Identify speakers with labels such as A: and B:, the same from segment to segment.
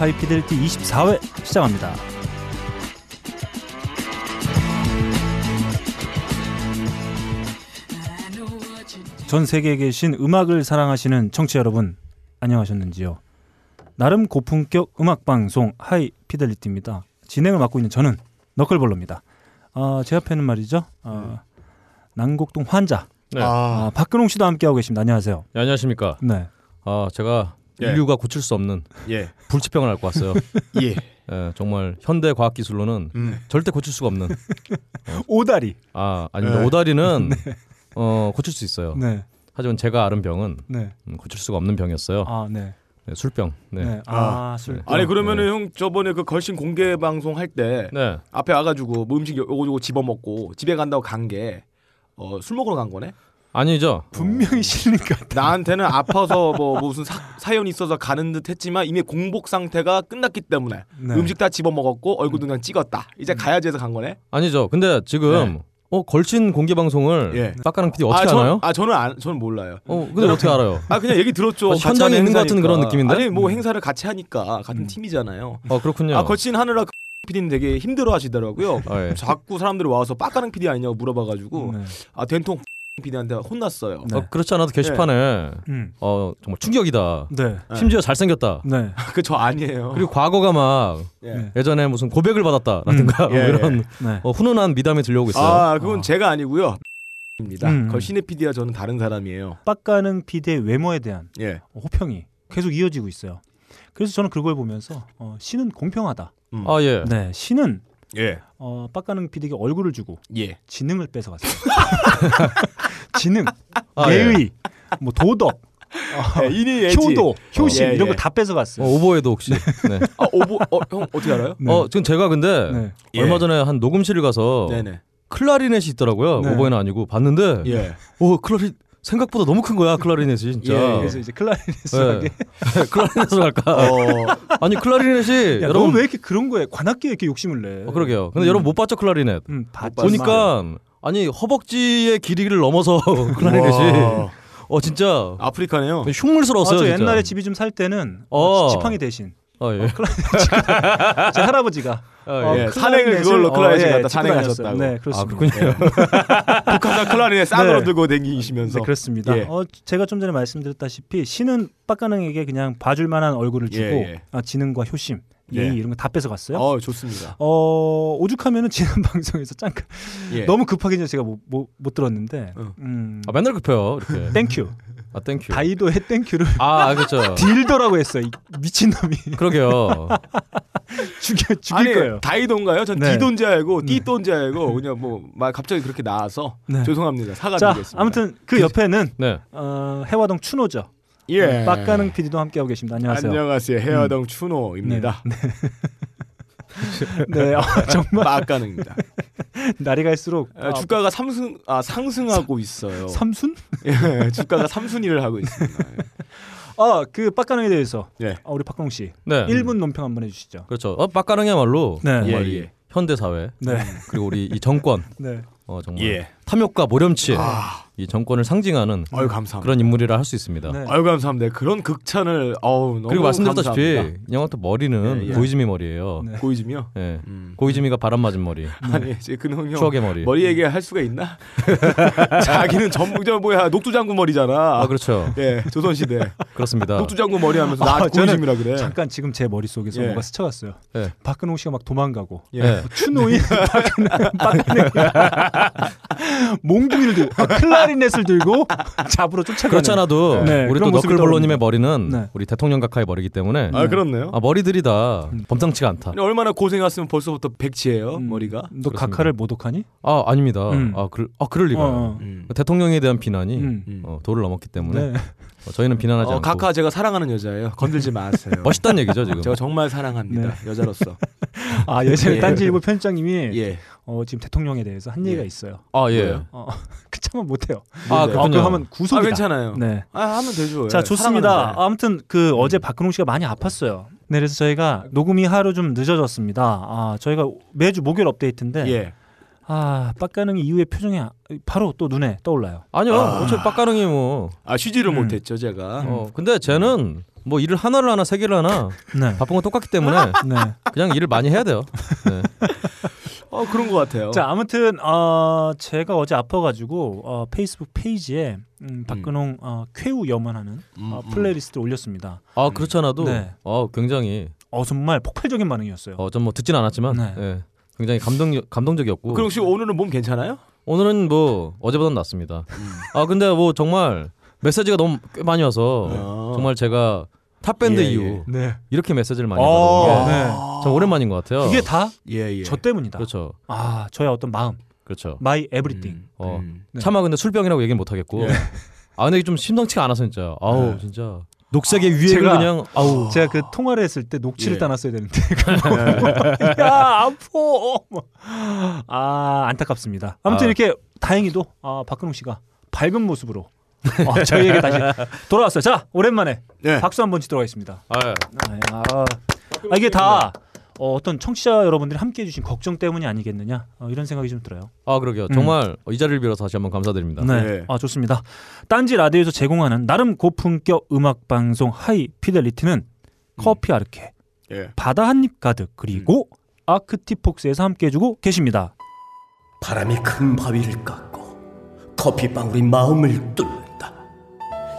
A: 하이피델티 24회 시작합니다. 전 세계에 계신 음악을 사랑하시는 청취자 여러분 안녕하셨는지요? 나름 고품격 음악 방송 하이피델리티입니다. 진행을 맡고 있는 저는 너클볼러입니다. 어, 제 앞에는 말이죠. 어, 난곡동 환자
B: 네.
C: 아,
A: 아, 박근홍 씨도 함께하고 계십니다. 안녕하세요.
B: 네, 안녕하십니까.
A: 네.
B: 아 제가
C: 예.
B: 인류가 고칠 수 없는
C: 예,
B: 불치병을 앓고 왔어요.
C: 예.
B: 예, 정말 현대 과학 기술로는
C: 음.
B: 절대 고칠 수가 없는.
A: 오다리.
B: 아 아닙니다.
C: 네.
B: 오다리는 어 고칠 수 있어요.
A: 네.
B: 하지만 제가 앓은 병은
A: 네.
B: 음, 고칠 수가 없는 병이었어요.
A: 아, 네.
B: 네, 술병. 네.
A: 네.
B: 네.
A: 아, 술.
C: 아니 그러면은 형 저번에 그 걸신 공개 방송 할때
B: 네.
C: 앞에 와가지고 뭐 음식 요거 요거 집어 먹고 집에 간다고 간 게 어, 술 먹으러 간 거네?
B: 아니죠.
A: 분명히 싫은 것 같아.
C: 나한테는 아파서 뭐 무슨 사, 사연이 있어서 가는 듯 했지만 이미 공복 상태가 끝났기 때문에
A: 네.
C: 음식 다 집어 먹었고 얼굴도 그냥 찍었다. 이제 가야지 해서 간 거네.
B: 아니죠. 근데 지금 어 걸친 공개 방송을
C: 예.
B: 빡가랑 PD 어떻게
C: 아, 전-
B: 아나요?
C: 아 저는 안, 저는 몰라요.
B: 어 근데 어떻게 알아요?
C: 아 그냥 얘기 들었죠. 같이
B: 현장에 있는 것 같은
C: 행사니까.
B: 그런 느낌인데?
C: 아니 뭐 행사를 같이 하니까 같은
A: 음.
C: 팀이잖아요.
B: 어 그렇군요.
C: 아 걸친 하느라 그 PD는 되게 힘들어 하시더라고요.
B: 아, 예.
C: 자꾸 사람들이 와서 빡가는 PD 아니냐고 물어봐가지고
A: 네.
C: 아 된통 PD한테 혼났어요.
A: 네.
B: 어, 그렇지 않아도 게시판에
A: 음.
B: 어 정말 충격이다.
A: 네.
C: 네.
B: 심지어 잘생겼다.
A: 네.
C: 그 저 아니에요.
B: 그리고 과거가 막
C: 예.
A: 네.
B: 예전에 무슨 고백을 받았다라든가
C: 음,
B: 뭐
C: 예,
B: 이런
A: 네.
B: 어, 훈훈한 미담이 들려오고 있어요.
C: 아 그건
A: 어.
C: 제가 아니고요. 입니다.
A: 음.
C: 걸신의 PD와 저는 다른 사람이에요.
A: 빡가는 PD의 외모에 대한
C: 예.
A: 호평이 계속 이어지고 있어요. 그래서 저는 그걸 보면서 어, 신은 공평하다.
C: 음.
B: 아 예.
A: 네, 신은
C: 예.
A: 어, 빡가는 PD에게 얼굴을 주고
C: 예.
A: 지능을 뺏어갔어요. 지능,
B: 아, 예.
A: 예의, 뭐 도덕, 어,
C: 예.
A: 효도, 효심
C: 예,
A: 이런
C: 예.
A: 거다 뺏어갔어요.
B: 어, 오보에도 혹시. 네.
C: 아 오보 어형 어떻게 알아요?
A: 네.
B: 어 지금 제가 근데
A: 네.
C: 예.
B: 얼마 전에 한 녹음실을 가서
C: 네네.
B: 클라리넷이 있더라고요.
A: 네.
B: 오보에는 아니고 봤는데
C: 예.
B: 오 클라리 생각보다 너무 큰 거야 클라리넷이 진짜.
C: 예,
A: 그래서 이제 클라리넷을
B: 네.
A: 하게.
B: 클라리넷으로 갈까?
C: 어.
B: 아니 클라리넷이
A: 야,
B: 여러분
A: 너왜 이렇게 그런 거에 관악기에 이렇게 욕심을 내?
B: 어, 그러게요. 근데
A: 음.
B: 여러분 못 봤죠 클라리넷?
A: 음.
B: 보니까 아니 허벅지의 길이를 넘어서 클라리넷이
C: 와.
B: 어 진짜
C: 아프리카네요.
A: 아,
B: 흉물스러웠어요.
A: 저
B: 진짜.
A: 옛날에 집이 좀 살 때는
B: 어.
A: 지팡이 대신
B: 아, 예.
A: 제 할아버지가
B: 아,
A: 어,
B: 예.
C: 예, 산행을 그걸로 클라리넷
A: 예,
C: 갖다
A: 짚고
C: 산행하셨다고.
A: 네,
B: 아
A: 그렇습니다.
B: 그렇군요.
C: 북한산 클라리넷 쌍으로
A: 네.
C: 들고 댕기시면서.
A: 네, 그렇습니다.
C: 예.
A: 어, 제가 좀 전에 말씀드렸다시피 신은 빡가능에게 그냥 봐줄 만한 얼굴을 주고
C: 예, 예.
A: 아, 지능과 효심,
C: 예.
A: 예의 이런 거 다 뺏어갔어요. 어,
C: 어 좋습니다.
A: 오죽하면은 지난 방송에서 잠깐
C: 예.
A: 너무 급하게 제가 못, 못, 못 들었는데
C: 어.
A: 음,
B: 아 맨날 급해요 이렇게.
A: 땡큐
B: 아 Thank you.
A: 다이도의 Thank You를
B: 아 그렇죠.
A: 딜도라고 했어요. 이 미친 놈이
B: 그러게요.
A: 죽여 죽일
C: 아니
A: 거예요.
C: 다이돈가요? 전
A: 네.
C: 디돈지 알고
A: 네.
C: 띠돈지 알고 그냥 뭐막 갑자기 그렇게 나와서
A: 네.
C: 죄송합니다.
A: 자
C: 사과드리겠습니다.
A: 아무튼 그 옆에는
B: 네.
A: 어, 해화동 추노죠.
C: 예.
A: 빡가능 PD도 함께하고 계십니다. 안녕하세요.
C: 안녕하세요. 해화동 추노입니다.
A: 네, 어, 정말
C: 빡가능입니다.
A: 날이 갈수록
C: 아, 주가가 삼승 아 상승하고 있어요.
A: 삼순?
C: 예, 주가가 삼순위를 하고 있습니다.
A: 아, 그 빡가능에 대해서
C: 예.
A: 아, 우리 박광 씨
B: 네.
A: 1분 논평 한번 해 주시죠.
B: 그렇죠. 어, 빡가능이야말로
A: 네.
B: 정말
C: 예,
B: 이
C: 예.
B: 현대 사회
A: 네,
B: 그리고 우리 이 정권
A: 네.
B: 어, 정말
C: 예.
B: 탐욕과 모렴치
C: 아,
B: 이 정권을 상징하는
C: 아유 감사합니다.
B: 그런 인물이라 할 수 있습니다.
A: 네.
C: 아유 감사합니다. 그런 극찬을 어우 너무
B: 그리고 말씀드렸다시피 형한테 머리는
C: 예, 예.
B: 고이즈미 머리예요.
A: 네.
C: 고이즘이요?
B: 예.
C: 음.
B: 고이즈미가 바람 맞은 머리,
C: 아니 이제 그놈 형
B: 추억의 머리.
C: 머리 얘기할 수가 있나? 자기는 전부 저 뭐야 녹두장군 머리잖아.
B: 아 그렇죠.
C: 예, 조선 시대
B: 그렇습니다.
C: 녹두장군 머리 하면서 나
A: 아,
C: 고이즘이라 그래.
A: 잠깐 지금 제 머릿 속에서
C: 예.
A: 뭔가 스쳐갔어요.
B: 예.
A: 박근홍 씨가 막 도망가고
C: 예.
B: 예.
A: 추노인 박근홍 박근홍 몽둥이를 들고 아, 클라리넷을 들고 잡으러 쫓아가는
B: 그렇지 않아도
A: 네,
B: 우리 또 너클볼로님의. 머리는
A: 네.
B: 우리 대통령 각하의 머리이기 때문에
C: 아 그렇네요.
B: 아, 머리들이 다
A: 음.
B: 범상치가 않다.
C: 얼마나 고생했으면 벌써부터 백치예요
A: 음,
C: 머리가.
A: 너
B: 그렇습니다.
A: 각하를 모독하니?
B: 아 아닙니다.
A: 음.
B: 아, 그, 아 그럴 리가.
A: 어,
B: 요
A: 어.
C: 음.
B: 대통령에 대한 비난이
A: 음.
C: 음.
B: 어, 도를 넘었기 때문에
A: 네.
B: 어, 저희는 비난하지
C: 어,
B: 않고
C: 각하 제가 사랑하는 여자예요. 건들지 마세요.
B: 멋있다는 얘기죠 지금.
C: 제가 정말 사랑합니다. 여자로서.
A: 아 예전에
C: 예.
A: 딴지일보 편집장님이
C: 예.
A: 어, 지금 대통령에 대해서 한 얘기가
C: 예.
A: 있어요.
B: 아 예.
A: 어, 그 참은 못해요.
B: 아
C: 네.
A: 어,
B: 그렇군요.
A: 하면
C: 아
A: 구속이다.
C: 괜찮아요.
A: 네.
C: 아 하면 되죠.
A: 자
C: 예,
A: 좋습니다.
C: 사랑하는데.
A: 아무튼 그 어제 박근홍 씨가 많이 아팠어요. 네, 그래서 저희가 녹음이 하루 좀 늦어졌습니다. 아 저희가 매주 목요일 업데이트인데
C: 예.
A: 아 빡가능 이후의 표정이 아- 바로 또 눈에 떠올라요.
B: 아니요.
C: 아.
B: 어차피 빡가능이 뭐.
C: 아 쉬지를
A: 음.
C: 못했죠 제가.
B: 어 근데 쟤는 뭐 일을 하나를 하나 세 개를 하나
A: 네.
B: 바쁜 건 똑같기 때문에
A: 네.
B: 그냥 일을 많이 해야 돼요. 네.
C: 어 그런 것 같아요.
A: 자 아무튼 어, 제가 어제 아파가지고 어, 페이스북 페이지에 음, 박근홍 어, 쾌유 염원하는
C: 음,
A: 어,
C: 음.
A: playlist를 올렸습니다.
B: 아 그렇지 않아도
A: 네.
B: 어 굉장히
A: 어 정말 폭발적인 반응이었어요.
B: 어좀뭐 듣진 않았지만
A: 네.
B: 예, 굉장히 감동 감동적이었고
C: 그럼 혹시 오늘은 몸 괜찮아요?
B: 오늘은 뭐 어제보다는 낫습니다. 아 근데 뭐 정말 메시지가 너무 꽤 많이 와서
C: 어.
B: 정말 제가 탑 밴드
C: 예, 예.
B: 이후
A: 네.
B: 이렇게 메시지를 많이
A: 어,
B: 받은 게
A: 네.
B: 참 오랜만인 것 같아요.
A: 이게 다 저
C: 예 예.
A: 때문이다.
B: 그렇죠,
A: 아 저의 어떤 마음,
B: 그렇죠.
A: my everything.
C: 음,
B: 어.
C: 음.
A: 네.
B: 차마 근데 술병이라고 얘기는 못 하겠고.
C: 예.
B: 아 근데 좀 심상치가 않아서 진짜. 아우
C: 네.
B: 진짜 녹색의 위액을
A: 제가-
B: 그냥 아우.
A: 제가 그 통화를 했을 때 녹취를
C: 예.
A: 따놨어야 되는데 야 아파 아 안타깝습니다 아무튼
B: 아.
A: 이렇게 다행히도 아, 박근홍 씨가 밝은 모습으로 어, 저희에게 다시 돌아왔어요 자 오랜만에
C: 네.
A: 박수 한번 치도록 하겠습니다
B: 아, 예.
A: 아, 아, 이게 다 어, 어떤 청취자 여러분들이 함께 해 주신 걱정 때문이 아니겠느냐 어, 이런 생각이 좀 들어요
B: 아 그러게요.
A: 음.
B: 정말 이 자리를 빌어서 다시 한번 감사드립니다.
A: 네.
C: 네.
A: 아 좋습니다. 딴지 라디오에서 제공하는 나름 고품격 음악 방송 하이 피델리티는 커피 아르케,
C: 예.
A: 바다 한 입 가득 그리고 아크티폭스에서 함께 해주고 계십니다.
D: 바람이 큰 바위를 깎고 커피 방울이 마음을 뚫는다.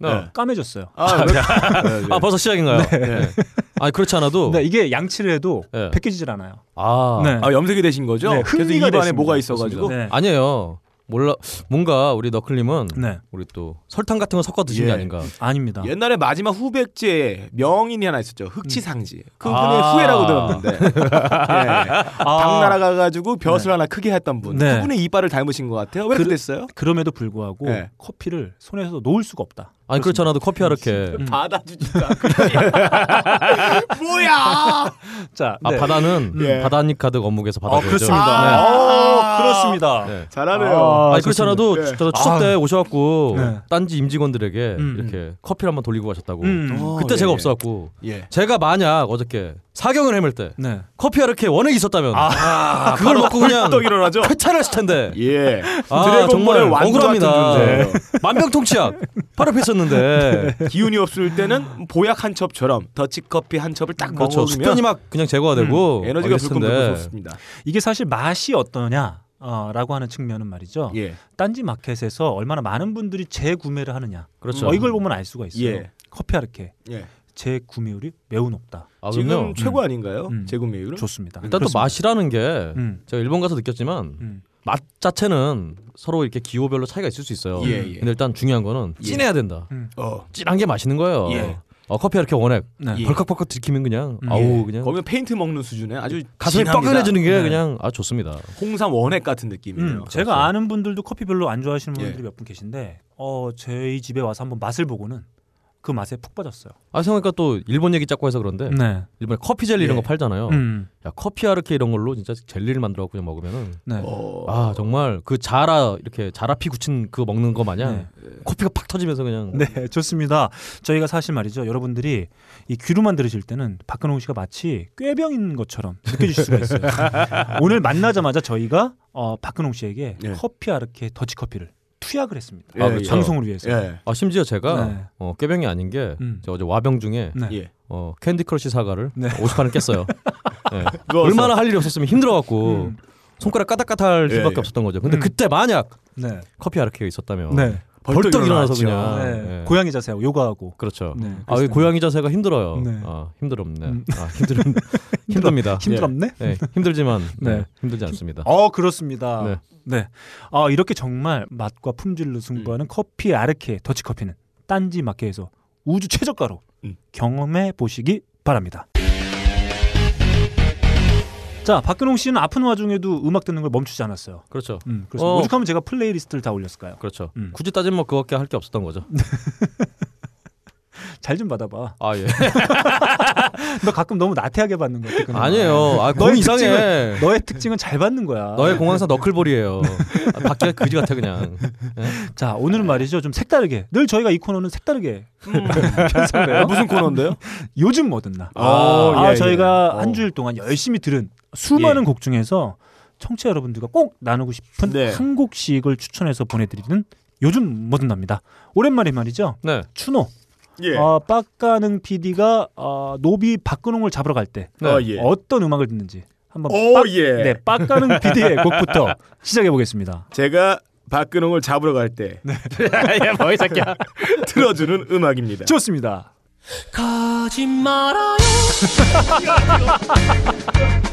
B: 네.
A: 까매졌어요.
C: 아, 네.
B: 아 벌써 시작인가요? 네. 아 그렇지 않아도.
A: 근데 이게 양치를 해도
B: 네.
A: 벗겨지질 않아요.
B: 아,
A: 네.
C: 아 염색이 되신 거죠?
A: 네,
C: 그래서 입 안에
A: 됐습니다.
C: 뭐가 있어가지고
A: 네.
B: 아니에요. 몰라 뭔가 우리 너클님은
A: 네,
B: 우리 또 설탕 같은 거 섞어 드신 게
C: 예.
B: 아닌가.
A: 아닙니다.
C: 옛날에 마지막 후백제에 명인이 하나 있었죠. 흑치상지. 그
B: 아.
C: 분의 후예라고 들었는데. 예. 당 날아가가지고 벼슬 하나 크게 했던 분.
A: 네.
C: 그분의 이빨을 닮으신 것 같아요. 왜
A: 그-
C: 그렇게 됐어요?
A: 그럼에도 불구하고
C: 네.
A: 커피를 손에서 놓을 수가 없다.
B: 아니 그렇지 않아도 커피.
A: 음.
C: 받아주지도. 뭐야?
A: 자,
B: 아
A: 네.
B: 바다는
C: 예.
B: 바다 한입 가득 어묵에서
A: 아. 그렇습니다.
B: 네.
A: 아, 그렇습니다.
B: 네.
C: 잘하네요.
A: 아,
B: 아니 그렇지 않아도
C: 네.
B: 저 추석 때 오셔갖고
A: 네.
B: 딴지 임직원들에게
A: 음,
B: 이렇게 커피를 한번 돌리고 가셨다고.
A: 음.
C: 어,
B: 그때
C: 예,
B: 제가
C: 예.
B: 없어갖고
C: 예.
B: 제가 만약 어저께 사경을 해밀 때
A: 네.
B: 커피 아르케 원액이 있었다면
A: 아,
B: 그걸 먹고 그냥
C: 떡 일어나죠?
B: 회찬했을 텐데.
C: 예.
B: 아 정말 억울합니다. 만병통치약 바로 앞에 있었는데.
C: 기운이 없을 때는 보약 한 첩처럼 더치커피 한 첩을 딱
B: 그렇죠.
C: 먹으면
B: 숙변이 막 그냥 제거가 되고
C: 에너지가
B: 어렸을
C: 불끈. 솟습니다.
A: 이게 사실 맛이 어떠냐? 어, 라고 하는 측면은 말이죠.
C: 예.
A: 딴지 마켓에서 얼마나 많은 분들이 재구매를 하느냐.
B: 그렇죠.
A: 어, 이걸 보면 알 수가 있어요.
C: 예.
A: 커피 아르케
C: 예.
A: 재구매율이 매우 높다.
B: 아,
C: 지금
B: 그럼요.
C: 최고 아닌가요?
A: 음.
C: 재구매율은?
A: 좋습니다.
B: 일단 또
A: 그렇습니다.
B: 맛이라는 게
A: 음,
B: 제가 일본 가서 느꼈지만
A: 음.
B: 맛 자체는 서로 이렇게 기호별로 차이가 있을 수 있어요.
C: 예, 예.
B: 근데 일단 중요한 거는
C: 예.
B: 진해야 된다.
C: 어.
B: 진한 게 맛있는 거예요.
C: 예.
B: 어, 커피 이렇게 원액
A: 네.
C: 예.
B: 벌컥벌컥 들키면 그냥
A: 음.
B: 아우
C: 예.
B: 그냥
C: 거기는 페인트 먹는 수준에 아주
B: 가슴이. 뻐근해지는 게
A: 네.
B: 그냥 아 좋습니다.
C: 홍삼 원액 같은 느낌이에요.
A: 음, 제가 아는 분들도 커피 별로 안 좋아하시는
C: 예.
A: 분들이 몇 분 계신데 어, 저희 집에 와서 한번 맛을 보고는 그 맛에 푹 빠졌어요.
B: 아 생각하니까 또 일본 얘기 자꾸 해서 그런데
A: 네.
B: 일본에 커피 젤리 이런
C: 예.
B: 거 팔잖아요.
A: 음,
B: 야 커피 아르케 이런 걸로 진짜 젤리를 만들어 갖고 그냥 먹으면은
A: 네.
C: 어.
B: 아 정말 그 자라 이렇게 자라피 굳힌 그거 먹는 거 마냥 커피가 팍 터지면서 그냥
A: 네, 좋습니다. 저희가 사실 말이죠. 여러분들이 이 귀로만 들으실 때는 박근홍 씨가 마치 꾀병인 것처럼 느껴질 수가 있어요. 오늘 만나자마자 저희가 어, 박근홍 씨에게
C: 예.
A: 커피 아르케 더치 커피를 투약을 했습니다.
C: 예,
B: 아,
C: 예.
B: 그렇죠.
A: 방송을 위해서.
C: 예.
B: 아 심지어 제가
A: 네.
B: 어, 꾀병이 아닌 게
A: 음.
B: 제가 어제 와병 중에
A: 네.
C: 예.
B: 어, 캔디 크러쉬 사가를
A: 네.
B: 50판을 깼어요. 예.
C: 그거
B: 얼마나 할 일이 없었으면 힘들어갖고
A: 음.
B: 손가락 까닥까닥할
C: 예,
B: 수밖에
C: 예.
B: 없었던 거죠. 근데
A: 음.
B: 그때 만약
A: 네.
B: 커피 아르케가 있었다면
A: 네.
B: 벌떡, 일어나서. 그냥
A: 네.
B: 예.
A: 고양이 자세하고 요가하고.
B: 그렇죠.
A: 네.
B: 아, 이 고양이 자세가 힘들어요.
A: 네.
B: 아, 힘들었네.
A: 음.
B: 아, 힘들 힘듭니다.
A: 힘들었네.
B: 예. 네, 힘들지만 네.
A: 네.
B: 힘들지 않습니다.
A: 어 그렇습니다.
B: 네.
A: 네. 아 이렇게 정말 맛과 품질로 승부하는
C: 음.
A: 커피 아르케 더치 커피는 딴지 마켓에서 우주 최저가로
C: 음.
A: 경험해 보시기 바랍니다. 자 박근홍 씨는 아픈 와중에도 음악 듣는 걸 멈추지 않았어요.
B: 그렇죠.
A: 음, 그래서
B: 어.
A: 오죽하면 제가 playlist를 다 올렸을까요?
B: 그렇죠.
A: 음.
B: 굳이 따지면 뭐 그거밖에 할 게 없었던 거죠.
A: 잘 좀 받아봐.
B: 아 예.
A: 너 가끔 너무 나태하게 받는 거 같아.
B: 아니에요. 아, 공
A: 너의
B: 이상해.
A: 특징은 너의 특징은 잘 받는 거야.
B: 너의 공항상 너클볼이에요. 아, 받기가 그지 같아 그냥.
A: 자 오늘은 말이죠 좀 색다르게 늘 저희가 이 코너는 색다르게.
C: 아, 무슨 코너인데요?
A: 요즘 뭐든 나.
C: 아,
A: 아,
C: 예,
A: 저희가
C: 예.
A: 한
C: 어.
A: 주일 동안 열심히 들은 수많은
C: 예.
A: 곡 중에서 청취자 여러분들과 꼭 나누고 싶은
C: 네.
A: 한 곡씩을 추천해서 보내드리는 요즘 뭐든 납니다. 오랜만에 말이죠.
B: 네.
A: 추노.
C: 예.
A: 어, 빡가능 PD가 어, 노비 박근홍을 잡으러 갈때
B: 네.
C: 어, 예.
A: 어떤 음악을 듣는지 한번
C: 오,
A: 빡,
C: 예.
A: 네, 빡가능 PD의 곡부터 시작해 보겠습니다.
C: 제가 박근홍을 잡으러 갈때
B: 야, 뭐이 새끼야.
C: 틀어주는 음악입니다.
A: 좋습니다.
E: 가지 말아요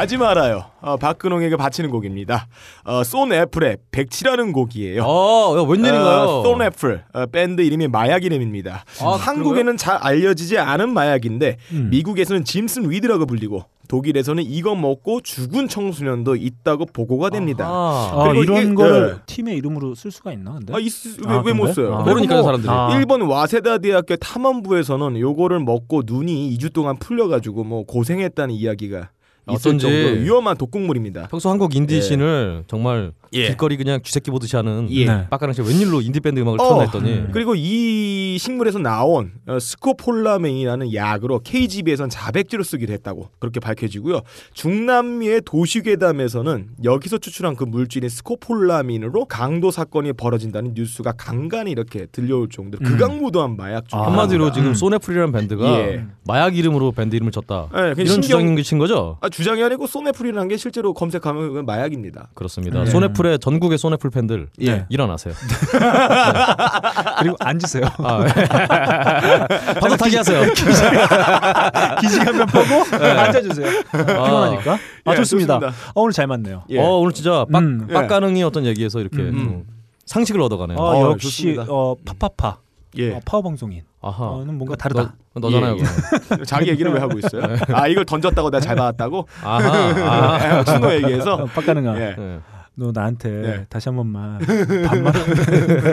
E: 가지
C: 말아요. 어, 박근홍에게 바치는 곡입니다. 어, 쏜 애플의 백치라는 곡이에요.
B: 어, 야, 웬일인가요?
C: 어, 쏜 애플 어, 밴드 이름이 마약 이름입니다.
B: 아,
C: 한국에는 잘 알려지지 않은 마약인데
A: 음.
C: 미국에서는 jimson weed라고 불리고 독일에서는 이거 먹고 죽은 청소년도 있다고 보고가 됩니다.
B: 아,
A: 아,
C: 그리고
A: 이런
C: 이게-
A: 거를
C: 예.
A: 팀의 이름으로 쓸 수가 있나 근데?
C: 아, 있,
A: 아,
C: 왜, 왜못
A: 그런가요?
C: 써요?
A: 아.
B: 모르니까 사람들이.
A: 아.
C: 일본 와세다 대학교 탐험부에서는 요거를 먹고 눈이 2주 동안 풀려 가지고 뭐 고생했다는 이야기가
B: 어쩐지.
C: 정도로 위험한 독극물입니다.
B: 평소 한국 인디 scene을 정말
C: 예.
B: 길거리 그냥 쥐새끼 보듯이 하는
C: 예.
A: 네.
B: 빡가능 씨 웬일로 인디 밴드 음악을
C: 어.
B: 틀었나 했더니
A: 음.
C: 그리고 이 식물에서 나온 어, 스코폴라민이라는 약으로 KGB에선 자백제로 쓰기도 했다고 그렇게 밝혀지고요. 중남미의 도시괴담에서는 여기서 추출한 그 물질인 스코폴라민으로 강도 사건이 벌어진다는 뉴스가 간간히 이렇게 들려올 정도로
A: 음.
C: 극악무도한 마약 중에
A: 아.
B: 한마디로. 지금
A: 음.
B: 쏜애플이라는 밴드가
C: 예.
B: 마약 이름으로 밴드 이름을 쳤다.
C: 예,
B: 이런
C: 신경-
B: 주장이신 거죠?
C: 아, 주장이 아니고 소네프리라는 게 실제로 검색하면 그건 마약입니다.
B: 그렇습니다.
A: 음.
B: 소네플의 전국의 소네플 팬들
C: 예.
B: 일어나세요.
A: 그리고 앉으세요.
B: 아, 파도 타기 하세요.
A: 기지 한번 보고 앉아주세요. 피곤하니까. 아
C: 예,
A: 좋습니다.
C: 좋습니다.
A: 아, 오늘 잘 맞네요.
C: 예.
B: 어 오늘 진짜 빡,
A: 음.
B: 빡가능이 어떤 얘기에서 이렇게
A: 음.
B: 좀 상식을 얻어가네요.
A: 아,
C: 어,
A: 역시
C: 좋습니다.
A: 어, 파파파
C: 예.
A: 어, 파워 방송인.
B: 아하.
A: 어는 뭔가 다르다.
B: 너, 너잖아요.
C: 예,
B: 그거.
C: 자기 얘기를 왜 하고 있어요? 아 이걸 던졌다고 내가 잘 받았다고?
B: 아하. 아.
C: 추노 얘기해서
A: 어, 빡가능아.
C: 예.
B: 네.
A: 너 나한테
C: 네.
A: 다시 한 번만 반말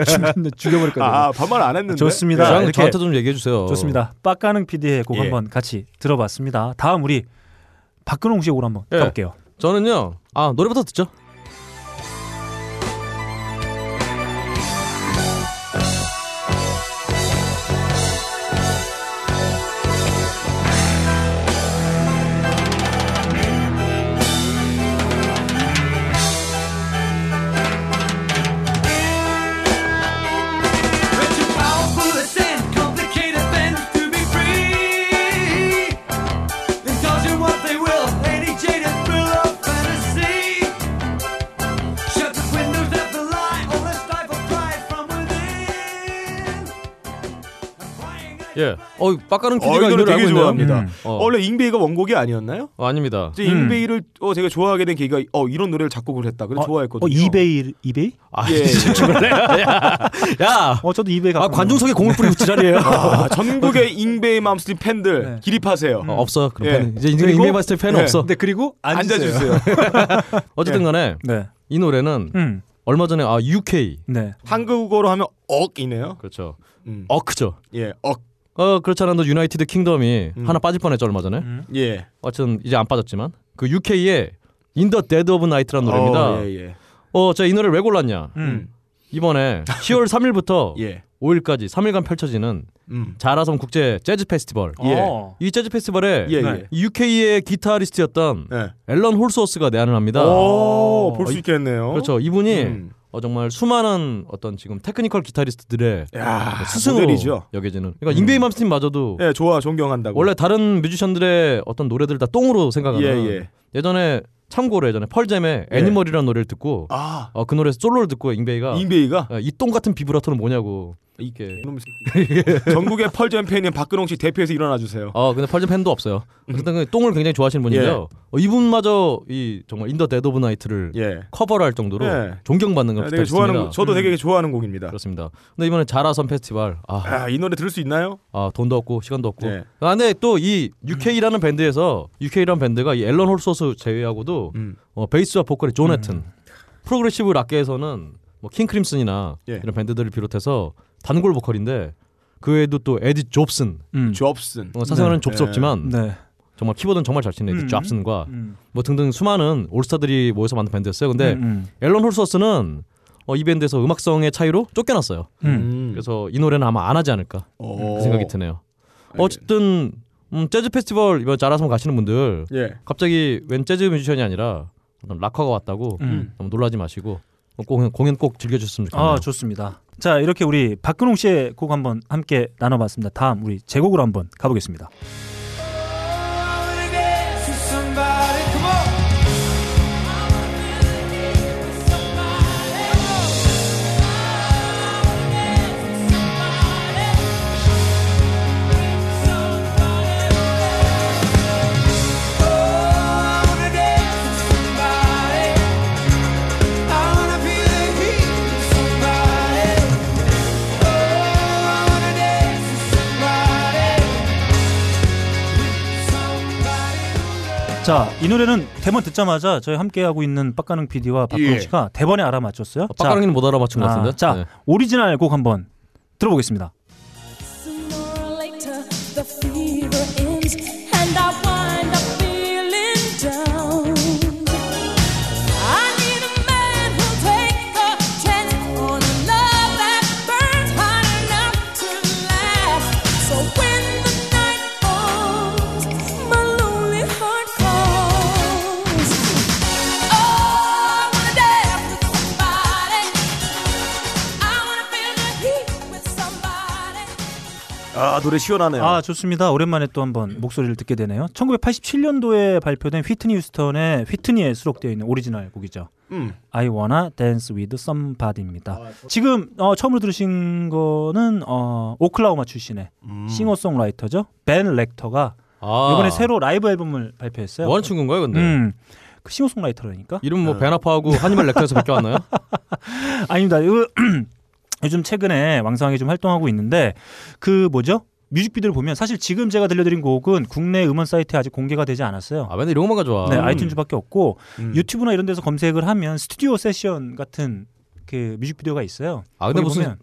A: 죽- 죽여버릴 거야.
C: 아 반말 안 했는데
A: 좋습니다.
B: 저랑
A: 이렇게
B: 저한테 좀 얘기해 주세요.
A: 좋습니다. 빡가능 PD의 곡
C: 예.
A: 한번 같이 들어봤습니다. 다음 우리 박근홍 씨의 곡 한번
B: 예.
A: 가볼게요.
B: 저는요. 아 노래부터 듣죠. 예. 어 빡가능
C: 어,
B: PD가 이이
C: 노래 되게
B: 알고.
C: 좋아합니다.
A: 음.
B: 어.
C: 원래 잉베이가 원곡이 아니었나요?
B: 어, 아닙니다.
C: 이제
A: 음.
C: 잉베이를 어, 제가 좋아하게 된 계기가 어 이런 노래를 작곡을 했다. 그래서
A: 어,
C: 좋아했거든요.
A: 어 이베이 이베이?
B: 아,
C: 예.
B: 죽을래? 야, 야.
A: 어 저도 이베이
B: 아
A: 갖고
B: 관중석에 공을 뿌리고 지랄이에요.
C: 아, 전국의 잉베이 맘스팀 팬들
A: 네.
C: 기립하세요.
B: 어, 없어요. 그럼
C: 예.
B: 팬. 이제
C: 그리고-
B: 인메 마스터 팬은
C: 예.
B: 없어.
A: 네 그리고 앉으세요.
C: 앉아 주세요.
B: 어쨌든 간에
A: 네.
B: 이 노래는
A: 음.
B: 얼마 전에 아 UK
A: 네.
C: 한국어로 하면 억이네요.
B: 그렇죠.
C: 음.
B: 어크죠.
C: 예, 억.
B: 어 그렇지 않아도 United Kingdom이
C: 음.
B: 하나 빠질 뻔했죠 얼마 전에.
A: 음.
C: 예.
B: 어쨌든 이제 안 빠졌지만 그 UK의 In the Dead of Night라는 노래입니다.
C: 어, 예, 예.
B: 어, 제가 이 노래를 왜 골랐냐?
A: 음.
B: 이번에 10월 3일부터
C: 예.
B: 5일까지 3일간 펼쳐지는
C: 음.
B: 자라섬 국제 재즈 페스티벌.
C: 예.
A: 어.
B: 이 재즈 페스티벌에
C: 예,
A: 네.
C: 예.
B: UK의 기타리스트였던
C: 예.
B: 앨런 홀스워스가 내한을 합니다.
C: 오, 볼수
B: 어,
C: 있겠네요.
B: 그렇죠. 이분이
C: 음.
B: 어, 정말 수많은 어떤 지금 technical 기타리스트들의
C: 야,
B: 스승으로
C: 모델이죠.
B: 여겨지는. 그러니까 잉베이 맘스틴마저도
C: 예, 좋아, 존경한다고.
B: 원래 다른 뮤지션들의 어떤 노래들 다 똥으로 생각하는.
C: 예, 예.
B: 예전에 참고로 예전에 펄잼의 Animal이라는 노래를 듣고
C: 아, 아
B: 어, 그 노래 솔로를 듣고 잉베이가
C: 잉베이가
B: 이 똥 같은 비브라토는 뭐냐고 이게.
C: 전국의 펄잼 팬인 박근홍 씨 대표에서 일어나 주세요.
B: 어 근데 펄잼 팬도 없어요. 어쨌든 그 똥을 굉장히 좋아하시는 분인데요. 어, 이분마저 이 정말 In the Dead of Night를
C: 예.
B: 커버를 할 정도로
C: 예.
B: 존경받는 걸
C: 아, 되게 좋아하는. 곡, 저도 되게 좋아하는 곡입니다.
B: 그렇습니다. 근데 이번에 자라섬 페스티벌 아,
C: 아, 이 노래 들을 수 있나요?
B: 아 돈도 없고 시간도 없고.
C: 네.
B: 아 근데 또 이 UK라는 밴드에서 UK라는 밴드가 이 앨런 홀스워스 제외하고도
C: 음.
B: 어, 베이스와 보컬이 존 웨튼. 프로그레시브 락계에서는 뭐 킹크림슨이나
C: 예.
B: 이런 밴드들을 비롯해서 단골 보컬인데 그 외에도 또 에디 좁슨
A: 음.
C: 좁슨.
B: 어, 사생활은
C: 네.
B: 좁스럽지만
A: 네.
B: 정말 키보드는 정말 잘 치는 에디
A: 음.
B: 좁슨과
A: 음.
B: 뭐 등등 수많은 올스타들이 모여서 만든 밴드였어요. 근데
A: 음, 음.
B: 앨런 홀즈워스는 어, 이 밴드에서 음악성의 차이로 쫓겨났어요.
A: 음.
B: 그래서 이 노래는 아마 안 하지 않을까
C: 어.
B: 그 생각이 드네요. 어쨌든 음, 재즈 페스티벌 이번 자라섬 가시는 분들
C: 예.
B: 갑자기 웬 재즈 뮤지션이 아니라 어떤 락커가 왔다고
A: 음.
B: 너무 놀라지 마시고 어, 공연, 공연 꼭 즐겨주셨으면 좋겠네요.
A: 아 좋습니다. 자 이렇게 우리 박근홍 씨의 곡 한번 함께 나눠봤습니다. 다음 우리 제 곡으로 한번 가보겠습니다. 자 이 노래는 대본 듣자마자 저희 함께 하고 있는 빡가능 PD와 박근홍
C: 예.
A: 씨가 대본에 알아맞혔어요.
B: 어, 빡가랑이는 못 알아맞힌 것
A: 아,
B: 같은데.
A: 자
B: 네.
A: 오리지널 곡 한번 들어보겠습니다.
C: 아 노래 시원하네요.
A: 아 좋습니다. 오랜만에 또 한번 목소리를 듣게 되네요. 1987년도에 발표된 휘트니 휴스턴의 휘트니에 수록되어 있는 오리지널 곡이죠.
C: 음.
A: I Wanna Dance with Somebody입니다. 지금 어, 처음으로 들으신 거는 어, 오클라호마 출신의
C: 음.
A: 싱어송라이터죠. 벤 렉터가
B: 아,
A: 이번에 새로 라이브 앨범을 발표했어요.
B: 뭐 하는 친구인 거예요, 근데?
A: 음, 그 싱어송라이터라니까.
B: 이름 뭐
C: 어.
B: 베나파하고 한니발 렉터에서 바뀌어왔나요?
A: 아닙니다. 요즘 최근에 왕성하게 좀 활동하고 있는데 그 뭐죠? 뮤직비디오를 보면 사실 지금 제가 들려드린 곡은 국내 음원 사이트에 아직 공개가 되지 않았어요.
B: 아, 맨날 이런 것만 가져와.
A: 네, 아이튠즈밖에 없고
C: 음.
A: 유튜브나 이런 데서 검색을 하면 스튜디오 세션 같은 그 뮤직비디오가 있어요.
B: 아, 근데 무슨
A: 보면,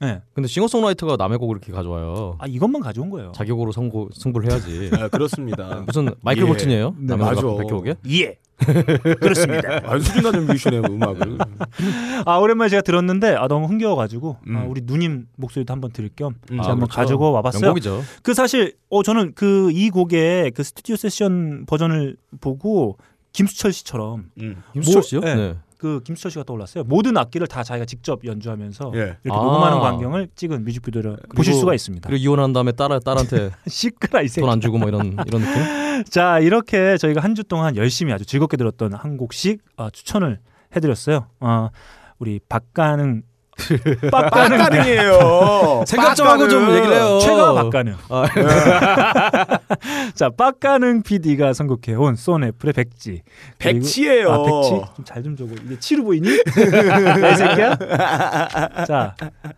A: 네.
B: 근데 싱어송라이터가 남의 곡을 이렇게 가져와요.
A: 아 이것만 가져온 거예요.
B: 자격으로 승부, 승부를 해야지.
C: 아, 그렇습니다.
B: 무슨 마이클
C: 예.
B: 볼튼이에요?
A: 네,
B: 남의
C: 맞아.
B: 곡 베껴오게?
A: 예. 그렇습니다.
C: 아, 수준 낮은 뮤지션의 음악을.
A: 아 오랜만에 제가 들었는데 아 너무 흥겨워가지고
C: 음.
A: 아, 우리 누님 목소리도 한번 들을 겸
C: 음.
A: 제가
B: 아,
A: 한번
B: 그렇죠.
A: 가지고 와봤어요.
B: 명곡이죠.
A: 그 사실 어 저는 그 이 곡의 그 스튜디오 세션 버전을 보고 김수철 씨처럼
C: 음.
B: 김수철 씨요?
A: 네.
B: 네.
A: 그 김수철 씨가 떠올랐어요. 모든 악기를 다 자기가 직접 연주하면서
C: 예.
A: 이렇게
B: 아.
A: 녹음하는 광경을 찍은 뮤직비디오를 보실 수가 있습니다.
B: 그리고 이혼한 다음에 딸 딸한테
A: 시끄라 이.
B: 돈 안 주고 뭐 이런 이런 느낌?
A: 자 이렇게 저희가 한 주 동안 열심히 아주 즐겁게 들었던 한 곡씩 어, 추천을 해드렸어요. 어, 우리 박가능 빡가능
C: 빡가능이에요.
B: 생각 좀 하고 좀 얘기를 해요.
A: 최가 박가능.
B: 아,
A: 자 빡가능 PD가 선곡해온 쏜애플의 백지. 그리고-
C: 백치예요.
A: 아 백치 좀잘좀 적어. 이게 치루 보이니? 이 새끼야. 자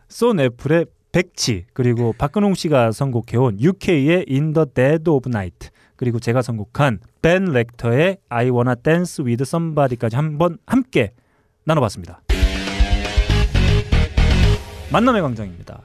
A: 쏜애플의 백치 그리고 박근홍 씨가 선곡해 온 UK의 In the Dead of Night 그리고 제가 선곡한 벤 렉터의 I Wanna Dance with Somebody까지 한번 함께 나눠봤습니다. 만남의 광장입니다.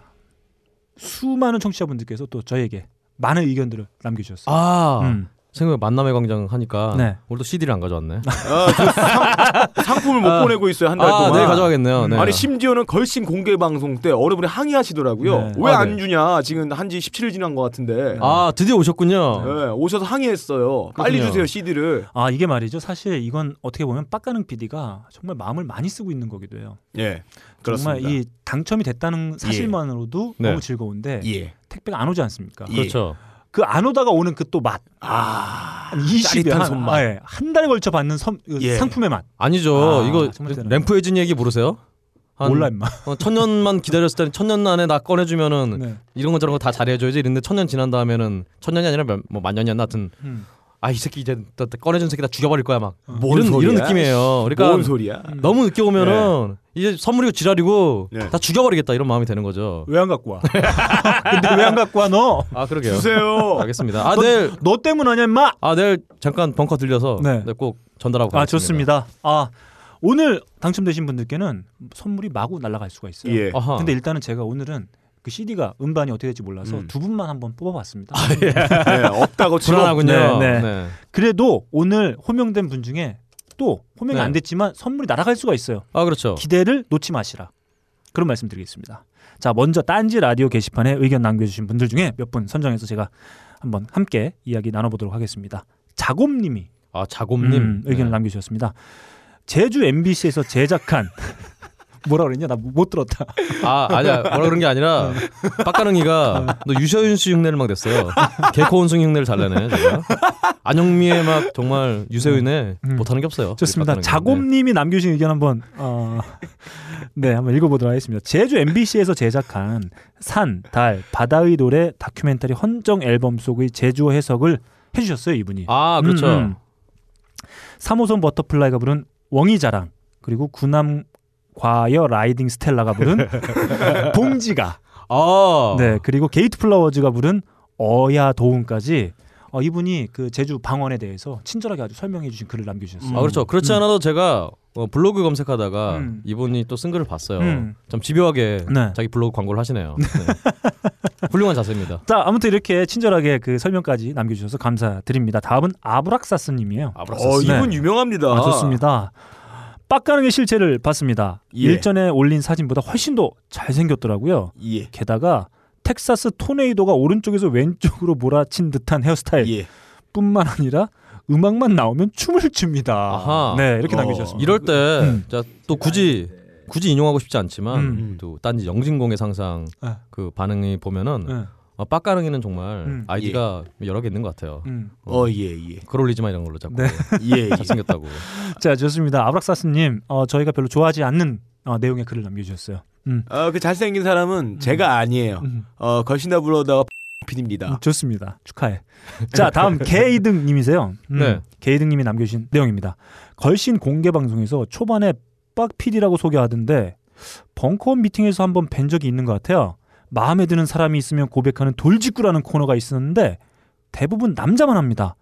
A: 수많은 청취자분들께서 또 저에게 많은 의견들을 남겨주셨어요.
B: 아
A: 음.
B: 생각에 만남의 광장 하니까
A: 네.
B: 오늘도 CD를 안 가져왔네.
C: 아, 저 상, 상품을 못
B: 아.
C: 보내고 있어요 한달
B: 아,
C: 동안.
B: 내일 가져가겠네요. 네.
C: 아니 심지어는 걸신 공개 방송 때 어느 분이 항의하시더라고요.
A: 네.
C: 왜
B: 아,
C: 안
B: 네.
C: 주냐? 지금 한지 17일 지난 것 같은데.
B: 아 드디어 오셨군요.
C: 네, 오셔서 항의했어요. 빨리
B: 그렇군요.
C: 주세요 CD를.
A: 아 이게 말이죠. 사실 이건 어떻게 보면 빡가능 PD가 정말 마음을 많이 쓰고 있는 거기도 해요.
C: 예,
A: 정말
C: 그렇습니다.
A: 이 당첨이 됐다는 사실만으로도
B: 네.
A: 너무 즐거운데
C: 예.
A: 택배가 안 오지 않습니까?
C: 예.
B: 그렇죠.
A: 그 안 오다가 오는 그 또 맛.
C: 아,
A: 한 20여
C: 짜릿한
A: 한,
C: 손맛.
A: 아, 예. 한 달에 걸쳐 받는 선, 그
C: 예.
A: 상품의 맛.
B: 아니죠.
A: 아,
B: 이거
A: 대단하다.
B: 램프 해진 얘기 모르세요? 한
A: 몰라 임마.
B: 어, 천년만 기다렸을 때는 천년 안에 나 꺼내주면은
A: 네.
B: 이런 거 저런 거 다 잘해줘야지 이랬는데 천년 지난 다음에는 천년이 아니라 몇, 뭐 만년이었나 하여튼
A: 음.
B: 아 이 새끼 이제 꺼내준 새끼 다 죽여버릴 거야
C: 막뭔
B: 이런
C: 소리야?
B: 이런 느낌이에요. 그러니까
C: 뭔 소리야?
B: 너무 늦게 오면은 이제 선물이고 지랄이고
C: 네.
B: 다 죽여버리겠다 이런 마음이 되는 거죠.
A: 왜 안 갖고 와? 근데 왜 안 갖고 와 너?
B: 아 그러게요.
C: 주세요.
B: 알겠습니다. 아 내일
A: 너 때문 아니야 임마?
B: 아 내일 잠깐 벙커 들려서
A: 네.
B: 네, 꼭 전달하고
A: 아
B: 가겠습니다.
A: 좋습니다. 아 오늘 당첨되신 분들께는 선물이 마구 날아갈 수가 있어요.
C: 예.
B: 아하.
A: 근데 일단은 제가 오늘은 그 CD가 음반이 어떻게 될지 몰라서
C: 음.
A: 두 분만 한번 뽑아봤습니다.
C: 네, 없다고
B: 불안하군요.
A: 네, 네.
B: 네.
A: 그래도 오늘 호명된 분 중에 또 호명이
B: 네.
A: 안 됐지만 선물이 날아갈 수가 있어요.
B: 아 그렇죠.
A: 기대를 놓지 마시라. 그런 말씀드리겠습니다. 자, 먼저 딴지 라디오 게시판에 의견 남겨주신 분들 중에 몇 분 선정해서 제가 한번 함께 이야기 나눠보도록 하겠습니다. 자곰님이
B: 아 자곰님
A: 음, 의견을
B: 네.
A: 남겨주셨습니다. 제주 MBC에서 제작한 뭐라 그랬냐? 나 못 들었다.
B: 아 아니야 뭐라 그런 게 아니라 빡가능이가 너 유세윤 씨 흉내를 막 냈어요. 개코 원숭이 흉내를 잘 내네 제가. 안영미의 막 정말 유세윤에
A: 음.
B: 못하는 게 없어요.
A: 좋습니다. 자곰님이 남겨주신 의견 한번 어, 네 한번 읽어보도록 하겠습니다. 제주 MBC에서 제작한 산, 달, 바다의 노래 다큐멘터리 헌정 앨범 속의 제주어 해석을 해주셨어요 이분이.
B: 아 그렇죠.
A: 음, 음. 3호선 버터플라이가 부른 웡이 자랑 그리고 구남 과여 라이딩 스텔라가 부른 봉지가 아네 그리고 게이트 플라워즈가 부른 어야 도움까지 어, 이분이 그 제주 방언에 대해서 친절하게 아주 설명해 주신 글을 남겨주셨어요.
B: 아 그렇죠. 그렇지
A: 음.
B: 않아도 제가 어, 블로그 검색하다가
A: 음.
B: 이분이 또 쓴 글을 봤어요.
A: 음.
B: 좀 집요하게
A: 네.
B: 자기 블로그 광고를 하시네요. 네. 훌륭한 자세입니다.
A: 자 아무튼 이렇게 친절하게 그 설명까지 남겨주셔서 감사드립니다. 다음은 아브락사스님이에요.
B: 아브락사스.
C: 어,
A: 네.
C: 이분 유명합니다.
A: 아, 좋습니다. 빡가능의 실체를 봤습니다.
C: 예.
A: 일전에 올린 사진보다 훨씬 더 잘생겼더라고요.
C: 예.
A: 게다가 텍사스 토네이도가 오른쪽에서 왼쪽으로 몰아친 듯한 헤어스타일
C: 예.
A: 뿐만 아니라 음악만 나오면 춤을 춥니다.
B: 아하.
A: 네, 이렇게
C: 어.
A: 남겨주셨습니다.
B: 이럴 때
A: 음.
B: 자, 또 굳이 굳이 인용하고 싶지 않지만
A: 음.
B: 또 딴지 영진공의 상상
A: 아.
B: 그 반응이 보면은
A: 네.
B: 어, 빡가능이는 정말
A: 음.
B: 아이디가 여러 개 있는 것 같아요.
A: 음.
C: 어, 예, 예.
B: 그롤리지마 이런 걸로 자꾸
A: 네.
C: 예, 예.
B: 잘생겼다고.
A: 자, 좋습니다. 아브락사스님, 어, 저희가 별로 좋아하지 않는 어, 내용의 글을 남겨주셨어요. 음.
C: 어, 그 잘생긴 사람은 제가 아니에요.
A: 음.
C: 어, 걸신다 불러다가 PD입니다.
A: 음, 좋습니다. 축하해. 자, 다음 개이등님이세요. 음,
B: 네.
A: 개이등님이 남겨주신 내용입니다. 걸신 공개 방송에서 초반에 빡 PD라고 소개하던데 벙커 미팅에서 한번 뵌 적이 있는 것 같아요. 마음에 드는 사람이 있으면 고백하는 돌직구라는 코너가 있었는데 대부분 남자만 합니다.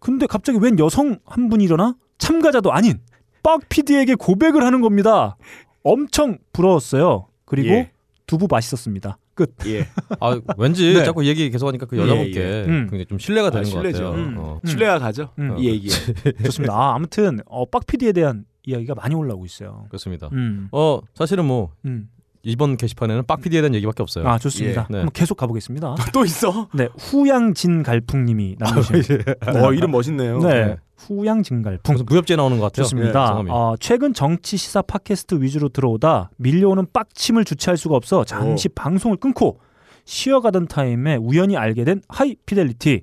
A: 근데 갑자기 웬 여성 한 분이 일어나 참가자도 아닌 빡 PD에게 고백을 하는 겁니다. 엄청 부러웠어요. 그리고
C: 예.
A: 두부 맛있었습니다. 끝.
C: 예.
B: 아 왠지
A: 네.
B: 자꾸 얘기 계속하니까 그 여자분께
C: 예,
A: 음.
B: 굉장히 좀 신뢰가 되는
C: 아,
B: 것
C: 신뢰죠.
B: 같아요.
A: 음.
B: 어.
A: 음.
C: 신뢰가 가죠.
A: 음.
C: 예, 예.
A: 좋습니다. 아, 아무튼 어, 빡 PD에 대한 이야기가 많이 올라오고 있어요.
B: 그렇습니다.
A: 음,
B: 어 사실은 뭐
A: 음.
B: 이번 게시판에는 빡 PD에 대한 얘기밖에 없어요.
A: 아 좋습니다.
B: 네.
A: 한번 계속 가보겠습니다.
C: 또 있어?
A: 네, 후양진 갈풍님이 남겨주신
C: 어, 이름 멋있네요.
A: 네, 후양진 갈풍.
B: 무슨 무협지에 나오는 것 같아요.
A: 좋습니다.
B: 네.
A: 어, 최근 정치 시사 팟캐스트 위주로 들어오다 밀려오는 빡침을 주체할 수가 없어 잠시 방송을 끊고 쉬어가던 타임에 우연히 알게 된 하이 피델리티.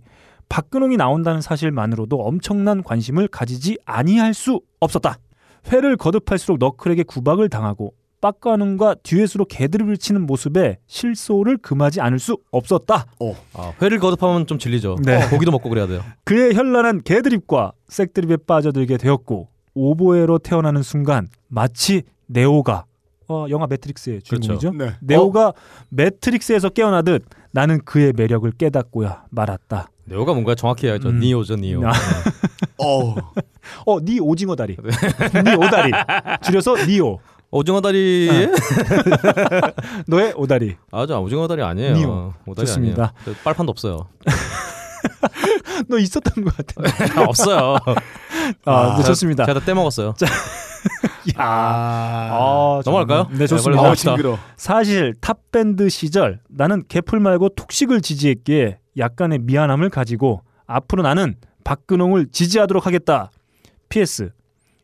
A: 박근홍이 나온다는 사실만으로도 엄청난 관심을 가지지 아니할 수 없었다. 회를 거듭할수록 너클에게 구박을 당하고 빡가능과 듀엣으로 개드립을 치는 모습에 실소를 금하지 않을 수 없었다.
B: 아, 회를 거듭하면 좀 질리죠.
A: 네.
B: 어, 고기도 먹고 그래야 돼요.
A: 그의 현란한 개드립과 색드립에 빠져들게 되었고 오보에로 태어나는 순간 마치 네오가 어, 영화 매트릭스의 주인공이죠.
C: 네.
A: 네오가 매트릭스에서 깨어나듯 나는 그의 매력을 깨닫고야 말았다.
B: 네오가 뭔가 정확히 해야죠.
A: 음.
B: 니오죠, 니오.
A: 아.
C: 어.
A: 어, 니 오징어 다리. 니 오다리. 줄여서 니오.
B: 오징어 다리.
A: 네. 너의 오다리.
B: 아, 저 오징어 다리 아니에요.
A: 니오.
B: 오다리
A: 좋습니다.
B: 아니에요. 저 빨판도 없어요.
A: 너 있었던 것 같은데.
B: 아, 없어요.
A: 아, 네, 좋습니다.
B: 제가 다 떼먹었어요.
A: 야. 아,
B: 넘어갈까요?
A: 네,
B: 네,
A: 좋습니다.
C: 어, 징그러.
A: 사실 탑 밴드 시절 나는 게플 말고 톡식을 지지했기에 약간의 미안함을 가지고 앞으로 나는 박근홍을 지지하도록 하겠다. PS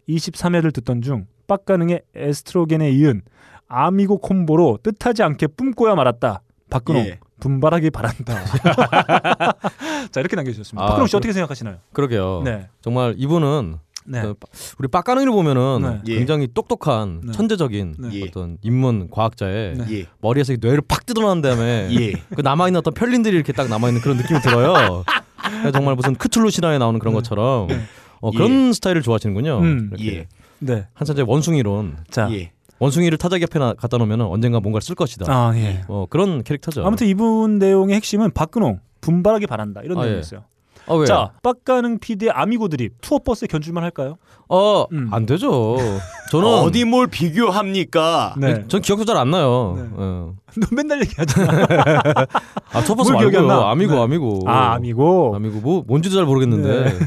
A: 23회를 듣던 중 빡가능의 에스트로겐에 이은 아미고 콤보로 뜻하지 않게 뿜고야 말았다. 박근홍
C: 예.
A: 분발하기 바란다. 자 이렇게 남겨주셨습니다.
B: 아,
A: 박근홍 씨
B: 그럼-
A: 어떻게 생각하시나요?
B: 그러게요.
A: 네,
B: 정말 이분은
A: 네,
B: 그 우리 빡가능이를 보면은
A: 네.
C: 예.
B: 굉장히 똑똑한
A: 네.
B: 천재적인
A: 네.
C: 예.
B: 어떤 인문 과학자의
A: 네.
C: 예.
B: 머리에서 이 뇌를 팍 뜯어난 다음에
C: 예.
B: 그 남아 있는 어떤 편린들이 이렇게 딱 남아 있는 그런 느낌이 들어요. 정말 무슨 크툴루 신화에 나오는 그런 것처럼 어, 그런 스타일을 좋아하시는군요.
A: 음.
C: 예.
A: 네.
B: 한산제 원숭이론
A: 자,
C: 예.
B: 원숭이를 타자기 앞에 나- 갖다 놓으면 언젠가 뭔가를 쓸 것이다.
A: 아 예.
B: 어, 그런 캐릭터죠.
A: 아무튼 이분 내용의 핵심은 박근홍 분발하기 바란다 이런
B: 아,
A: 내용이었어요.
B: 아, 왜?
A: 자, 빡가능 PD의 아미고 드립 투어 버스에 견줄만 할까요?
B: 어,
A: 음.
B: 안 되죠. 저는
C: 어디 뭘 비교합니까?
A: 네.
B: 전 기억도 잘 안 나요.
A: 네.
B: 어.
A: 너 맨날 얘기하잖아.
B: 아,
A: 기억이 안
B: 말고요.
A: 나?
B: 아미고,
A: 네.
B: 아미고.
A: 아, 아미고.
B: 아미고 뭐 뭔지도 잘 모르겠는데.
A: 네.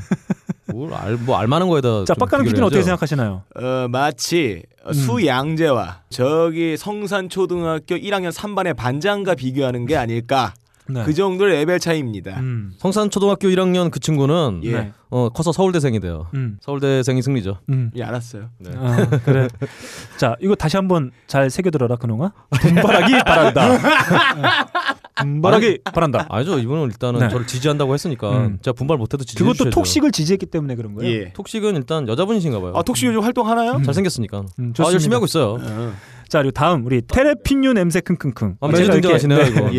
B: 뭘 알, 뭐 알만한 거에다.
A: 자,
B: 비교를
A: PD는 어떻게. 생각하시나요?
C: 어, 마치
A: 음.
C: 수양재와 저기 성산초등학교 1학년 3반의 반장과 비교하는 게 아닐까.
A: 네.
C: 그 정도의 레벨 차이입니다.
A: 음.
B: 성산 초등학교 1학년 그 친구는
C: 예.
A: 네.
B: 어, 커서 서울대생이 돼요.
A: 음.
B: 서울대생이 승리죠.
A: 음.
C: 예, 알았어요.
B: 네.
A: 아, 그래. 자, 이거 다시 한번 잘 새겨들어라, 그놈아. 분발하기 바란다. 분발하기 바란다.
B: 아니죠. 이분은 일단은
A: 네.
B: 저를 지지한다고 했으니까
A: 음.
B: 제가 분발 못해도 지지해
A: 그것도
B: 주셔야죠.
A: 톡식을 지지했기 때문에 그런 거예요.
C: 예.
B: 톡식은 일단 여자분이신가 봐요.
C: 아, 톡시 요즘 활동하나요?
B: 잘 생겼으니까.
A: 음,
B: 아. 열심히 하고 있어요.
C: 어.
A: 자, 그리고 다음 우리 테레핀유 냄새 킁킁킁.
B: 아, 매주
A: 제가 이렇게-
B: 등장하시네요,
A: 네.
B: 이거.
C: 예,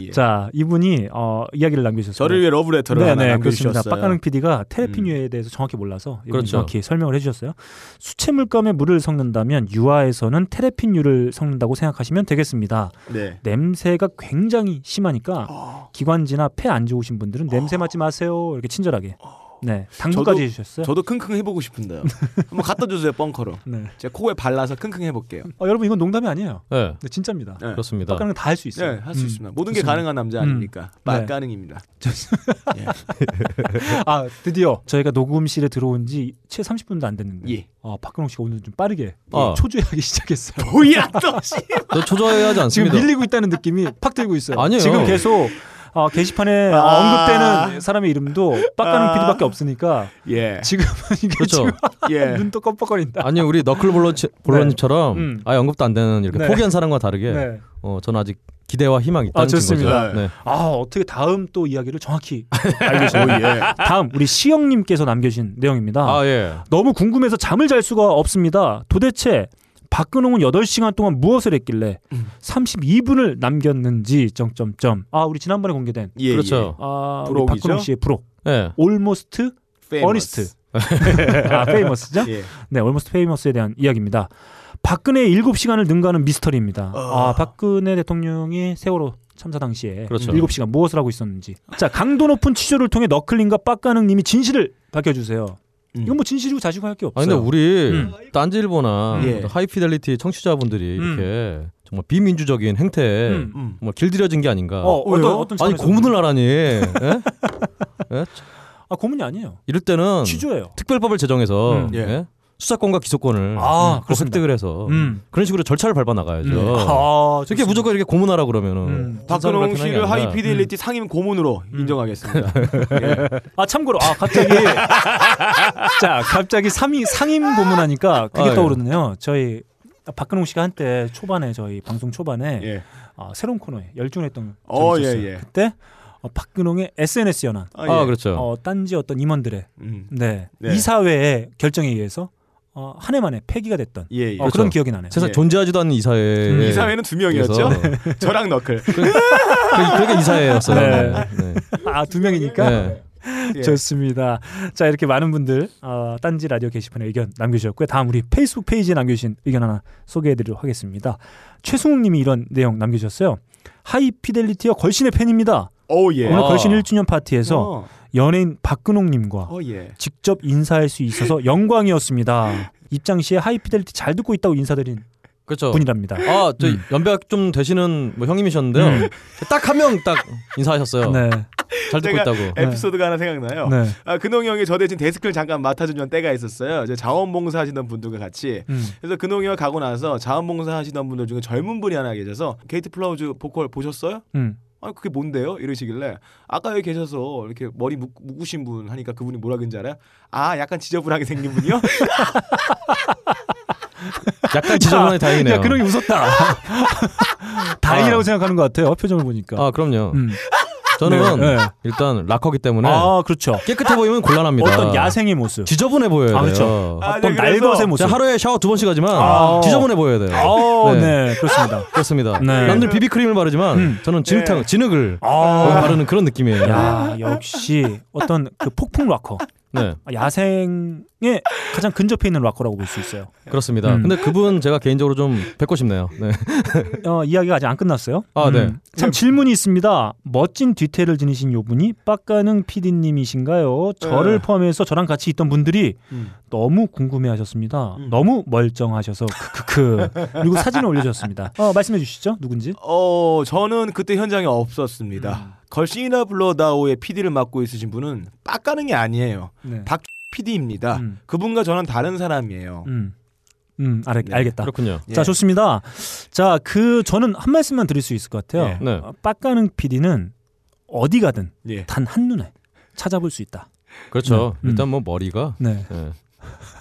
C: 예, 예.
A: 자, 이분이 어, 이야기를 남겨주셨어요.
C: 저를 위해 러브레터를
A: 네,
C: 하나
A: 네, 그렇습니다.
C: 남겨주셨어요. 음.
A: 빡가능 PD가 테레핀유에 대해서 정확히 몰라서 이분이
B: 그렇죠.
A: 정확히 설명을 해주셨어요. 수채 물감에 물을 섞는다면 유아에서는 테레핀유를 섞는다고 생각하시면 되겠습니다.
C: 네.
A: 냄새가 굉장히 심하니까
C: 아.
A: 기관지나 폐 안 좋으신 분들은 냄새 맡지 마세요. 이렇게 친절하게. 네, 당부까지
C: 저도-
A: 해주셨어요.
C: 저도 킁킁 해보고 싶은데요. 한번 갖다 주세요, 벙커로.
A: 네.
C: 제가 코에 발라서 킁킁 해볼게요.
A: 어, 여러분 이건 농담이 아니에요.
B: 네,
A: 네, 진짜입니다.
C: 네.
B: 그렇습니다.
A: 빡가는 다할 수 있어요.
C: 네, 할 수
A: 음,
C: 있습니다. 모든 게
A: 좋습니다.
C: 가능한 남자
A: 음.
C: 아닙니까?
A: 네.
C: 빡가능입니다.
A: 아 드디어 저희가 녹음실에 들어온 지 채 30분도 안 됐는데
C: 예.
A: 아, 박근홍 씨가 오늘 좀 빠르게
B: 아.
A: 초조해하기 시작했어요.
C: 뭐야 또 씨.
B: 저 초조해하지
A: 지금
B: 않습니다.
A: 밀리고 있다는 느낌이 팍 들고 있어요.
B: 아니에요.
A: 지금 계속 어, 게시판에
C: 아.
A: 언급되는 사람의 이름도 빡가는
C: 아.
A: 피드밖에 없으니까
C: 예.
A: 지금은 이게
B: 그렇죠.
A: 지금
C: 예.
A: 눈도 껌뻑거린다.
B: 아니 우리 너클 볼러님처럼
A: 네. 음.
B: 아예 언급도 안 되는 이렇게
A: 네.
B: 포기한 사람과 다르게
A: 네.
B: 어, 저는 아직 기대와 희망이 있다는
A: 아, 좋습니다.
B: 네.
A: 아 어떻게 다음 또 이야기를 정확히.
C: 오, 예.
A: 다음 우리 시영님께서 남겨주신 내용입니다.
B: 아 예.
A: 너무 궁금해서 잠을 잘 수가 없습니다. 도대체 박근홍은 8시간 동안 무엇을 했길래
C: 음.
A: 32분을 남겼는지 점점점. 아, 우리 지난번에 공개된
C: 예,
B: 그렇죠.
A: 아, 우리? 박근홍 씨의 브록.
B: 예.
A: Almost
C: 예.
A: Honest. 아, Famous죠?
C: 예.
A: 네, Almost Famous에 대한 이야기입니다. 박근혜의 7시간을 능가하는 미스터리입니다. 아, 박근혜 대통령이 세월호 참사 당시에
B: 그렇죠.
A: 7시간 무엇을 하고 있었는지. 자, 강도 높은 취조를 통해 너클링과 빡가능 님이 진실을 밝혀 주세요.
C: 음.
A: 이건 뭐 진실이고 자시고 할 게 없어요.
B: 근데 우리
A: 음.
B: 딴지일보나
C: 예.
B: 하이피델리티 청취자분들이
A: 음.
B: 이렇게 정말 비민주적인 행태에
A: 음.
C: 음.
B: 정말 길들여진 게 아닌가.
A: 어, 어떤? 어떤
B: 아니 고문을 하라니. 예? 예?
A: 아, 고문이 아니에요.
B: 이럴 때는
A: 취조예요.
B: 특별법을 제정해서
A: 음.
C: 예.
B: 예? 수사권과 기소권을
A: 아,
B: 꼭
A: 그렇습니다.
B: 획득을 해서
A: 음.
B: 그런 식으로 절차를 밟아 나가야죠.
A: 음. 아,
B: 이렇게 무조건 이렇게 고문하라 그러면은
A: 음.
C: 박근홍 씨를 하이 피델리티 상임 고문으로
A: 음.
C: 인정하겠습니다. 예.
A: 아 참고로 아 갑자기 자 갑자기 상임 상임 고문하니까 그게
B: 아, 예.
A: 떠오르네요. 저희 박근홍 씨가 한때 초반에 저희 방송 초반에
C: 예.
A: 아, 새로운 코너에 열중했던
C: 어,
A: 적이
C: 예,
A: 있었어요.
C: 예.
A: 그때 어, 박근홍의 SNS 연한
C: 아,
B: 아
C: 예.
B: 그렇죠.
A: 어, 딴지 어떤 임원들의
C: 음.
A: 네,
C: 네.
A: 이사회의 결정에 의해서 어, 한 해 만에 폐기가 됐던
C: 예, 예.
A: 어,
B: 그렇죠.
A: 그런 기억이 나네요.
B: 세상
C: 예.
B: 존재하지도 않는 이사회.
A: 음,
C: 이 사회는 두 명이었죠. 저랑 너클.
B: 그게 이사회였어요.
A: 네.
B: 네.
A: 아두 명이니까
B: 네.
C: 예.
A: 좋습니다. 자 이렇게 많은 분들 어, 딴지 라디오 게시판에 의견 남겨주셨고요. 다음 우리 페이스북 페이지에 남겨주신 의견 하나 소개해드리도록 하겠습니다. 최승욱님이 이런 내용 남겨주셨어요. 하이피델리티와 걸신의 팬입니다.
C: 오 예.
A: 오늘
B: 아.
A: 걸신 1주년 파티에서
C: 어,
A: 연예인 박근홍님과
C: 어 예.
A: 직접 인사할 수 있어서 영광이었습니다. 입장 시에 하이피델리티 잘 듣고 있다고 인사드린
B: 그렇죠.
A: 분이랍니다.
B: 아, 저
A: 음.
B: 연배가 좀 되시는 뭐 형님이셨는데요.
A: 음.
B: 딱 한 명 딱 인사하셨어요.
A: 네,
B: 잘 듣고
C: 제가
B: 있다고.
C: 에피소드가 하나 생각나요.
A: 네,
C: 아, 근홍 형이 저 대신 데스크를 잠깐 맡아주던 때가 있었어요. 이제 자원봉사 하시던 분들과 같이.
A: 음.
C: 그래서 근홍이 형 가고 나서 자원봉사 하시던 분들 중에 젊은 분이 하나 계셔서 게이트 플라워즈 보컬 보셨어요?
A: 음.
C: 아 그게 뭔데요? 이러시길래 아까 여기 계셔서 이렇게 머리 묶, 묶으신 분 하니까 그분이 뭐라 그런지 알아요? 아 약간 지저분하게 생긴 분이요?
B: 약간 지저분하니 다행이네요.
A: 야, 그런 게 웃었다. 다행이라고 생각하는 것 같아요. 표정을 보니까.
B: 아 그럼요.
A: 음.
B: 저는
A: 네, 네.
B: 일단 락커기 때문에
A: 아, 그렇죠.
B: 깨끗해 보이면 곤란합니다.
A: 어떤 야생의 모습.
B: 지저분해 보여야
A: 아,
B: 돼요.
A: 그렇죠.
C: 아,
A: 어떤
C: 네, 그래서
A: 날것의 모습.
B: 제가 하루에 샤워 두 번씩 하지만
A: 아.
B: 지저분해 보여야 돼요.
A: 아,
B: 네.
A: 네. 그렇습니다.
B: 그렇습니다.
A: 네.
B: 남들 비비크림을 바르지만
A: 음.
B: 저는 진흙탕, 진흙을
A: 아,
B: 바르는 그런 느낌이에요.
A: 야, 역시 어떤 그 폭풍 락커.
B: 네,
A: 야생 에 가장 근접해 있는 락커라고 볼 수 있어요.
B: 그렇습니다.
A: 음.
B: 근데 그분 제가 개인적으로 좀 뵙고 싶네요. 네.
A: 어, 이야기가 아직 안 끝났어요.
B: 아, 네.
A: 참 질문이 있습니다. 멋진 뒤태를 지니신 요분이 빡가능 PD님이신가요? 저를
C: 네.
A: 포함해서 저랑 같이 있던 분들이
C: 음.
A: 너무 궁금해하셨습니다.
C: 음.
A: 너무 멀쩡하셔서 크크크. 그리고 사진을 올려주셨습니다. 어, 말씀해 주시죠. 누군지?
C: 어, 저는 그때 현장에 없었습니다. 걸신이나 불러다오의 PD를 맡고 있으신 분은 빡가능이 아니에요.
A: 네.
C: 박 PD입니다.
A: 음.
C: 그분과 저는 다른 사람이에요.
A: 음, 음, 알,
C: 네.
A: 알겠다.
B: 그렇군요.
C: 예.
A: 자, 좋습니다. 자, 그 저는 한 말씀만 드릴 수 있을 것 같아요.
C: 예.
B: 네.
A: 어, 빡가능 PD는 어디 가든
C: 예.
A: 단 한눈에 찾아볼 수 있다.
B: 그렇죠.
A: 네. 음.
B: 일단 뭐 머리가
A: 네.
B: 네.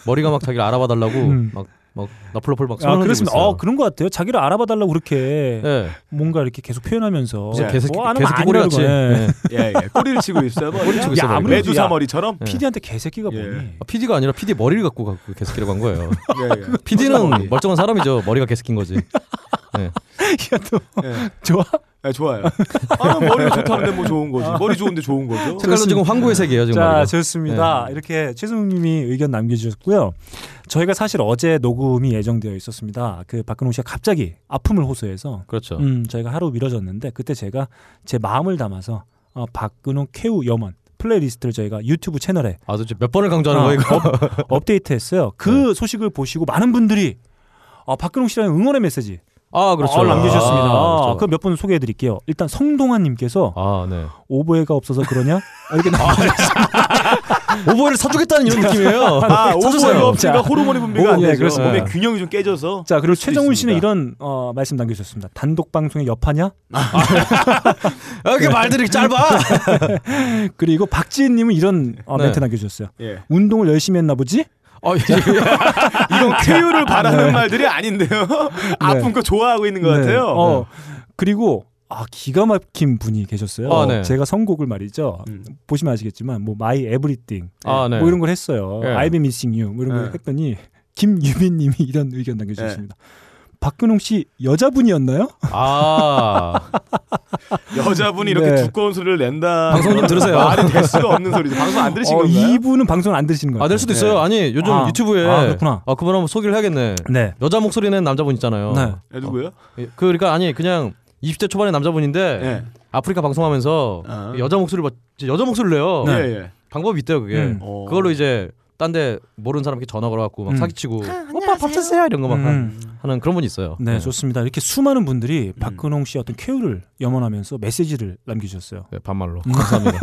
B: 머리가 막 자기를 알아봐 달라고
A: 음.
B: 막, 막 너플너플 막
A: 아, 그렇습니다.
B: 어,
A: 그런 것 같아요. 자기를 알아봐 달라고 그렇게
B: 네.
A: 뭔가 이렇게 계속 표현하면서
C: 네.
B: 개새끼,
A: 뭐
B: 개새끼 꼬리. 같이.
A: 예.
B: 네.
C: 예, 예. 꼬리를 치고 있어요.
B: 꼬리 치고
A: 야,
B: 있어요.
C: 메두사
A: 야.
C: 머리처럼.
B: 네.
A: PD한테 개새끼가
C: 예.
A: 뭐니?
B: 아, PD가 아니라 PD 머리를 갖고 가- 그 개새끼로 간 거예요.
C: 예, 예.
B: PD는 멀쩡한 사람이죠. 머리가 개새끼인 거지. 네.
A: 야, 또
C: 예.
A: 좋아?
C: 예, 좋아요. 아, 머리가 좋다는데 뭐 좋은 거지. 머리 좋은데 좋은 거죠.
B: 색깔도 지금 황구의 색이에요. 지금
A: 자,
B: 머리가.
A: 좋습니다. 이렇게 최승욱 님이 의견 남겨주셨고요. 저희가 사실 어제 녹음이 예정되어 있었습니다. 그 박근홍 씨가 갑자기 아픔을 호소해서
B: 그렇죠.
A: 음, 저희가 하루 미뤄졌는데 그때 제가 제 마음을 담아서 어, 박근홍 쾌유 염원 플레이리스트를 저희가 유튜브 채널에
B: 아, 도대체 몇 번을 강조하는
A: 어,
B: 거예요, 이거?
A: 업, 업데이트했어요. 그 소식을 보시고 많은 분들이 어, 박근홍 씨라는 응원의 메시지
B: 아, 그렇죠.
A: 어, 남겨주셨습니다.
B: 아, 그렇죠.
A: 그 몇 분 소개해 드릴게요. 일단 성동환님께서
B: 아, 네.
A: 오보에가 없어서 그러냐? 이렇게
B: 오보에를 사주겠다는 이런 느낌이에요.
C: 아. 오보에가 없으니까
A: 자.
C: 호르몬이 분비가
A: 오,
C: 안
A: 예,
C: 되죠.
A: 그렇습니다.
C: 몸의 균형이 좀 깨져서.
A: 자 그리고 최정훈 씨는. 이런 어, 말씀 남겨주셨습니다. 단독 방송에 여파냐?
B: 아, 이렇게 말들이 짧아.
A: 그리고 박지혜님은 이런 어,
B: 네.
A: 멘트 남겨주셨어요.
C: 예.
A: 운동을 열심히 했나 보지?
B: 어,
C: 이건 쾌유를 바라는
A: 네.
C: 말들이 아닌데요. 아픈 거 좋아하고 있는 것
A: 네.
C: 같아요.
A: 어, 그리고 아 기가 막힌 분이 계셨어요.
B: 아, 네.
A: 제가 선곡을 말이죠.
C: 음.
A: 보시면 아시겠지만 뭐 My Everything
B: 아, 네.
A: 뭐 이런 걸 했어요.
B: 예.
A: I've been missing you 뭐 이런 걸
C: 예.
A: 했더니 김유빈님이 이런 의견 남겨주셨습니다.
B: 예.
A: 박근홍 씨 여자분이었나요?
B: 아,
C: 여자분이 이렇게
A: 네.
C: 두꺼운 소리를 낸다.
B: 방송 좀 들으세요.
C: 말이 될 수가 없는 소리죠. 방송 안 들으신
A: 어,
C: 건가요?
A: 이분은 방송 안 들으시는 거예요.
B: 아, 될 수도 있어요. 아니, 요즘
A: 아.
B: 유튜브에
A: 아, 그렇구나.
B: 아, 그분 한번 소개를 해야겠네.
A: 네.
B: 여자 목소리 낸 남자분 있잖아요.
A: 네.
C: 예, 누구요?
B: 예, 그 그러니까 아니 그냥 20대 초반의 남자분인데
C: 예.
B: 아프리카 방송하면서
C: 아.
B: 여자 목소리를 막- 여자 목소리를 내요.
A: 네.
C: 예, 예.
B: 방법이 있대요 그게.
A: 음.
C: 어.
B: 그걸로 이제 딴 데 모르는 사람께 전화 걸어갖고 막
A: 음.
B: 사기치고 오빠 밥 드세요 이런 거막
A: 음.
B: 하는 그런 분이 있어요.
A: 네, 좋습니다. 이렇게 수많은 분들이
C: 음.
A: 박근홍 씨의 어떤 쾌유를 염원하면서 메시지를 남겨주셨어요.
B: 네, 반말로.
A: 음.
B: 감사합니다.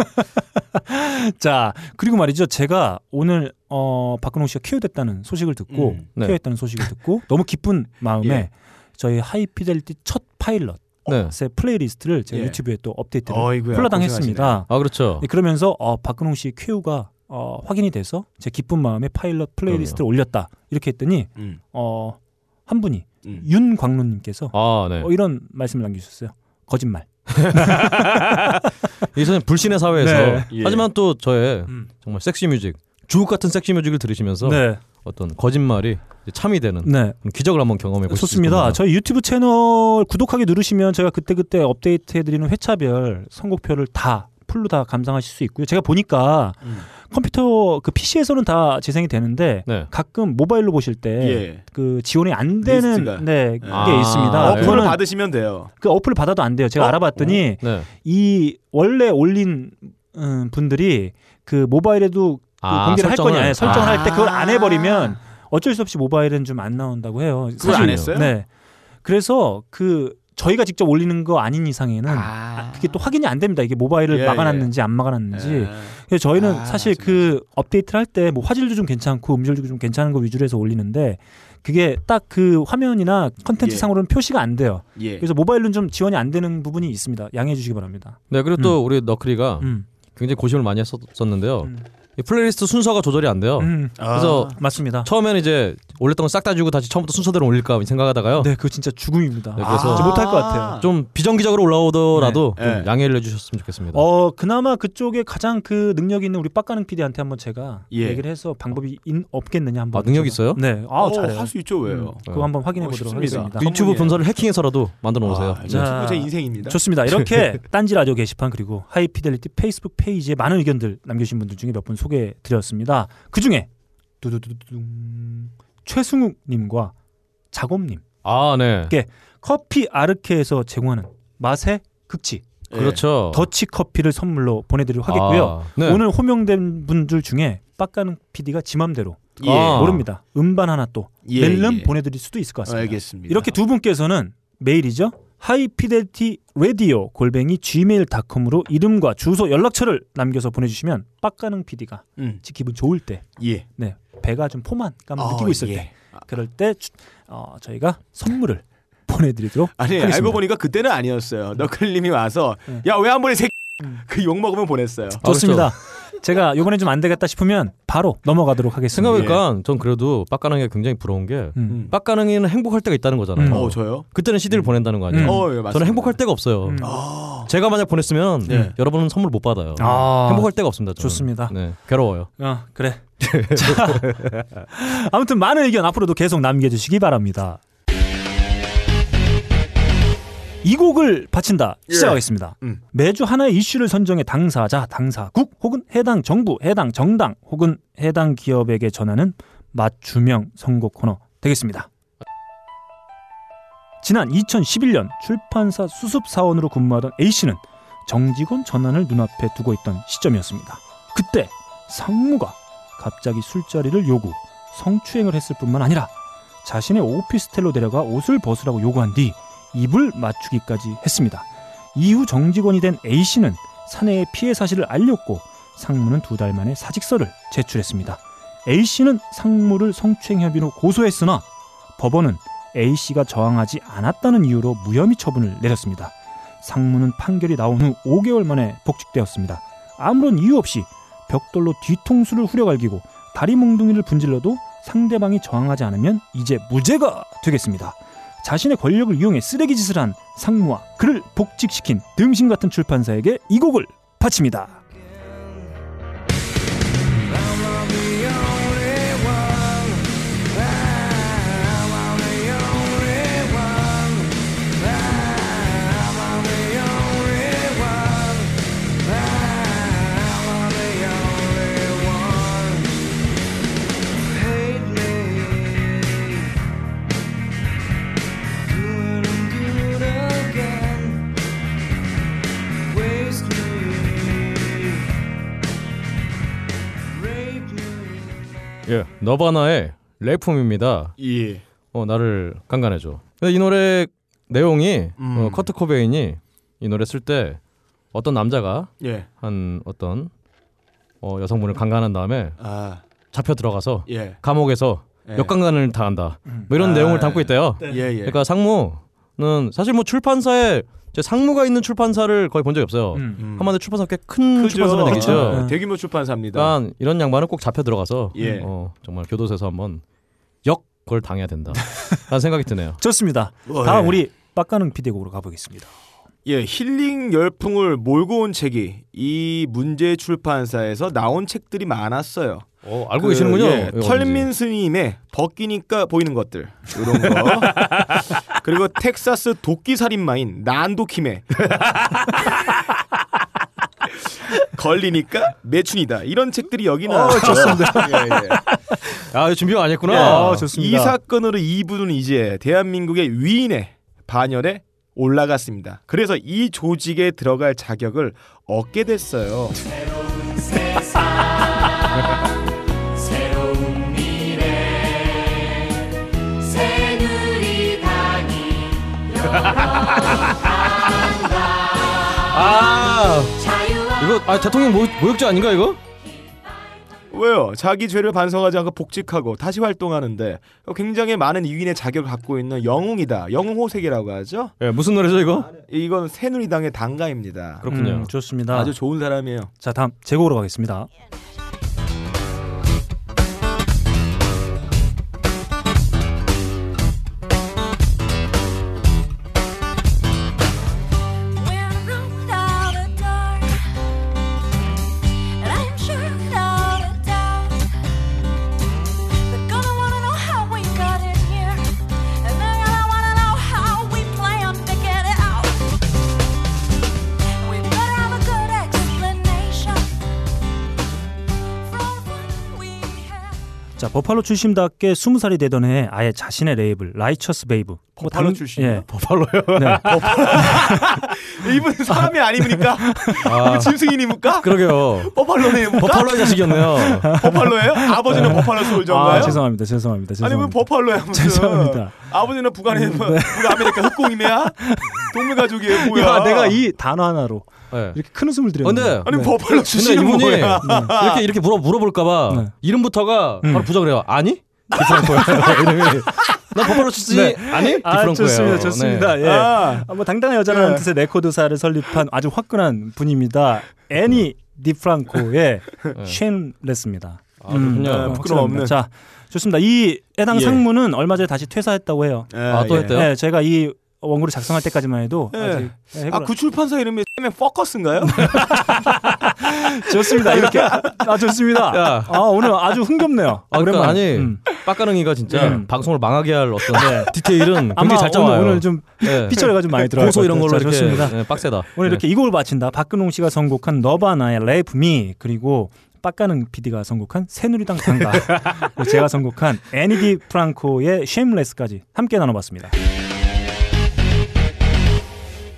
A: 자, 그리고 말이죠. 제가 오늘 어, 박근홍 씨가 쾌유됐다는 소식을 듣고
C: 음.
B: 네.
A: 쾌유했다는 소식을 듣고 너무 기쁜 마음에
C: 예.
A: 저희 하이피델리티 첫 파일럿
B: 네.
A: 의 플레이리스트를 제가
C: 예.
A: 유튜브에 또 업데이트를
C: 어이구야,
A: 훌라당 했습니다.
B: 아 그렇죠.
A: 네, 그러면서 어, 박근홍 씨의 쾌유가 어, 확인이 돼서 제 기쁜 마음에 파일럿 플레이리스트를 올렸다. 이렇게 했더니
C: 음.
A: 어, 한 분이
C: 음.
A: 윤광로님께서
B: 아 네.
A: 어, 이런 말씀을 남겨주셨어요. 거짓말.
B: 이것은 불신의 사회에서
A: 네.
C: 예.
B: 하지만 또 저의
A: 음.
B: 정말 섹시 뮤직 주옥 같은 섹시 뮤직을 들으시면서
A: 네,
B: 어떤 거짓말이 참이 되는
A: 네.
B: 기적을 한번 경험해 수
A: 좋습니다.
B: 있습니다.
A: 저희 유튜브 채널 구독하기 누르시면 저희가 그때그때 업데이트해드리는 회차별 선곡표를 다 풀로 다 감상하실 수 있고요. 제가 보니까
C: 음.
A: 컴퓨터 그 PC에서는 다 재생이 되는데
B: 네.
A: 가끔 모바일로 보실 때그
C: 예.
A: 지원이 안 되는
C: 리스트가.
A: 네, 게
B: 아,
A: 있습니다.
B: 네.
C: 어플을 받으시면 돼요.
A: 그 어플을 받아도 안 돼요. 제가
C: 어?
A: 알아봤더니
B: 네.
A: 이 원래 올린 음, 분들이 그 모바일에도 그
B: 아,
A: 공개를 할
B: 설정을?
A: 거냐 설정을
C: 아.
A: 할때 그걸 안 해버리면 어쩔 수 없이 모바일은 좀 안 나온다고 해요.
C: 그걸 안
A: 사실-
C: 했어요?
A: 네. 그래서 그 저희가 직접 올리는 거 아닌 이상에는
C: 아.
A: 그게 또 확인이 안 됩니다. 이게 모바일을
C: 예,
A: 막아놨는지 안 막아놨는지.
C: 예.
A: 그래서 저희는
C: 아,
A: 사실
C: 맞아,
A: 그 업데이트를 할 때 뭐 화질도 좀 괜찮고 음질도 좀 괜찮은 거 위주로 해서 올리는데 그게 딱 그 화면이나 컨텐츠
C: 예.
A: 상으로는 표시가 안 돼요.
C: 예.
A: 그래서 모바일은 좀 지원이 안 되는 부분이 있습니다. 양해해 주시기 바랍니다.
B: 네 그리고 또 우리 너클이가
A: 음.
B: 굉장히 고심을 많이 했었는데요.
A: 음.
B: 이 플레이리스트 순서가 조절이 안 돼요.
A: 음,
B: 그래서
A: 맞습니다.
B: 처음에는 이제 올렸던 걸 싹 다 지우고 다시 처음부터 순서대로 올릴까 생각하다가요.
A: 네, 그거 진짜 죽음입니다.
B: 네, 그래서
A: 진짜 못할 것 같아요.
B: 좀 비정기적으로 올라오더라도
C: 네.
B: 좀
C: 네.
B: 양해를 해주셨으면 좋겠습니다.
A: 어 그나마 그쪽에 가장 그 능력 있는 우리 빡가능 PD한테 한번 제가
C: 예.
A: 얘기를 해서 방법이 인, 없겠느냐 한번
B: 아, 능력 있어요?
A: 네, 아
C: 어,
A: 잘해요.
C: 할 수 있죠 왜요?
A: 음, 그거 한번 확인해
C: 어,
A: 보도록. 하겠습니다.
C: 그-
B: 유튜브
C: 전문이에요.
B: 본사를 해킹해서라도 만들어 놓으세요.
C: 아,
A: 자.
C: 유튜브 제 인생입니다.
A: 좋습니다. 이렇게 딴지 라디오 게시판 그리고 하이피델리티 페이스북 페이지에 많은 의견들 남겨주신 분들 중에 몇분 소개해 드렸습니다. 그 중에 두두두둥 최승욱님과 작업님
B: 아, 네.
A: 커피 아르케에서 제공하는 맛의 극치
C: 예.
B: 그렇죠.
A: 더치 커피를 선물로 보내드리도록 하겠고요.
B: 아, 네.
A: 오늘 호명된 분들 중에 빡가는 PD가 지맘대로
C: 예.
B: 아.
A: 모릅니다. 음반 하나 또
C: 예,
A: 멜름
C: 예.
A: 보내드릴 수도 있을 것 같습니다.
C: 알겠습니다.
A: 이렇게 두 분께서는 메일이죠. 하이피델티 라디오 골뱅이 gmail.com으로 이름과 주소 연락처를 남겨서 보내주시면 빡가능 PD가
C: 음.
A: 기분 좋을 때,
C: 예.
A: 네 배가 좀 포만감
C: 아,
A: 느끼고 있을
C: 예.
A: 때, 그럴 때 주- 어, 저희가 선물을 보내드리도록
C: 아니
A: 하겠습니다.
C: 알고 보니까 그때는 아니었어요. 너클님이 와서
A: 네.
C: 야왜 안 보내 새그 욕 먹으면 보냈어요.
A: 좋습니다. 제가 이번에 좀 안 되겠다 싶으면 바로 넘어가도록 하겠습니다.
B: 생각해보니까 전 그래도 빡가능이가 굉장히 부러운 게
A: 음.
B: 빡가능이는 행복할 때가 있다는 거잖아요.
A: 음.
C: 어 저요?
B: 그때는 CD를 보낸다는 거 아니에요?
A: 음.
C: 어 예.
B: 저는 행복할 때가 없어요.
A: 음.
C: 아,
B: 제가 만약 보냈으면
C: 네.
B: 여러분은 선물 못 받아요.
A: 아,
B: 행복할 때가 없습니다. 저는.
A: 좋습니다.
B: 네, 괴로워요.
A: 어, 그래. 자, 아무튼 많은 의견 앞으로도 계속 남겨주시기 바랍니다. 이 곡을 바친다 시작하겠습니다.
C: 음.
A: 매주 하나의 이슈를 선정해 당사자, 당사국 혹은 해당 정부, 해당 정당 혹은 해당 기업에게 전하는 맞춤형 선곡 코너 되겠습니다. 지난 2011년 출판사 수습사원으로 근무하던 A씨는 정직원 전환을 눈앞에 두고 있던 시점이었습니다. 그때 상무가 갑자기 술자리를 요구, 성추행을 했을 뿐만 아니라 자신의 오피스텔로 데려가 옷을 벗으라고 요구한 뒤 입을 맞추기까지 했습니다. 이후 정직원이 된 A씨는 사내에 피해 사실을 알렸고 상무는 두 달 만에 사직서를 제출했습니다. A씨는 상무를 성추행 혐의로 고소했으나 법원은 A씨가 저항하지 않았다는 이유로 무혐의 처분을 내렸습니다. 상무는 판결이 나온 후 5개월 만에 복직되었습니다. 아무런 이유 없이 벽돌로 뒤통수를 후려갈기고 다리 몽둥이를 분질러도 상대방이 저항하지 않으면 이제 무죄가 되겠습니다. 자신의 권력을 이용해 쓰레기 짓을 한 상무와 그를 복직시킨 등신 같은 출판사에게 이 곡을 바칩니다.
B: 예, 너바나의 레이품입니다.
C: 예.
B: 어, 나를 강간해줘. 근데 이 노래 내용이
C: 음.
B: 어, 커트 코베인이 이 노래 쓸 때 어떤 남자가
C: 예.
B: 한 어떤 어, 여성분을 강간한 다음에
C: 아,
B: 잡혀 들어가서
C: 예.
B: 감옥에서
C: 예.
B: 역강간을 당한다. 뭐 이런
C: 아,
B: 내용을 담고 있대요.
C: 예, 예.
B: 그러니까 상무 는 사실 뭐 출판사에 제 상무가 있는 출판사를 거의 본 적이 없어요.
A: 음.
C: 음.
B: 한마디 출판사 꽤 큰. 출판사는 얘기죠.
A: 그렇죠. 네.
C: 대규모 출판사입니다.
B: 그러니까 이런 양반은 꼭 잡혀 들어가서
C: 예.
B: 어, 정말 교도소에서 한번 역걸 당해야 된다. 라는 생각이 드네요.
A: 좋습니다.
C: 어,
A: 다음
C: 예.
A: 우리 빡가는 피디곡으로 가보겠습니다.
C: 예, 힐링 열풍을 몰고 온 책이 이 문제 출판사에서 나온 책들이 많았어요.
B: 어, 알고
C: 그,
B: 계시는군요.
C: 예, 털민 스님의 벗기니까 보이는 것들 이런 거. 그리고 텍사스 도끼 살인마인 난도킴의 걸리니까 매춘이다 이런 책들이 여기 나. 좋습니다. 예, 예.
B: 아, 준비가 안 했구나.
A: 아,
C: 이
A: 좋습니다.
C: 사건으로 이분은 이제 대한민국의 위인의 반열에 올라갔습니다. 그래서 이 조직에 들어갈 자격을 얻게 됐어요.
B: 아, 이거 아 대통령 모, 모욕죄 아닌가 이거?
C: 왜요? 자기 죄를 반성하지 않고 복직하고 다시 활동하는데 굉장히 많은 위인의 자격을 갖고 있는 영웅이다. 영웅 호색이라고 하죠.
B: 예, 무슨 노래죠 이거?
C: 이건 새누리당의 당가입니다.
B: 그렇군요.
A: 음, 좋습니다.
C: 아주 좋은 사람이에요.
A: 자 다음 제곡으로 가겠습니다. 버팔로 출신답게 20살이 되던 해에 아예 자신의 레이블 Righteous Babe 뭐
C: 버팔로
A: 당-
C: 출신이요?
A: 예.
B: 버팔로요.
A: 네.
C: 이분 사람이 아닙니까?
B: 아,
C: 짐승이니까?
B: 그러게요.
C: 버팔로네입니까?
B: 버팔로의 자식이었네요.
C: 버팔로예요? 아버지는 Buffalo Soldier인가요?
A: 아, 죄송합니다. 죄송합니다.
C: 아니 왜
A: 죄송합니다.
C: 버팔로야 무슨?
A: 죄송합니다.
C: 아버지는 북한의 뭐, 북아메리카 흑곰이네야? 동물 가족이에요 뭐야?
A: 야, 내가 이 단어 하나로
B: 네.
A: 이렇게 큰 웃음을 드렸는데.
B: 근데
C: 아니
A: 네.
C: 버팔로 출신이
B: 이분이
C: 뭐야?
B: 이렇게 이렇게 물어 물어볼까봐
A: 네.
B: 이름부터가
A: 음.
B: 바로 부정을 해요. 아니? 디프랑코예요. 이름이. 나 버팔로 출신이
A: 네.
B: 아니?
A: 아. 좋습니다. 좋습니다.
B: 네.
A: 예.
C: 아,
A: 아, 뭐 당당한 여자라는
C: 네.
A: 뜻의 레코드사를 설립한 아주 화끈한 분입니다. 애니 디프랑코의 Shameless입니다.
B: 아, 그렇군요.
C: 네, 부끄럼 없는.
A: 자, 좋습니다. 이 해당
C: 예.
A: 상무는 얼마 전에 다시 퇴사했다고 해요.
B: 아, 또
C: 예.
B: 했대요?
A: 네, 제가 이 원고를 작성할 때까지만 해도
C: 예.
A: 아직 예,
C: 아, 그 출판사 이름이 쌤앤파커스인가요?
A: 좋습니다. 이렇게 아 좋습니다.
B: 야.
A: 아 오늘 아주 흥겹네요.
B: 아, 그러니까. 아니
A: 음.
B: 빡가능이가 진짜
A: 음.
B: 방송을 망하게 할 어떤 디테일은
A: 아마
B: 굉장히 잘
A: 오늘,
B: 짜와요.
A: 오늘 좀
B: 네.
A: 피처리가 좀 많이 들어갈
B: 고소
A: 것
B: 이런. 걸로
A: 자,
B: 이렇게
A: 좋습니다.
B: 네, 빡세다.
A: 오늘 이렇게 이 곡을 바친다. 박근홍 씨가 선곡한 너바나의 Rape Me 그리고 빡가능 PD가 선곡한 새누리당 당가 제가 선곡한 애니 디프랑코의 Shameless까지 함께 나눠봤습니다.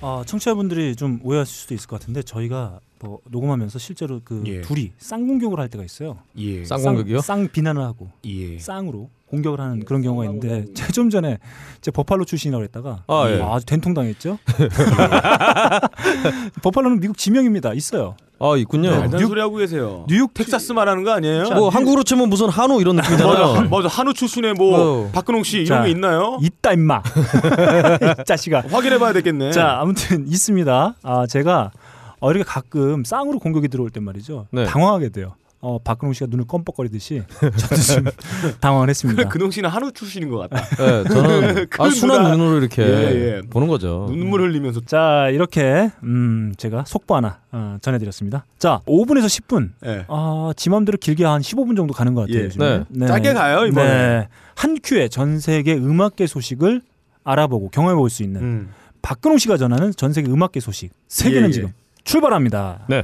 A: 아, 청취자분들이 좀 오해하실 수도 있을 것 같은데 저희가 뭐 녹음하면서 실제로 그
C: 예.
A: 둘이 쌍공격을 할 때가 있어요.
C: 예.
B: 쌍공격이요?
A: 쌍, 쌍 비난을 하고
C: 예.
A: 쌍으로 공격을 하는 그런 경우가 있는데 제가 좀 전에 제 버팔로 출신이라고 했다가
B: 아, 예.
A: 아주 된통 당했죠. 버팔로는 미국 지명입니다. 있어요.
B: 아 있군요.
C: 말도 안
A: 뉴-
C: 소리 하고 계세요.
A: 뉴욕
C: 텍사스 말하는 거 아니에요?
A: 자,
B: 뭐
A: 뉴-
B: 한국으로 치면 무슨 한우 이런 느낌이잖아요.
C: 맞아. 한우 출신의 뭐
B: 어.
C: 박근홍 씨
A: 자,
C: 이런 게 있나요?
A: 있다 임마. 이 자식아.
C: 확인해봐야 되겠네.
A: 자 아무튼 있습니다. 아 제가 어, 이렇게 가끔 쌍으로 공격이 들어올 땐 말이죠.
B: 네.
A: 당황하게 돼요. 어 박근홍 씨가 눈을 껌뻑거리듯이 저도 당황을 했습니다.
C: 근홍 씨는 한우 출신인 것 같다.
B: 네, 저는
C: 그
B: 아주 순한. 눈으로 이렇게
C: 예, 예.
B: 보는 거죠.
C: 눈물 흘리면서.
A: 자 이렇게 음 제가 속보 하나 어, 전해드렸습니다. 자 5분에서 10분.
C: 예.
A: 아, 지 맘대로 길게 한 15분 정도 가는 것 같아요.
C: 예.
A: 요즘에.
C: 짧게 가요, 이번에.
A: 네. 한 큐에 전 세계 음악계 소식을 알아보고 경험해 볼 수 있는
C: 음.
A: 박근홍 씨가 전하는 전 세계 음악계 소식. 세계는
C: 예, 예.
A: 지금 출발합니다.
B: 네.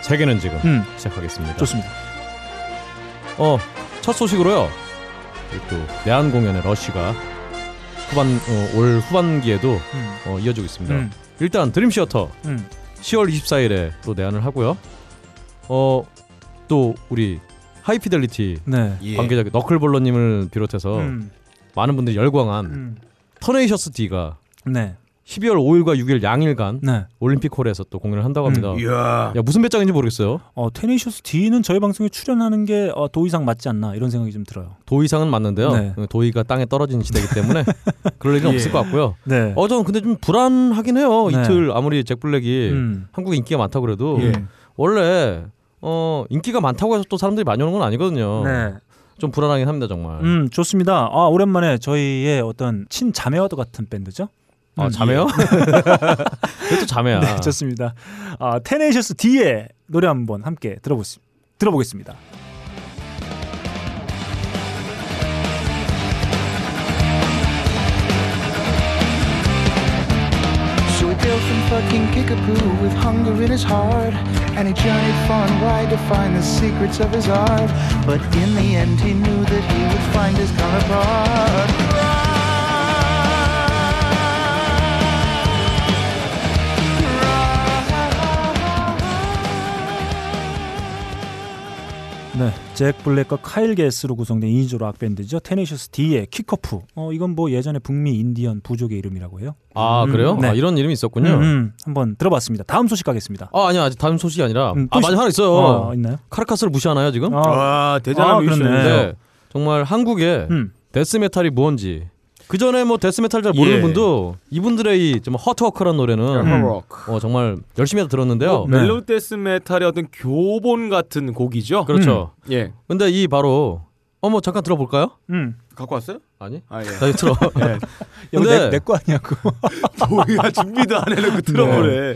B: 세계는 지금
A: 음,
B: 시작하겠습니다.
A: 좋습니다.
B: 어, 첫 소식으로요. 이또 내한 공연의 러쉬가 후반 어, 올 후반기에도
A: 음,
B: 어, 이어지고 있습니다.
A: 음,
B: 일단 드림 시어터
A: 음.
B: 10월 24일에 또 내한을 하고요. 어, 또 우리 하이피델리티
A: 네.
C: 예.
B: 관계자 너클볼러님을 비롯해서
A: 음,
B: 많은 분들이 열광한
A: 음.
B: 터네이셔스 D가
A: 네.
B: 12월 5일과 6일 양일간
A: 네.
B: 올림픽 홀에서 또 공연을 한다고 합니다.
C: 음. 야
B: 무슨 배짱인지 모르겠어요.
A: 어, 테니셔스 D는 저희 방송에 출연하는 게 어, 도의상 맞지 않나 이런 생각이 좀 들어요.
B: 도의상은 맞는데요.
A: 네.
B: 도의가 땅에 떨어진 시대이기 때문에 그럴 일은
C: 예.
B: 없을 것 같고요.
A: 네.
B: 어 저는 근데 좀 불안하긴 해요.
A: 네.
B: 이틀 아무리 잭 블랙이
A: 음.
B: 한국에 인기가 많다고 그래도
C: 예.
B: 원래 어 인기가 많다고 해서 또 사람들이 많이 오는 건 아니거든요.
A: 네.
B: 좀 불안하긴 합니다 정말.
A: 음, 좋습니다. 아, 오랜만에 저희의 어떤 친자매와도 같은 밴드죠?
B: 아
A: 음,
B: 자매요? 그것도 자매야.
A: 네, 좋습니다. 아, 테네이셔스 D의 노래 한번 함께 들어보, 들어보겠습니다.
F: So he built from fucking Kickapoo with hunger in his heart. And he journeyed far and wide to find the secrets of his art. But in the end, he knew that he would find his counterpart.
A: 네, 잭 블랙과 카일 게스로 구성된 2인조 락 밴드죠. 테네이셔스 D의 킥오프. 어, 이건 뭐 예전에 북미 인디언 부족의 이름이라고 해요.
B: 아
A: 음,
B: 그래요?
A: 네.
B: 아, 이런 이름이 있었군요.
A: 음, 음, 한번 들어봤습니다. 다음 소식 가겠습니다.
B: 아 아니야 아직 다음 소식이 아니라
A: 음, 아또
B: 맞아 하나 있어요.
A: 어, 있나요?
B: 카르카스를 무시하나요 지금?
A: 아,
C: 와 대단한
A: 아. 그렇네.
B: 네. 정말 한국에
A: 음.
B: 데스메탈이 뭔지 그 전에 뭐 데스메탈 잘 모르는
C: 예.
B: 분도 이분들의 이 좀 Heartwork라는 노래는
A: 음.
C: 록.
B: 어, 정말 열심히 해서 들었는데요.
C: 뭐, 멜로디 데스 메탈의 어떤 교본 같은 곡이죠.
B: 그렇죠.
C: 예.
B: 근데 이 바로 어머 잠깐 들어볼까요?
A: 음.
C: 갖고 왔어요?
B: 아니
C: 아 예.
B: 나 틀어.
A: 야,
B: 근데-
A: 내, 내거 아니냐고.
C: 뭐야 준비도 안 해놓고 들어보래.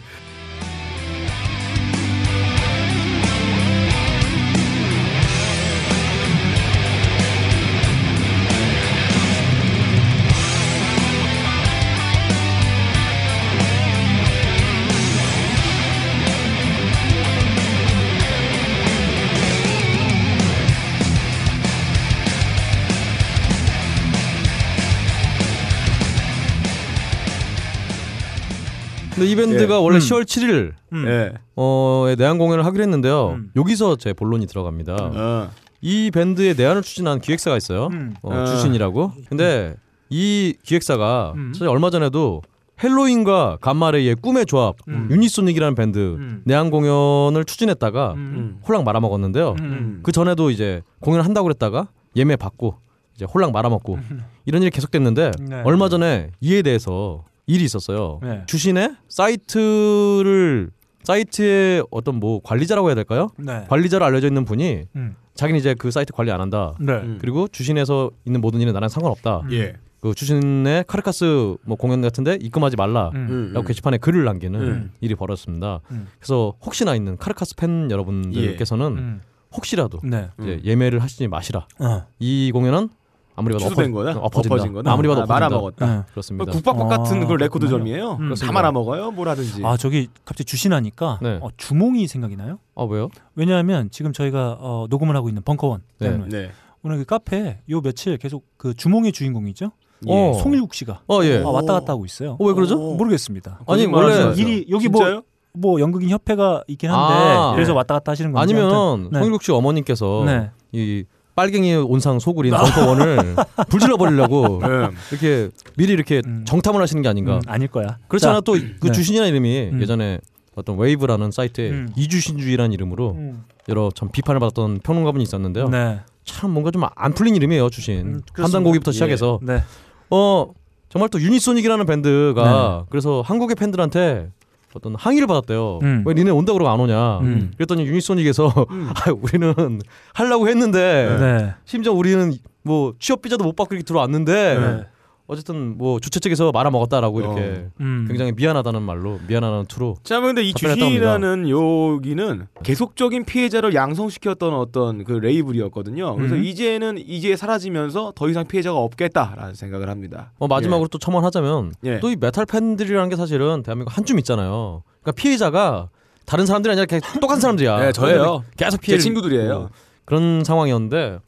B: 근데 이 밴드가
C: 예.
B: 원래
A: 음.
B: 10월 7일
A: 음.
C: 예.
B: 어에 내한 공연을 하기로 했는데요.
A: 음.
B: 여기서 제 본론이 들어갑니다.
C: 어.
B: 이 밴드의 내한을 추진한 기획사가 있어요.
A: 음.
B: 어,
C: 어.
B: 주신이라고. 근데 이 기획사가
A: 음.
B: 사실 얼마 전에도 헬로윈과 감마레이의 꿈의 조합
A: 음.
B: 유니소닉이라는 밴드
A: 음.
B: 내한 공연을 추진했다가
A: 음.
B: 홀랑 말아먹었는데요.
A: 음.
B: 그 전에도 이제 공연을 한다고 그랬다가 예매 받고 이제 홀랑 말아먹고 이런 일이 계속됐는데
A: 네.
B: 얼마 전에 이에 대해서 일이 있었어요.
A: 네.
B: 주신의 사이트를 사이트의 어떤 뭐 관리자라고 해야 될까요?
A: 네.
B: 관리자로 알려져 있는 분이
A: 음.
B: 자기는 이제 그 사이트 관리 안 한다.
A: 네.
C: 음.
B: 그리고 주신에서 있는 모든 일은 나랑 상관없다.
C: 예.
B: 그 주신의 카르카스 뭐 공연 같은데 입금하지 말라.
A: 음.
C: 음.
B: 라고 게시판에 글을 남기는
C: 음.
B: 일이 벌어졌습니다.
A: 음.
B: 그래서 혹시나 있는 카르카스 팬 여러분들께서는
A: 음.
B: 혹시라도
A: 네.
B: 이제 예매를 하시지 마시라.
A: 어.
B: 이 공연은 아무리 봐도
C: 취소된
B: 엎어,
C: 거야?
B: 엎어진다.
C: 엎어진 거다?
B: 아무리 봐도
C: 아,
B: 엎어진다.
C: 말아 먹었다.
A: 네.
B: 그렇습니다.
C: 국밥밥 같은
A: 아,
C: 그 레코드
A: 그렇군요.
C: 점이에요.
A: 음.
C: 다 말아 먹어요. 뭘 하든지.
A: 아 저기 갑자기 주신하니까
B: 네.
A: 어, 주몽이 생각이 나요.
B: 아 왜요?
A: 왜냐하면 지금 저희가 어, 녹음을 하고 있는 벙커원
B: 네.
A: 때문에
C: 네.
A: 오늘 그 카페 요 며칠 계속 그 주몽의 주인공이죠.
C: 예.
B: 어.
A: 송일국 씨가
B: 어 예.
A: 아, 왔다 갔다 하고 있어요.
B: 어, 왜 그러죠?
A: 모르겠습니다.
B: 아니, 원래.
A: 일이 여기 뭐-
C: 진짜요?
A: 뭐 연극인 협회가 있긴 한데
B: 아.
A: 그래서 왔다 갔다 하시는 건지
B: 아니면
A: 아무튼, 네.
B: 송일국 씨 어머님께서
A: 네.
B: 이 빨갱이 온상 소굴인 벙커원을 불질러 버리려고
C: 네.
B: 이렇게 미리 이렇게
A: 음.
B: 정탐을 하시는 게 아닌가.
A: 음, 아닐 거야.
B: 그렇잖아
A: 자,
B: 또그
A: 네.
B: 주신이라는 이름이
A: 음.
B: 예전에 어떤 웨이브라는 사이트에
A: 음.
B: 이주신주의라는 이름으로
A: 음.
B: 여러 참 비판을 받았던 평론가분이 있었는데요.
A: 네.
B: 참 뭔가 좀 안 풀린 이름이에요 주신
A: 음, 그렇습니다.
B: 환단고기부터
C: 예.
B: 시작해서
A: 네.
B: 어 정말 또 유니소닉이라는 밴드가 그래서 한국의 팬들한테 어떤 항의를 받았대요.
A: 음.
B: 왜 니네 온다 그러고 안 오냐?
A: 음.
B: 그랬더니 유니소닉에서 아, 우리는 하려고 했는데
A: 네.
B: 심지어 우리는 뭐 취업 비자도 못 받고 이렇게 들어왔는데
A: 네.
B: 어쨌든 뭐 주최 측에서 말아 먹었다라고 이렇게
A: 음.
B: 굉장히 미안하다는 말로 미안하다는 투로
C: 자, 근데 이 주신이라는 여기는 계속적인 피해자를 양성시켰던 어떤 그 레이블이었거든요. 그래서
A: 음.
C: 이제는 이제 사라지면서 더 이상 피해자가 없겠다라는 생각을 합니다.
B: 어, 마지막으로 또 첨언하자면
C: 예.
B: 또이 메탈 팬들이라는 게 사실은 대한민국 한줌 있잖아요. 그러니까 피해자가 다른 사람들이 아니라 그냥 똑같은 사람들이야.
C: 네, 저예요.
B: 계속
C: 제
B: 피해
C: 친구들이에요.
B: 그런 상황이었는데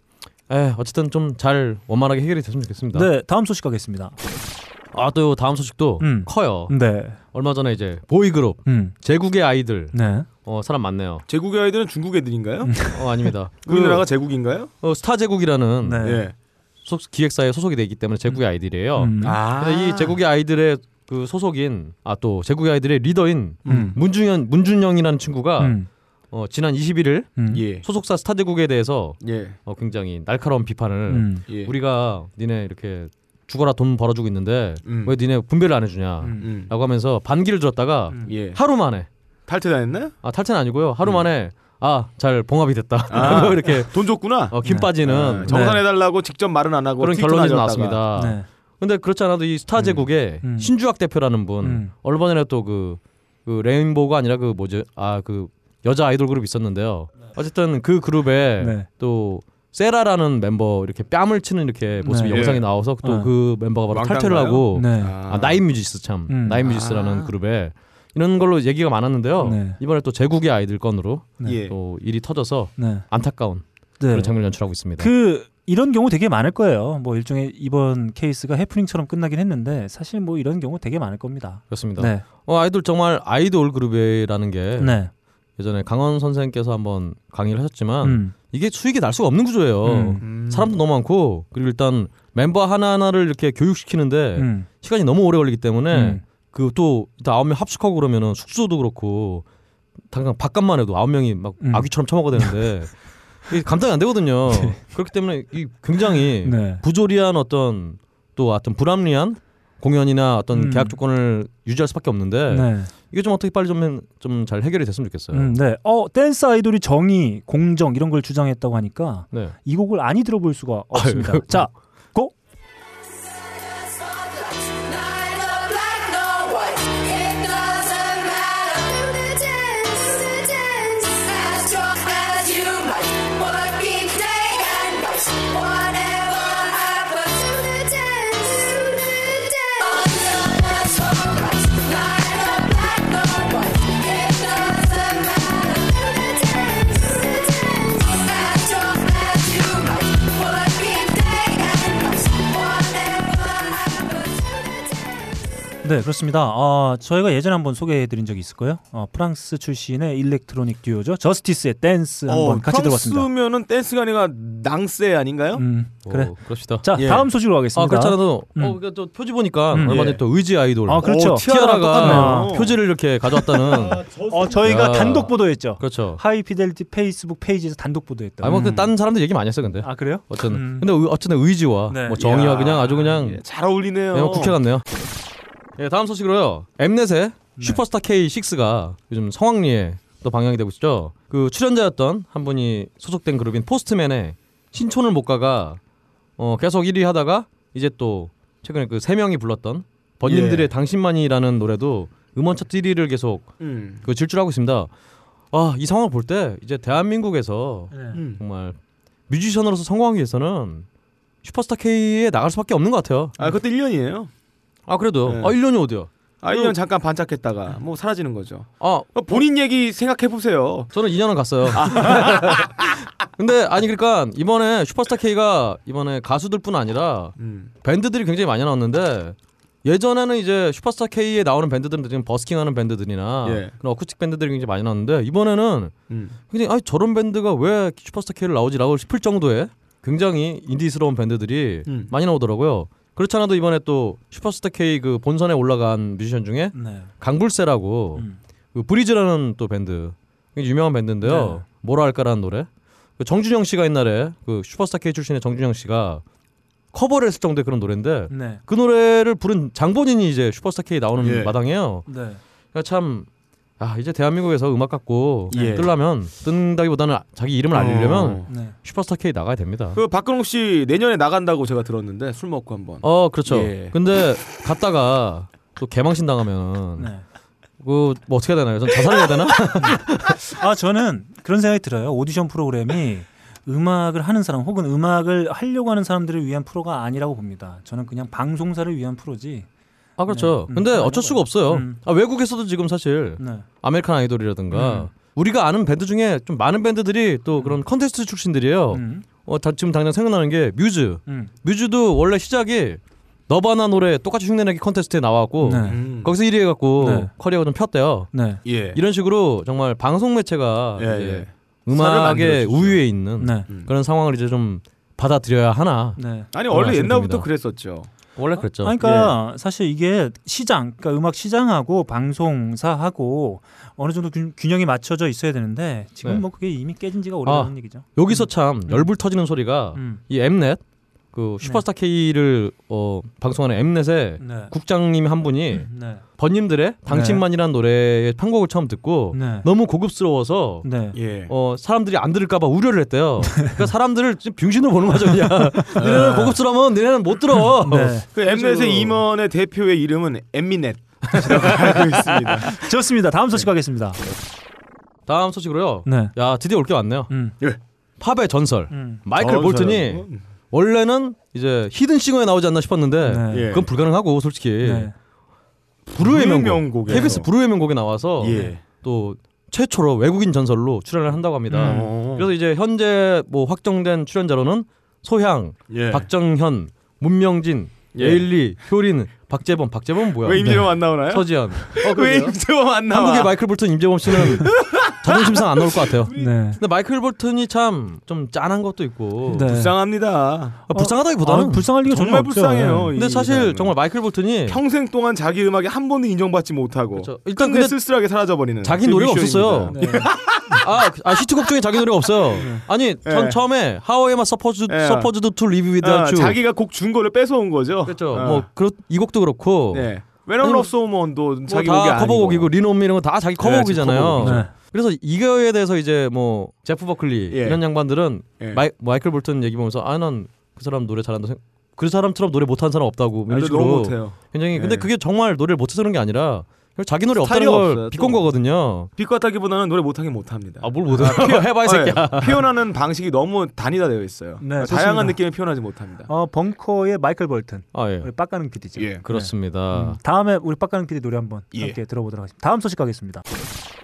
B: 에, 어쨌든 좀 잘 원만하게 해결이 됐으면 좋겠습니다.
A: 네, 다음 소식 가겠습니다.
B: 아 또 다음 소식도
A: 음.
B: 커요.
A: 네.
B: 얼마 전에 이제 보이그룹
A: 음.
B: 제국의 아이들
A: 네.
B: 어, 사람 많네요.
C: 제국의 아이들은 중국 애들인가요?
B: 어 아닙니다.
C: 우리나라가 제국인가요?
B: 어, 스타 제국이라는
A: 네.
C: 예.
B: 소, 기획사에 소속이 돼 있기 때문에 제국의 아이들이에요.
A: 음.
C: 아.
B: 이 제국의 아이들의 그 소속인 아 또 제국의 아이들의 리더인
A: 음.
B: 문준현 문준영이라는 친구가
A: 음.
B: 어, 지난 21일
A: 음.
C: 예.
B: 소속사 스타제국에 대해서
C: 예.
B: 어, 굉장히 날카로운 비판을
A: 음.
C: 예.
B: 우리가 니네 이렇게 죽어라 돈 벌어주고 있는데
C: 음.
B: 왜 니네 분배를 안 해주냐
A: 음.
C: 음.
B: 라고 하면서 반기를 들었다가
A: 음.
C: 예.
B: 하루 만에
C: 탈퇴당했나요?
B: 아 탈퇴는 아니고요 하루 만에 아 잘 봉합이 됐다
C: 아.
B: 이렇게
C: 돈 줬구나.
B: 어, 김
A: 네.
B: 빠지는
C: 아, 정산해달라고 직접 말은 안 하고
B: 그런 결론이. 나왔습니다.
A: 네.
B: 근데 그렇지 않아도 이 스타 제국의
A: 음.
B: 신주학 대표라는 분
A: 음.
B: 얼마 전에 또그 그 레인보우가 아니라 그 뭐지 아그 여자 아이돌 그룹 있었는데요. 어쨌든 그 그룹에
A: 네.
B: 또 세라라는 멤버 이렇게 뺨을 치는 이렇게 모습이
A: 네.
B: 영상이
C: 예.
B: 나와서 또
A: 어.
B: 그 멤버가 바로? 탈퇴를 하고
A: 네.
B: 아, 나인 뮤지스 참
A: 음.
B: 나인 뮤지스라는
C: 아.
B: 그룹에 이런 걸로 얘기가 많았는데요.
A: 네.
B: 이번에 또 제국의 아이들 건으로
A: 네.
C: 예.
B: 또 일이 터져서
A: 네.
B: 안타까운
A: 네.
B: 그런 장면을 연출하고 있습니다.
A: 그 이런 경우 되게 많을 거예요. 뭐 일종의 이번 케이스가 해프닝처럼 끝나긴 했는데 사실 뭐 이런 경우 되게 많을 겁니다.
B: 그렇습니다.
A: 네.
B: 어, 아이돌 정말 아이돌 그룹이라는 게
A: 네.
B: 예전에 강원 선생님께서 한번 강의를 하셨지만
A: 음.
B: 이게 수익이 날 수가 없는 구조예요.
A: 음.
C: 음.
B: 사람도 너무 많고 그리고 일단 멤버 하나하나를 이렇게 교육시키는데
A: 음.
B: 시간이 너무 오래 걸리기 때문에
A: 음.
B: 그또 일단 아홉 명 합숙하고 그러면은 숙소도 그렇고 당장 밥값만 해도 아홉 명이 막
A: 음.
B: 아귀처럼 처먹어야 되는데 이게 감당이 안 되거든요. 그렇기 때문에 이 굉장히
A: 네.
B: 부조리한 어떤 또 어떤 불합리한 공연이나 어떤
A: 음.
B: 계약 조건을 유지할 수밖에 없는데
A: 네.
B: 이게 좀 어떻게 빨리 좀 좀 잘 해결이 됐으면 좋겠어요.
A: 음, 네. 어, 댄스 아이돌이 정의, 공정 이런 걸 주장했다고 하니까
B: 네.
A: 이 곡을 아니 들어볼 수가 없습니다. 자, 네, 그렇습니다. 어, 저희가 예전에 한번 소개해드린 적이 있을 거예요. 어, 프랑스 출신의 electronic 듀오죠. 저스티스의 댄스 한번 같이 들어봤습니다.
C: 어, 프랑스면은 댄스가 아니라 낭세 아닌가요?
A: 음, 그래.
B: 오, 그럽시다.
A: 자,
C: 예.
A: 다음 소식으로 가겠습니다.
B: 아 그렇잖아도
A: 음.
B: 어, 그러니까 또 표지 보니까
A: 음.
B: 얼마 전에
C: 예.
B: 또 의지 아이돌
A: 아, 그렇죠.
C: 오, 티아라가.
B: 표지를 이렇게 가져왔다는
A: 어, 저희가
B: 야.
A: 단독 보도했죠.
B: 그렇죠.
A: 하이피델리티 페이스북 페이지에서 단독 보도했다.
B: 아니 뭐그딴 사람들 얘기 많이 했어 근데
A: 아 그래요?
B: 어쨌든
A: 음.
B: 근데 의- 어쨌든 의지와
A: 네.
B: 뭐 정의와
C: 이야,
B: 그냥 아주 그냥
C: 예, 잘 어울리네요.
B: 네, 뭐 국회 같네요. 예, 다음 소식으로요. 엠넷의 슈퍼스타 K6가 요즘 성황리에 또 방영이 되고 있죠. 그 출연자였던 한 분이 소속된 그룹인 포스트맨의 신촌을 못 가가 어, 계속 1위 하다가 이제 또 최근에 그 세 명이 불렀던 번님들의
C: 예.
B: 당신만이라는 노래도 음원 차트 1위를 계속
C: 음.
B: 그 질주하고 있습니다. 아, 이 상황을 볼 때 이제 대한민국에서
A: 네.
C: 음.
B: 정말 뮤지션으로서 성공하기 위해서는 슈퍼스타 K에 나갈 수밖에 없는 것 같아요.
C: 아, 그것도 1년이에요.
B: 아 그래도
C: 네.
B: 아 1년이 어디야?
C: 아, 1년 잠깐 반짝했다가 뭐 사라지는 거죠.
B: 아
C: 어, 본인 얘기 생각해 보세요.
B: 저는 2년은 갔어요. 근데 아니 그러니까 이번에 슈퍼스타 K가 이번에 가수들뿐 아니라
C: 음.
B: 밴드들이 굉장히 많이 나왔는데 예전에는 이제 슈퍼스타 K에 나오는 밴드들은 지금 버스킹하는 밴드들이나
C: 예.
B: 그런 어쿠스틱 밴드들이 굉장히 많이 나왔는데 이번에는
C: 음.
B: 굉장히 아 저런 밴드가 왜 슈퍼스타 K를 나오지라고 싶을 정도의 굉장히 인디스러운 밴드들이
C: 음.
B: 많이 나오더라고요. 그렇지 않아도 이번에 또 슈퍼스타 K 그 본선에 올라간 뮤지션 중에
A: 네.
B: 강불세라고
A: 음.
B: 그 브리즈라는 또 밴드 굉장히 유명한 밴드인데요.
A: 네.
B: 뭐라 할까라는 노래. 그 정준영 씨가 옛날에 그 슈퍼스타 K 출신의 정준영 씨가 커버를 했을 정도의 그런 노래인데
A: 네.
B: 그 노래를 부른 장본인이 이제 슈퍼스타 K 나오는
C: 예.
B: 마당이에요.
A: 네.
B: 그러니까 참 아, 이제 대한민국에서 음악 갖고
C: 예.
B: 뜨려면 뜬다기보다는 자기 이름을 알리려면
C: 어.
A: 네.
B: 슈퍼스타 K 나가야 됩니다.
C: 그 박근홍 씨 내년에 나간다고 제가 들었는데 술 먹고 한번.
B: 어, 그렇죠.
C: 예.
B: 근데 갔다가 또 개망신 당하면
A: 네.
B: 그뭐 어떻게 해야 되나요? 전 자살을 해야 되나?
A: 아 저는 그런 생각이 들어요. 오디션 프로그램이 음악을 하는 사람 혹은 음악을 하려고 하는 사람들을 위한 프로가 아니라고 봅니다. 저는 그냥 방송사를 위한 프로지.
B: 아 그렇죠.
A: 네. 음,
B: 근데
A: 그건
B: 어쩔 수가
A: 거예요.
B: 없어요.
A: 음.
B: 아, 외국에서도 지금 사실
A: 네.
B: 아메리칸 아이돌이라든가
A: 음.
B: 우리가 아는 밴드 중에 좀 많은 밴드들이 또 그런 컨테스트 출신들이에요.
A: 음.
B: 어, 다, 지금 당장 생각나는 게 뮤즈.
A: 음.
B: 뮤즈도 원래 시작이 너바나 노래 똑같이 흉내내기 컨테스트에 나왔고
A: 네.
C: 음.
B: 거기서 1위 해갖고
A: 네.
B: 커리어가 좀 폈대요.
A: 네.
C: 예.
B: 이런 식으로 정말 방송 매체가
C: 예,
B: 이제
C: 예.
B: 음악의. 우위에 있는
A: 네.
C: 음.
B: 그런 상황을 이제 좀 받아들여야 하나.
A: 네.
C: 아니 원래 옛날부터. 그랬었죠.
B: 원래 그랬죠.
A: 아니, 그러니까 사실 이게 시장, 그러니까 음악 시장하고 방송사하고 어느 정도 균, 균형이 맞춰져 있어야 되는데 지금
B: 네.
A: 뭐 그게 이미 깨진 지가
B: 아.
A: 오래된 얘기죠.
B: 여기서 참 열불 터지는 소리가
A: 음.
B: 이 엠넷 그 슈퍼스타 K를 어, 방송하는 엠넷의
A: 네.
B: 국장님 한 분이
A: 네.
B: 번님들의 당신만이라는 노래의 편곡을 처음 듣고
A: 네.
B: 너무 고급스러워서
A: 네.
C: 예.
B: 어 사람들이 안 들을까봐 우려를 했대요. 그러니까 사람들을 좀 병신으로 보는 거죠 그냥. 니네는 고급스러우면 니네는 못 들어.
A: 네.
C: 그 엠넷의 임원의 대표의 이름은 엠미넷. 알고 있습니다.
A: 좋습니다. 다음 소식 가겠습니다.
B: 다음 소식으로요.
A: 네.
B: 야 드디어 올 게 왔네요.
A: 음.
B: 팝의 전설
A: 음.
B: 마이클 볼튼이
C: 뭐,
B: 원래는 이제 히든싱어에 나오지 않나 싶었는데
A: 네.
C: 예.
B: 그건 불가능하고 솔직히
A: 네.
B: 불후의 명곡. KBS 불후의 명곡에 나와서
C: 예.
B: 또 최초로 외국인 전설로 출연을 한다고 합니다.
C: 어.
B: 그래서 이제 현재 뭐 확정된 출연자로는 소향,
C: 예.
B: 박정현, 문명진,
C: 예.
B: 에일리, 효린, 박재범, 박재범 뭐야?
C: 왜 임재범 안 나오나요?
B: 서지현. 어,
C: 왜. 임재범 안 나와?
B: 한국의 마이클 볼튼, 임재범 씨는 자존심상 안 나올 것 같아요.
A: 네.
B: 근데 마이클 볼튼이 참 좀 짠한 것도 있고
A: 네.
C: 불쌍합니다.
B: 아, 불쌍하다기보다는
A: 아, 불쌍할 리가
C: 정말
A: 없죠.
C: 불쌍해요.
A: 네.
B: 근데
C: 이
B: 사실
C: 사람은.
B: 정말 마이클 볼튼이
C: 평생 동안 자기 음악이 한 번도 인정받지 못하고
B: 그렇죠. 일단 근데
C: 쓸쓸하게 사라져 버리는
B: 자기 노래가 없었어요.
A: 네.
B: 아, 아 히트곡 중에 자기 노래가 없어요. 아니 전
C: 예.
B: 처음에 How am I supposed,
C: 예.
B: supposed to live without you?
C: 자기가 곡 준 거를 뺏어온 거죠.
B: 그렇죠.
C: 어.
B: 뭐 그렇 이 곡도 그렇고
C: 네. When a
B: man loves
C: a woman도
B: 뭐
C: 자기 곡이
B: 다
C: 아니고.
B: 커버곡이고 Lean on Me 이런 거 다 자기 커버곡이잖아요. 그래서 이거에 대해서 이제 뭐 제프 버클리
C: 예.
B: 이런 양반들은
C: 예.
B: 마이, 마이클 볼튼 얘기 보면서 아 난 그 사람 노래 잘한다. 생- 그 사람처럼 노래 못하는 사람 없다고 이런 식으로. 굉장히 근데
C: 예.
B: 그게 정말 노래를 못해서 그런 게 아니라 자기 노래 없다는 걸
C: 없어요,
B: 비꼰
C: 또.
B: 거거든요.
C: 비꼬다기보다는 노래 못하긴 못합니다.
B: 아뭘 못해? 해봐 이 새끼야.
C: 네, 표현하는 방식이 너무 단위화되어 있어요.
A: 네,
C: 다양한
A: 좋습니다.
C: 느낌을 표현하지 못합니다.
A: 어, 벙커의 마이클 볼튼.
B: 아 예.
A: 우리 빡가는 PD죠.
C: 예.
B: 그렇습니다.
A: 음, 다음에 우리 빡가는 PD 노래 한번
C: 예.
A: 함께 들어보도록 하겠습니다. 다음 소식 가겠습니다.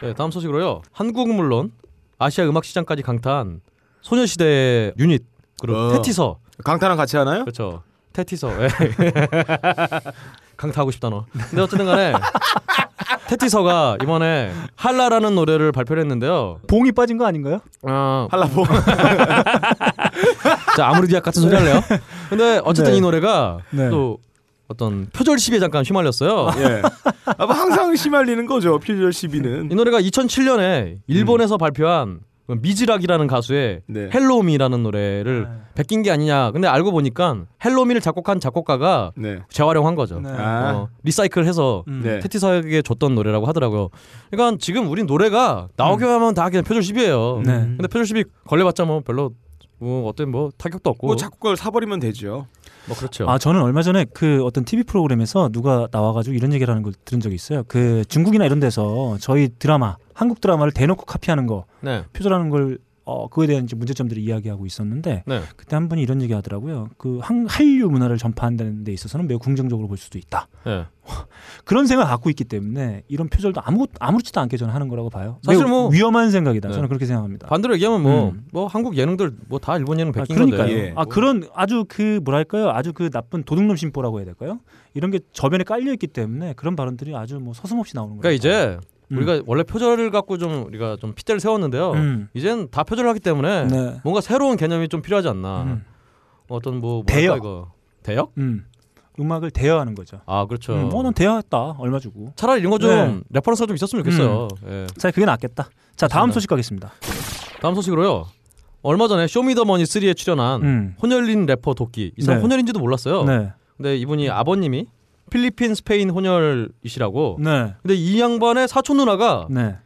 B: 네, 다음 소식으로요. 한국은 물론 아시아 음악 시장까지 강타한 소녀시대 유닛 그룹
C: 어.
B: 테티서
C: 강타랑 같이 하나요?
B: 그렇죠. 테티서 예. 강타하고 싶다 너. 근데 어쨌든 간에 테티서가 이번에 할라라는 노래를 발표를 했는데요.
A: 봉이 빠진 거 아닌가요?
B: 아,
C: 할라보.
B: 자 아무리 디악 같은 소리 할래요. 근데 어쨌든
A: 네.
B: 이 노래가
A: 네.
B: 또 어떤 표절 시비에 잠깐 휘말렸어요.
C: 예. 아, 뭐 항상 시말리는 거죠. 표절 시비는.
B: 이 노래가 2007년에 일본에서 발표한 그 미즈락이라는 가수의
C: 네.
B: 헬로미라는 노래를 베낀 게 아니냐. 근데 알고 보니까 Hello Me를 작곡한 작곡가가
C: 네.
B: 재활용한 거죠.
A: 네.
C: 아.
B: 어, recycle해서
A: 음.
C: 네.
B: 태티서에게 줬던 노래라고 하더라고요. 그러니까 지금 우린 노래가 나오게 하면 다 그냥 표절 시비예요.
A: 네.
B: 근데 표절 시비 걸려봤자 뭐 별로 뭐 어떤 뭐 타격도 없고
C: 뭐 작곡가를 사버리면 되죠.
B: 뭐 그렇죠.
A: 아 저는 얼마 전에 그 어떤 TV 프로그램에서 누가 나와가지고 이런 얘기를 하는 걸 들은 적이 있어요. 그 중국이나 이런 데서 저희 드라마 한국 드라마를 대놓고 카피하는 거
B: 네.
A: 표절하는 걸 어, 그거에 대한 이제 문제점들을 이야기하고 있었는데
B: 네.
A: 그때 한 분이 이런 얘기 하더라고요. 그 한, 한류 문화를 전파한다는 데 있어서는 매우 긍정적으로 볼 수도 있다.
B: 네.
A: 그런 생각을 갖고 있기 때문에 이런 표절도 아무 아무렇지도 않게 저는 하는 거라고 봐요.
B: 사실
A: 매우
B: 뭐-
A: 위험한 생각이다.
B: 네.
A: 저는 그렇게 생각합니다.
B: 반대로 얘기하면 뭐뭐
A: 음.
B: 한국 예능들 뭐 다 일본 예능
A: 아,
B: 베낀
A: 그러니까요.
B: 건데.
C: 예.
A: 아 그런 아주 그 뭐랄까요, 아주 그 나쁜 도둑놈 심보라고 해야 될까요? 이런 게 저변에 깔려 있기 때문에 그런 발언들이 아주 뭐 서슴없이 나오는 거예요.
B: 그러니까 이제
A: 음.
B: 우리가 원래 표절을 갖고 좀 우리가 좀 핏대를 세웠는데요.
A: 음.
B: 이젠 다 표절을 하기 때문에
A: 네.
B: 뭔가 새로운 개념이 좀 필요하지 않나.
A: 음.
B: 어떤 뭐
A: 대여.
B: 이거 대여?
A: 음. 음악을 대여하는 거죠.
B: 아 그렇죠.
A: 음, 어, 난 대여했다. 얼마 주고.
B: 차라리 이런 거좀
A: 네.
B: reference가 좀 있었으면 좋겠어요. 예.
A: 자, 그게 낫겠다. 자, 다음
B: 좋습니다.
A: 소식 가겠습니다.
B: 다음 소식으로요. 얼마 전에 쇼미더머니 3에 출연한
A: 음.
B: 혼혈인 래퍼 도끼. 이 사람
A: 네.
B: 혼혈인지도 몰랐어요.
A: 네.
B: 근데 이분이 아버님이 필리핀 스페인 혼혈이시라고.
A: 네.
B: 근데 이 양반의 사촌 누나가
A: 네.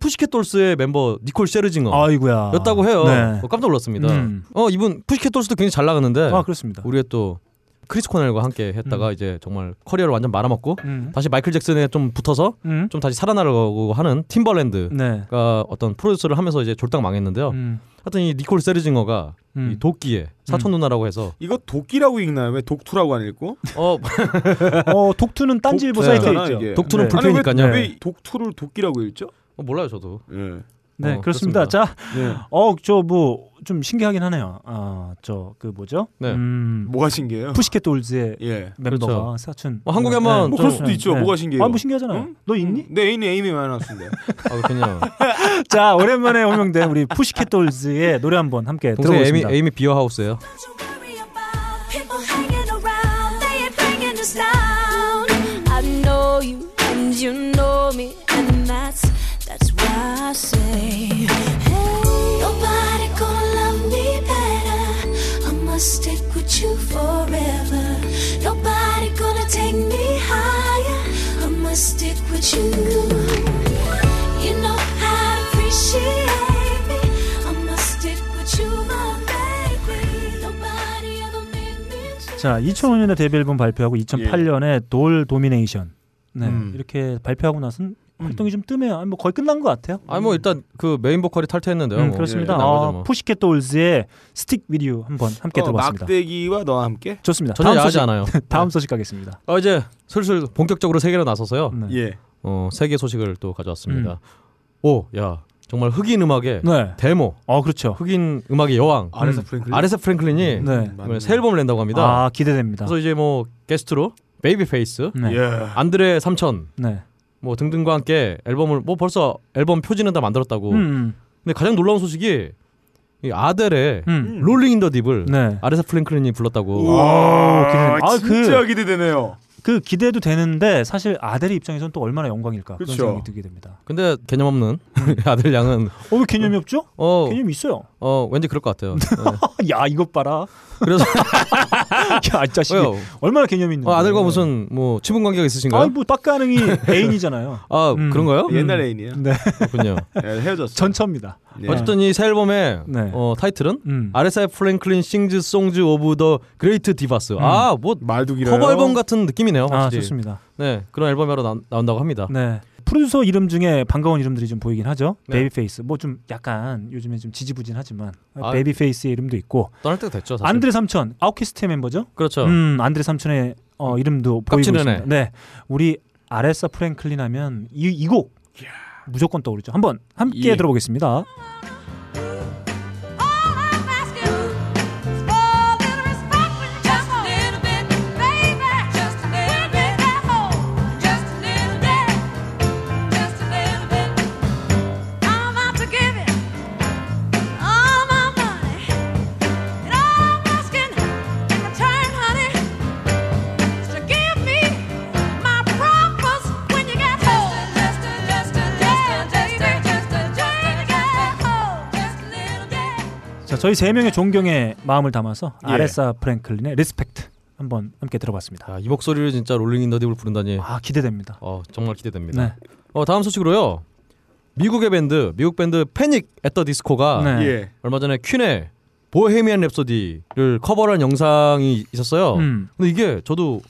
B: 푸시켓 돌스의 멤버 니콜 셰르징어
A: 아이고야.
B: 였다고 해요.
A: 네.
B: 어, 깜짝 놀랐습니다.
A: 음.
B: 어 이분 푸시켓 돌스도 굉장히 잘 나가는데
A: 아, 그렇습니다.
B: 우리의 또 크리스 코넬과 함께 했다가 이제 정말 커리어를 완전 말아먹고
A: 음.
B: 다시 마이클 잭슨에 좀 붙어서
A: 음.
B: 좀 다시 살아나려고 하는 팀벌랜드가
A: 네.
B: 어떤 프로듀서를 하면서 이제 졸딱 망했는데요.
A: 음.
B: 하여튼 이 니콜 셰르징어가
A: 음.
B: 이 도끼의 사촌 누나라고 해서
C: 이거 도끼라고 읽나요? 왜 독투라고 안 읽고?
B: 어
A: 어, 독투는 딴지일보
C: 독투잖아,
A: 사이트에 있죠.
C: 이게.
B: 독투는
A: 네.
B: 불패니까요.
C: 왜 독투를 도끼라고 읽죠?
B: 어, 몰라요 저도.
C: 예.
A: 네,
B: 어,
A: 그렇습니다.
B: 그렇습니다.
A: 자,
C: 네.
A: 어, 저 뭐 좀 신기하긴 하네요. 아, 저 그 뭐죠?
B: 네.
A: 음.
C: 뭐가 신기해요?
A: 푸시켓 돌즈의
C: 예.
A: 멤버가
B: 그렇죠.
A: 사춘.
B: 뭐 한국에
A: 네.
B: 한번
C: 뭐
B: 좀-
C: 그럴 수도 있죠. 뭐가 신기해요?
A: 아, 뭐 신기하잖아요.
C: 응?
A: 너 있니?
C: 내 애인이 에이미 마이너스인데.
B: 아 그렇군요.
A: 자, 오랜만에 호명된 우리 푸시켓 돌즈의 노래 한번 함께
B: 동생 에이미
A: 들어보겠습니다.
B: 에이미 비어하우스예요.
G: Say, hey, nobody gonna love me better. I must stick with you forever. Nobody gonna take me higher. I must stick with you. You know how to appreciate me. I must stick with you, my baby. Nobody ever made me
A: 자, 2005년에 데뷔 앨범 발표하고 2008년에 Doll Domination. 네.
C: 음.
A: 이렇게 발표하고 나선 활동이 좀 뜸해요. 아니, 뭐 거의 끝난 것 같아요.
B: 아니 뭐 일단 그 메인 보컬이 탈퇴했는데요.
A: 음,
B: 뭐.
A: 그렇습니다.
B: 거죠,
A: 어,
B: 뭐.
A: 푸시켓 돌즈의 Stick with you 한번 함께
C: 어,
A: 들어봤습니다.
C: 막대기와 너와 함께.
A: 좋습니다.
B: 전혀
A: 다음
B: 야하지
A: 소식,
B: 않아요.
A: 다음 소식 가겠습니다.
B: 어, 이제 슬슬 본격적으로 세계로 나서서요.
A: 네.
C: 예.
B: 어, 세계 소식을 또 가져왔습니다. 오, 야, 정말 흑인 음악의
A: 네.
B: 대모,
A: 어, 그렇죠.
B: 흑인 음악의 여왕
C: 아레사
A: 음.
C: 프랭클린.
B: 아레사 프랭클린이
A: 네.
B: 새 앨범을 낸다고 합니다.
A: 아, 기대됩니다.
B: 그래서 이제 뭐 게스트로 베이비 페이스,
A: 네.
C: 예.
B: 안드레 삼천
A: 네.
B: 뭐 등등과 함께 앨범을 뭐 벌써 앨범 표지는 다 만들었다고.
A: 음, 음.
B: 근데 가장 놀라운 소식이 이 아델의
A: 음.
B: Rolling in the Deep을
A: 네.
B: 아레사 프랭클린이 불렀다고.
C: 우와,
A: 기대돼. 아,
C: 진짜
A: 그-
C: 기대되네요.
A: 그 기대도 되는데 사실 아델의 입장에서는 또 얼마나 영광일까 그런
C: 그쵸.
A: 생각이 들게 됩니다.
B: 근데 개념 없는 아델 양은
A: 어, 왜 개념이 없죠?
B: 어,
A: 개념이 있어요.
B: 어 왠지 그럴 것 같아요. 네.
A: 야, 이것 봐라.
B: 그래서
A: 야, 이 자식이
B: 왜요?
A: 얼마나 개념이 있는데.
B: 어, 아델과 무슨 뭐 친분 관계가 있으신가요?
A: 아니, 뭐 빡가능이 애인이잖아요.
B: 아
A: 음.
B: 그런가요?
C: 옛날 애인이야.
A: 네.
B: 그렇군요.
C: 예, 헤어졌어.
A: 전처입니다.
C: 예.
B: 어쨌든 이 새 앨범의
A: 네.
B: 어, 타이틀은
A: 음.
B: 아레사 프랭클린 Sings Songs of the Great Divas. 아, 뭐
C: 말도 길어요.
B: 커버 앨범 같은 느낌이네 요.
A: 아,
B: 확실히.
A: 좋습니다.
B: 네, 그런 앨범이 하러 나, 나온다고 합니다.
A: 네. 프로듀서 이름 중에 반가운 이름들이 좀 보이긴 하죠.
B: 네.
A: 베이비페이스. 뭐 좀 약간 요즘에 좀 지지부진하지만
B: 아.
A: 베이비페이스의 이름도 있고
B: 떠날 때가 됐죠. 사실.
A: 안드레 삼천 아웃캐스트 멤버죠.
B: 그렇죠.
A: 음, 안드레 삼천의 어, 이름도 보이고
B: 깝치는
A: 있습니다.
B: 애.
A: 네. 우리 아레사 프랭클린 하면 이 이곡 무조건 떠오르죠. 한번 함께
C: 예.
A: 들어보겠습니다. 저희 세 명의 존경의 마음을 담아서
C: 예.
A: 아레사 프랭클린의 Respect 한번 함께 들어봤습니다.
B: 아, 이 목소리를 진짜 Rolling in the Deep을 부른다니
A: 아 기대됩니다.
B: 어, 정말 기대됩니다.
A: 네.
B: 어, 다음 소식으로요. 미국의 밴드, 미국 밴드 Panic at the Disco가
A: 네.
C: 예.
B: 얼마 전에 퀸의 Bohemian Rhapsody를 커버한 영상이 있었어요.
A: 음.
B: 근데 이게 저도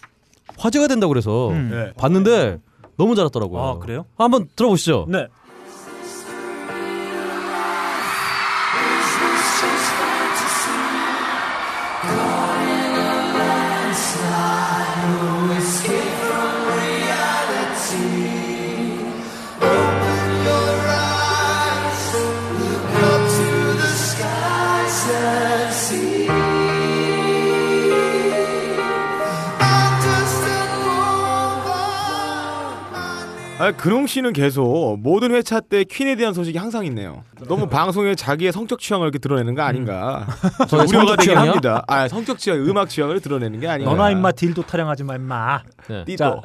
B: 화제가 된다고 그래서
A: 음.
C: 예.
B: 봤는데 너무 잘했더라고요.
A: 아 그래요?
B: 한번 들어보시죠.
A: 네.
C: 아, 근홍 씨는 계속 모든 회차 때 퀸에 대한 소식이 항상 있네요. 너무 방송에 자기의 성적 취향을 이렇게 드러내는 거 아닌가.
B: 저의
C: 우려가
B: 성적
C: 되긴
B: 취향이요?
C: 합니다. 아, 성적 취향, 음악 취향을 드러내는 게 아닌가.
A: 너나 임마 딜도 타령하지 마 임마.
B: 네.
C: 띠도.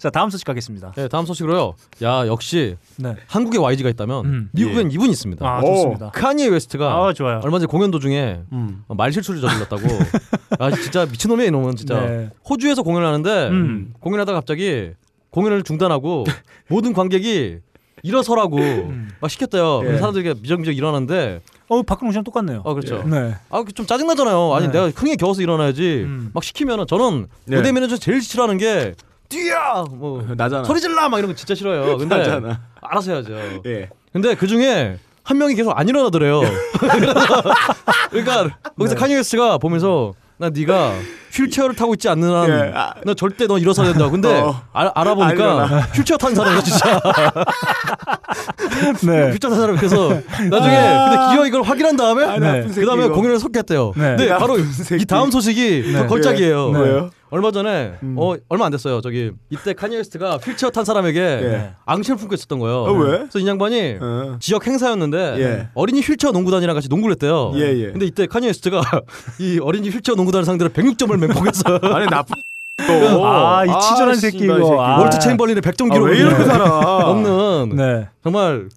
A: 자 다음 소식 가겠습니다.
B: 네, 다음 소식으로요. 야 역시
A: 네.
B: 한국에 YG가 있다면
A: 음.
B: 미국엔 이분이 있습니다.
A: 아
C: 오.
A: 좋습니다.
B: 카니에 웨스트가
A: 아 좋아요.
B: 얼마 전에 공연 도중에
C: 음.
B: 어, 말 실수를 저질렀다고. 아 진짜 미친놈이야 이놈은 진짜.
A: 네.
B: 호주에서 공연을 하는데
A: 음.
B: 공연하다가 갑자기 공연을 중단하고 모든 관객이 일어서라고 막 시켰대요.
C: 예.
B: 사람들이 미적미적 일어났는데
A: 어 박근홍 씨랑 똑같네요.
B: 아 그렇죠.
A: 네.
B: 아좀 짜증 나잖아요. 아니
A: 네.
B: 내가 흥에 겨워서 일어나야지.
A: 음.
B: 막 시키면은 저는
C: 네.
B: 무대 매니저 제일 싫어하는 게 뛰어 뭐
C: 나잖아.
B: 소리 질러 막 이런 거 진짜 싫어요. 근데
C: 나잖아.
B: 알아서 해야죠.
C: 예.
B: 근데 그 중에 한 명이 계속 안 일어나더래요. 그러니까 거기서
C: 네.
B: 카니 웨스트가 보면서 나 네가 휠체어를 타고 있지 않는 한
C: 예, 아.
B: 나 절대 너 일어서야 된다. 근데
C: 어.
B: 알, 알아보니까. 휠체어 탄 사람이야 진짜.
A: 네.
B: 휠체어 탄 사람 그래서 나중에 근데 기어 이걸 확인한 다음에
C: 아,
A: 네.
B: 그다음에. 공연을 계속했대요.
A: 네.
B: 근데 바로. 이 다음 소식이
A: 네.
B: 더 걸작이에요.
A: 네.
B: 얼마 전에
C: 음.
B: 어 얼마 안 됐어요. 저기 이때 카니 웨스트가 휠체어 탄 사람에게
C: 예.
B: 앙심을 품고 있었던 거예요.
C: 어, 왜?
B: 그래서 이 양반이
C: 어.
B: 지역 행사였는데
C: 예.
B: 어린이 휠체어 농구단이랑 같이 농구를 했대요.
C: 예, 예.
B: 근데 이때 카니 웨스트가 이 어린이 휠체어 농구단 상대로 106점을 맹폭했어요.
C: 아니 나쁜 또.
A: 아, 이 치졸한 새끼 이거.
C: 새끼.
A: 아.
B: 월트 체임벌린의 100점
C: 아,
B: 기록을
C: 왜 이렇게 살아?
B: 넘는
A: 네.
B: 정말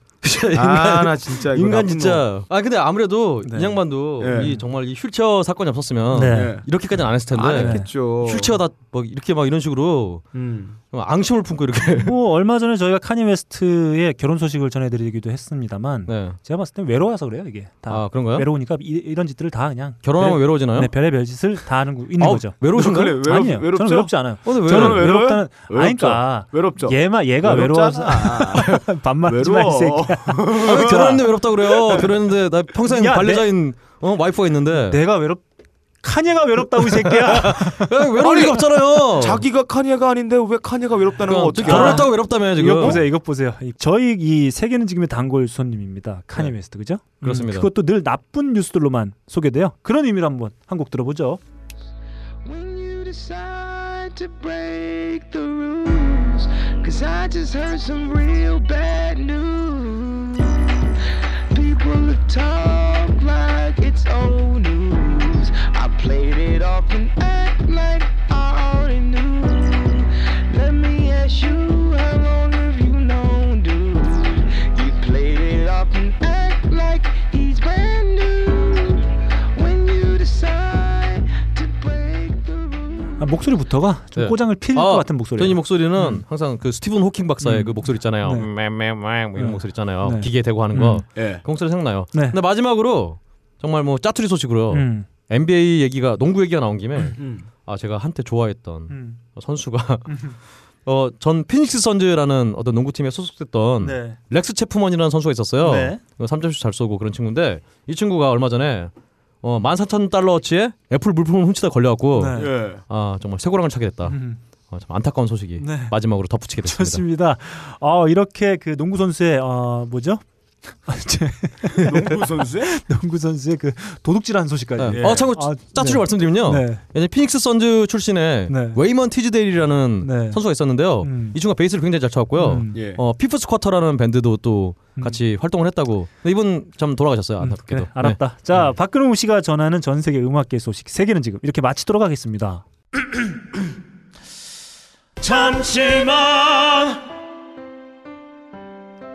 B: 인간
C: 아, 나 진짜 이거
B: 인간 진짜. 아 근데 아무래도
A: 네.
B: 이 양반도
C: 예.
B: 이 정말 이 휠체어 사건이 없었으면
A: 네.
B: 이렇게까지는 안 했을 텐데
C: 안 했겠죠.
B: 휠체어 다뭐 이렇게 막 이런 식으로
C: 음.
B: 앙심을 품고 이렇게
A: 뭐 얼마 전에 저희가 카니 웨스트의 결혼 소식을 전해드리기도 했습니다만
B: 네.
A: 제가 봤을 땐 외로워서 그래요 이게 다
B: 아 그런가요?
A: 외로우니까 이, 런 짓들을 다 그냥
B: 결혼하면
A: 별-
B: 외로워지나요?
A: 네, 별의별 짓을 다 하는 거- 있는
B: 아우,
A: 거죠.
B: 외로우신가요?
C: 외롭,
A: 아니에요.
C: 외롭죠?
A: 저는 외롭지 않아요.
B: 어, 왜?
A: 저는
C: 외로워요?
A: 외롭다는
C: 외롭죠?
A: 아니까
C: 외롭죠.
A: 얘만 얘가 외로워서
C: 외롭잖아.
A: 반말 하지 마이
C: 외로워.
A: 새끼야.
B: 아, 왜 결혼했는데 외롭다 그래요? 결혼했는데 나 평생
A: 야,
B: 반려자인 어, 와이프가 있는데
A: 내가 외롭 카니가 외롭다고 이 새끼야.
B: 야, 외로울 리가 없잖아요.
C: 자기가 카니예가 아닌데 왜 카니예가 외롭다는 거
B: 그러니까
C: 어떻게
B: 결혼했다고 외롭다며 지금.
A: 이거 보세요, 이거 보세요. 이- 저희 이 세계는 지금의 단골 손님입니다. 카니
B: 네.
A: 웨스트 그죠?
B: 그렇습니다.
A: 음, 그것도 늘 나쁜 뉴스들로만 소개돼요. 그런 의미로 한번 한 곡 들어보죠.
F: Cause I just heard some real bad news. People talked like it's old news. I played it off and act like I already knew. Let me ask you,
A: 아, 목소리부터가 좀
B: 네.
A: 꼬장을 필
B: 아,
A: 것 같은 목소리.
B: 저는 이 목소리는 항상 그 스티븐 호킹 박사의
A: 음.
B: 그 목소리 있잖아요.
A: 네.
B: 뭐 이런
A: 네.
B: 목소리 있잖아요.
A: 네.
B: 기계에 대고 하는 거.
A: 음.
C: 예.
B: 그 목소리 생각나요.
A: 네.
B: 근데 마지막으로 정말 뭐 짜투리 소식으로요.
A: 음.
B: NBA 얘기가 농구 얘기가 나온 김에
C: 음.
B: 아 제가 한때 좋아했던
A: 음.
B: 선수가 어 전 피닉스 선즈라는 어떤 농구팀에 소속됐던
A: 네.
B: 렉스 체프먼이라는 선수가 있었어요.
A: 네.
B: 3점슛 잘 쏘고 그런 친구인데 이 친구가 얼마 전에 어 14,000달러어치의 애플 물품을 훔치다 걸려갖고
A: 네.
C: 예.
B: 아 정말 쇠고랑을 차게 됐다.
A: 음.
B: 어, 참 안타까운 소식이
A: 네.
B: 마지막으로 덧붙이게 됐습니다.
A: 좋습니다. 어, 이렇게 그 농구 선수의 어, 뭐죠? 제
C: 농구 선수의
A: 농구 선수의 그 도둑질하는 소식까지.
B: 네.
C: 예.
B: 어 참고
A: 아,
B: 짜투리
A: 네.
B: 말씀드리면요.
A: 네.
B: 피닉스 선즈 출신의
A: 네.
B: 웨이먼 티즈데일이라는
A: 네.
B: 선수가 있었는데요.
A: 음.
B: 이 친구가 베이스를 굉장히 잘 쳤고요.
A: 음.
C: 예.
B: 어 Fifth Quarter라는 밴드도 또
A: 음.
B: 같이 활동을 했다고. 이분 참 돌아가셨어요.
A: 음,
B: 안타깝게도.
A: 그래, 알았다. 자, 박근홍 씨가 전하는 전 세계 음악계 소식 세계는 지금 이렇게 마치도록 하겠습니다.
H: 잠시만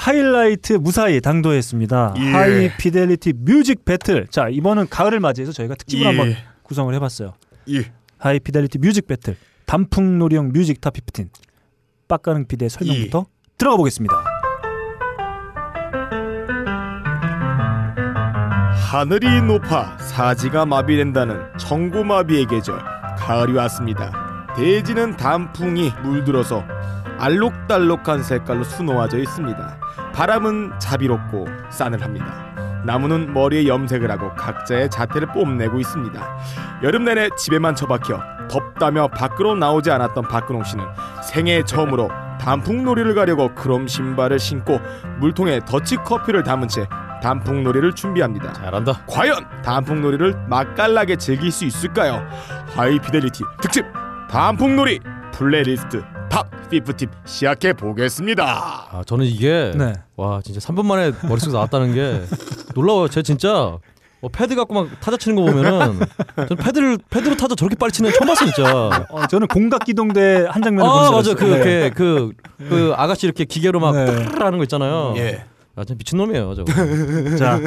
A: 하이라이트 무사히 당도했습니다.
C: 예.
A: High Fidelity Music Battle. 자 이번은 가을을 맞이해서 저희가 특집을
C: 예.
A: 한번 구성을 해봤어요.
C: 예.
A: High Fidelity Music Battle 단풍놀이용 Music Top 15. 빡가능 PD의 설명부터 들어가 보겠습니다.
C: 하늘이 높아 사지가 마비된다는 천고마비의 계절 가을이 왔습니다. 대지는 단풍이 물들어서 알록달록한 색깔로 수놓아져 있습니다. 바람은 자비롭고 싸늘합니다. 나무는 머리에 염색을 하고 각자의 자태를 뽐내고 있습니다. 여름 내내 집에만 처박혀 덥다며 밖으로 나오지 않았던 박근홍 씨는 생애 처음으로 단풍놀이를 가려고 크롬 신발을 신고 물통에 더치커피를 담은 채 단풍놀이를 준비합니다.
B: 잘한다.
C: 과연 단풍놀이를 맛깔나게 즐길 수 있을까요? 하이피델리티 특집 단풍놀이 playlist top15 시작해 보겠습니다.
B: 아 저는 이게
A: 네.
B: 와 진짜 3분 만에 머릿속에 나왔다는 게 놀라워요. 제가 진짜 어, 패드 갖고 막 타자 치는 거 보면은 전 패드를 패드로 타자 저렇게 빨리 치는 거 처음 봤어 진짜.
A: 어, 저는 공각 기동대 한 장면을
B: 아 맞아
A: 줄 알았어요.
B: 그그 그, 그 아가씨 이렇게 기계로 막
A: 네.
B: 하는 거 있잖아요.
C: 예.
B: 아 진짜 미친 놈이에요 저거.
A: 자,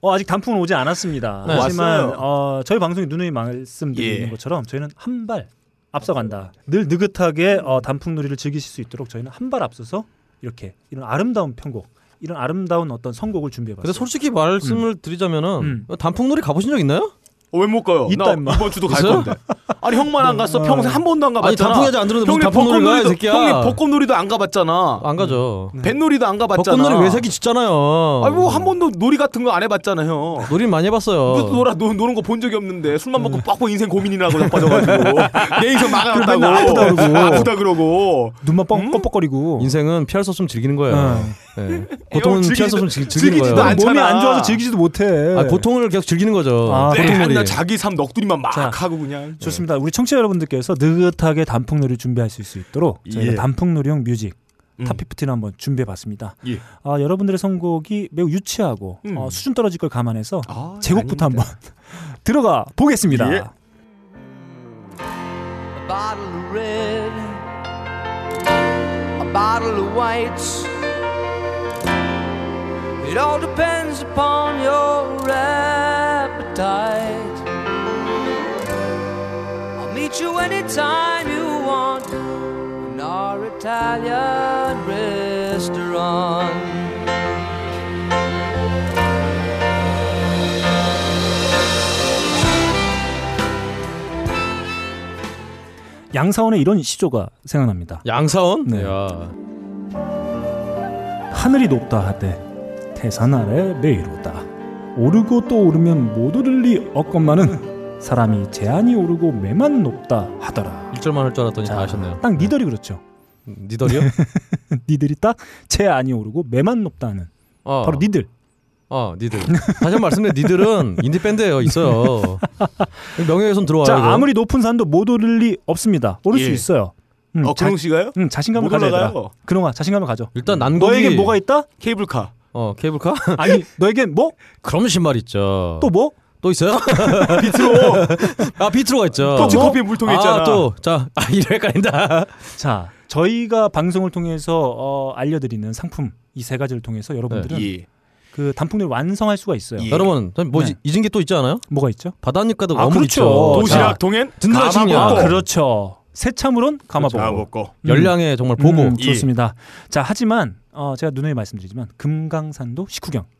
A: 어, 아직 단풍은 오지 않았습니다.
B: 네.
A: 하지만
C: 왔어요.
A: 어, 저희 방송이 누누이 말씀드리는
C: 예.
A: 것처럼 저희는 한 발 앞서간다. 늘 느긋하게 어, 단풍놀이를 즐기실 수 있도록 저희는 한 발 앞서서 이렇게 이런 아름다운 편곡, 이런 아름다운 어떤 선곡을 준비해봤어요.
B: 근데 솔직히 말씀을 드리자면은
A: 음.
B: 단풍놀이 가보신 적 있나요?
C: 어, 왜못 가요?
A: 있다,
C: 나
A: 임마.
C: 이번 주도 갈? 건데. 아니 형만 안 갔어.
A: 어.
C: 평생 한 번도 안
B: 아니
C: 가봤잖아.
B: 단풍이 아직 안 들었는데
C: 형님
B: 가이
C: 벚꽃놀이도
B: 새끼야.
C: 형님 벚꽃놀이도 안 가봤잖아.
B: 안 가죠.
C: 뱃놀이도 안 가봤잖아.
B: 벚꽃놀이 외색이 짙잖아요.
C: 아니 뭐한 번도 놀이 같은 거 안 해봤잖아 형.
B: 놀이 많이 해봤어요.
C: 무슨 놀아 노, 노는 거 본 적이 없는데 술만 먹고 빡고 인생 고민이라고 자빠져가지고 내 인생
A: 맨날 아프다 그러고.
C: 아프다 그러고
A: 눈만 뻥
C: 음?
A: 뻑뻑거리고
B: 인생은 피할 수 없으면 즐기는 거예요.
A: 어.
B: 네. 고통은
C: 즐기지도-
B: 피할 수 없으면 즐- 즐기는 거예요.
C: 않-
A: 몸이. 안 좋아서 즐기지도 못해.
B: 아, 고통을 계속 즐기는 거죠.
A: 아,
C: 네,
B: 고통놀이.
C: 맨날 자기 삶 넋두리만 막
A: 자.
C: 하고 그냥
A: 좋습니다. 우리 청취자 여러분들께서 느긋하게 단풍놀이 준비하실 수 있도록 저희가
C: 예.
A: 단풍놀이용 music
C: 음.
A: top 15를 한번 준비해봤습니다.
C: 예.
A: 아, 여러분들의 선곡이 매우 유치하고
C: 음.
A: 어, 수준 떨어질 걸 감안해서
C: 아,
A: 제 곡부터
C: 아닙니다.
A: 한번 들어가 보겠습니다.
C: 예.
E: a bottle of red, a bottle of white. It all depends upon your appetite. Meet you anytime you want in our Italian restaurant.
A: 양사언의 이런 시조가 생각납니다.
B: 양사언?
A: 네.
B: 야.
A: 하늘이 높다 하되 태산 아래 뫼이로다. 오르고 또 오르면 못 오를 리 없건만은 사람이 제 아니 오르고 뫼만 높다 하더라.
B: 1절만 할 줄 알았더니
A: 자,
B: 다 하셨네요.
A: 딱 니들이 그렇죠.
B: 니들이요?
A: 니들이 딱 제 아니 오르고 뫼만 높다는
B: 어.
A: 바로 니들.
B: 어, 니들. 다시 한번 말씀드려 니들은 인디 밴드예요. 있어요. 명예훼손 들어와요.
A: 자
B: 이거.
A: 아무리 높은 산도 못 오를 리 없습니다. 오를 수
C: 예.
A: 있어요. 음,
C: 어
A: 자,
C: 근홍 씨가요?
A: 음, 자신감을
C: 못
A: 가져 얘들아.
C: 올라가요.
A: 그놈아 자신감을 가져.
B: 일단 난곡이
A: 너에게 뭐가 있다?
C: 케이블카.
B: 어, 케이블카?
A: 아니 너에겐 뭐?
B: 그럼 신발 있죠.
A: 또 뭐?
B: 또 있어요?
C: 비트로
B: 아, 비트로가 있죠.
C: 터치커피 물통에 있잖아.
B: 아, 또. 자, 아, 이래 헷갈린다.
A: 자 저희가 방송을 통해서 어, 알려드리는 상품 이 세 가지를 통해서 여러분들은
C: 예.
A: 그 단풍을 완성할 수가 있어요.
C: 예.
B: 여러분, 뭐
A: 네.
B: 잊은 게 또 있지 않아요?
A: 뭐가 있죠?
B: 가득
A: 아, 그렇죠.
B: 있죠.
C: 도시락
B: 자,
C: 가마솥.
B: 식량.
A: 아, 그렇죠. 새참으론 감아보고.
C: 아 먹고.
B: 열량에 정말 보고
A: 음, 좋습니다. 자 하지만 어, 제가 누누이 말씀드리지만 금강산도 식후경
C: 음.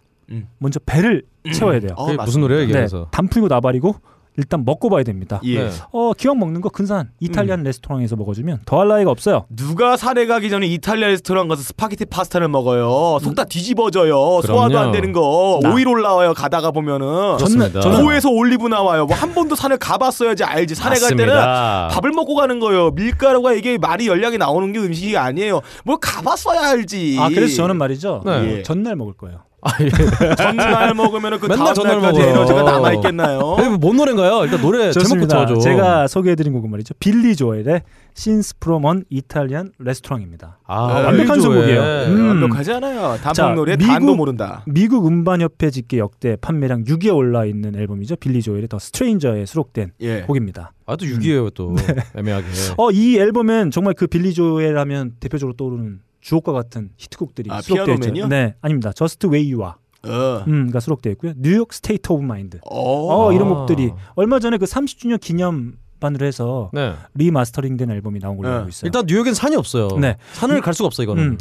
A: 먼저 배를 채워야 돼요.
C: 어.
B: 무슨 노래예요 이게
A: 네,
B: 그래서
A: 단풍이고 나발이고 일단 먹고 봐야 됩니다.
C: 예.
B: 네.
A: 어 기왕 먹는 거 근사한 이탈리안 레스토랑에서 먹어주면 더할 나위가 없어요.
C: 누가 산에 가기 전에 이탈리아 레스토랑 가서 스파게티 파스타를 먹어요. 속 다 뒤집어져요. 소화도. 안 되는 거.
A: 나.
C: 오일 올라와요. 가다가 보면은.
B: 그렇습니다.
A: 저는-
C: 코에서 올리브 나와요. 뭐 한 번도 산을 가봤어야지 알지. 산에 갈 때는
B: 맞습니다.
C: 밥을 먹고 가는 거예요. 밀가루가 이게 말이 열량이 나오는 게 음식이 아니에요. 뭘 가봤어야 알지.
A: 아 그래서 저는 말이죠.
B: 네.
A: 어, 전날 먹을 거예요.
B: 아, 예.
C: 전날 먹으면은 그
B: 맨날 전날 먹어요.
C: 에너지가 남아 있겠나요?
B: 이거 뭔 노래인가요? 일단 노래 제목부터
A: 좋습니다.
B: 하죠.
A: 제가 소개해드린 곡은 말이죠. 빌리 조엘의 Scenes from an Italian Restaurant입니다.
B: 아,
A: 완벽한 선곡이에요.
B: 조엘.
A: 음.
C: 완벽하잖아요.
A: 자,
C: 단풍놀이에
A: 미국-
C: 단도 모른다.
A: 미국 음반협회 집계 역대 판매량 6위에 올라 있는 앨범이죠. 빌리 조엘의 더 스트레인저에 수록된
C: 예.
A: 곡입니다.
B: 아, 또 6위에요 또 애매하게.
A: 어, 이 앨범엔 정말 그 빌리 조엘 하면 대표적으로 떠오르는 주옥과 같은 히트곡들이
C: 아,
A: 수록되어 있죠.
C: Piano Man이요?
A: 네, 아닙니다. Just the Way You Are
C: 어.
A: 음가 수록되어 있고요. New York State of Mind.
C: 어.
A: 어, 이런
B: 아.
A: 곡들이 얼마 전에 그 30주년 기념반으로 해서
B: 네.
A: remastering된 앨범이 나온 걸로
C: 네.
A: 알고 있어요.
B: 일단 뉴욕엔 산이 없어요.
A: 네.
B: 산을 갈 수가 없어 이거는.
A: 음.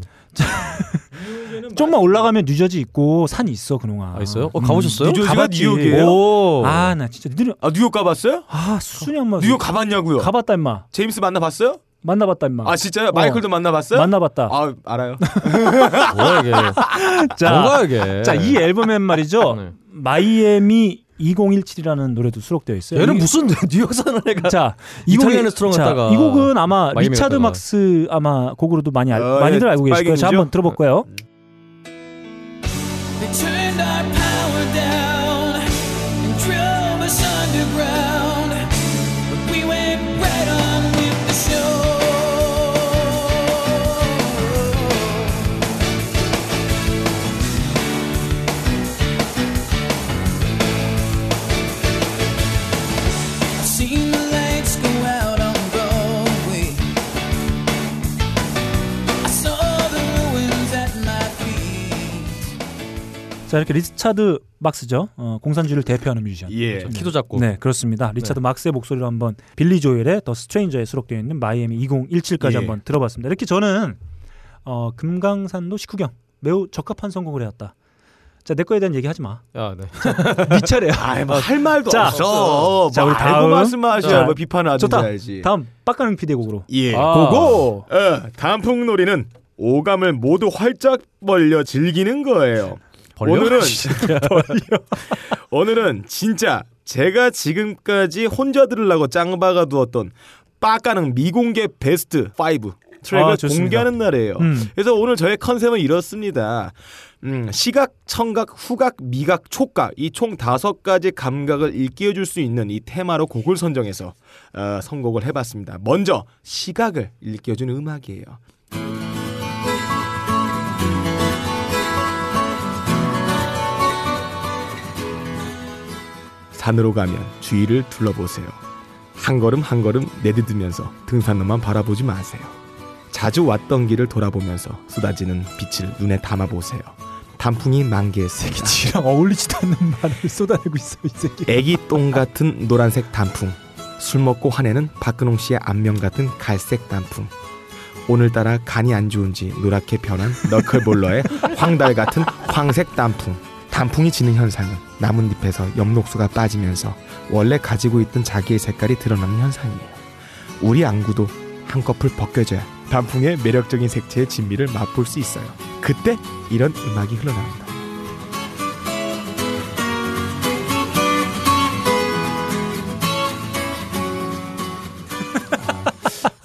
A: 좀만 올라가면 뉴저지 있고 산이 있어 그동안.
B: 아, 있어요? 어, 가보셨어요?
C: 뉴저지가
A: 가봤지.
C: 뉴욕이에요?
B: 오.
A: 아, 나 진짜 느려.
C: 아 뉴욕 가봤어요?
A: 아, 수준이 안 맞아.
C: 뉴욕 가봤냐고요?
A: 가봤다 임마.
C: 제임스 만나봤어요?
A: 만나봤다 임마.
C: 아 진짜요? 마이클도 만나봤어요?
A: 만나봤다.
C: 아 알아요.
B: 뭐야 이게?
A: 자,
B: 뭔가 이게?
A: 자, 이 앨범엔 말이죠.
B: 네.
A: 마이애미 2017이라는 노래도 수록되어 있어요.
B: 얘는
A: 이-
B: 무슨 뉴욕 산을 해가?
A: 자, 이 자,
B: 갔다가
A: 이 곡은 아마 리차드 막스 아마 곡으로도 많이 알,
C: 어,
A: 많이들
C: 예,
A: 알고 계실 거예요. 자? 한번 들어볼 거예요.
E: They
A: 자, 이렇게 리차드 막스죠. 어, 공산주의를 대표하는 뮤지션.
C: 예.
B: 키도 작고.
A: 네, 그렇습니다. 리차드 막스의 목소리로 한번 빌리 조엘의 The Stranger에 수록되어 있는 마이애미 2017까지
C: 예.
A: 한번 들어봤습니다. 이렇게 저는 어, 금강산도 식후경 매우 적합한 선곡을 해왔다. 자, 내 거에 대한 얘기 하지 마.
B: 야, 네.
A: 네 차례야.
C: 아이 뭐할 말도
A: 자,
C: 없어.
A: 자,
C: 뭐
A: 우리
C: 알고
A: 다음.
C: 말씀하셔야
A: 자,
C: 뭐 비판하든지
A: 좋다.
C: 해야지.
A: 다음 빡가능 피디의 곡으로.
C: 예.
B: 아.
A: Go go.
C: 어, 단풍놀이는 오감을 모두 활짝 벌려 즐기는 거예요. 오늘은. 오늘은 진짜 제가 지금까지 혼자 들으려고 짱박아 두었던 빠까는 미공개 베스트 5 트랙을
A: 아.
C: 공개하는 날이에요.
A: 음.
C: 그래서 오늘 저의 컨셉은 이렇습니다. 음, 시각, 청각, 후각, 미각, 촉각 이 총 다섯 가지 감각을 일깨워줄 수 있는 이 테마로 곡을 선정해서 어, 선곡을 해봤습니다. 먼저 시각을 일깨워주는 음악이에요. 산으로 가면 주위를 둘러보세요. 한 걸음 한 걸음 내디디면서 등산로만 바라보지 마세요. 자주 왔던 길을 돌아보면서 쏟아지는 빛을 눈에 담아보세요. 단풍이 만개했습니다.
A: 지랑 어울리지도 않는 말을 쏟아내고 있어 이 새끼.
C: 애기 똥 같은 노란색 단풍. 술 먹고 화내는 박근홍 씨의 안면 같은 갈색 단풍. 오늘따라 간이 안 좋은지 노랗게 변한 너클볼러의 황달 같은 황색 단풍. 단풍이 지는 현상은 나뭇잎에서 엽록소가 빠지면서 원래 가지고 있던 자기의 색깔이 드러나는 현상이에요. 우리 안구도 한꺼풀 벗겨져야 단풍의 매력적인 색채의 진미를 맛볼 수 있어요. 그때 이런 음악이 흘러나옵니다.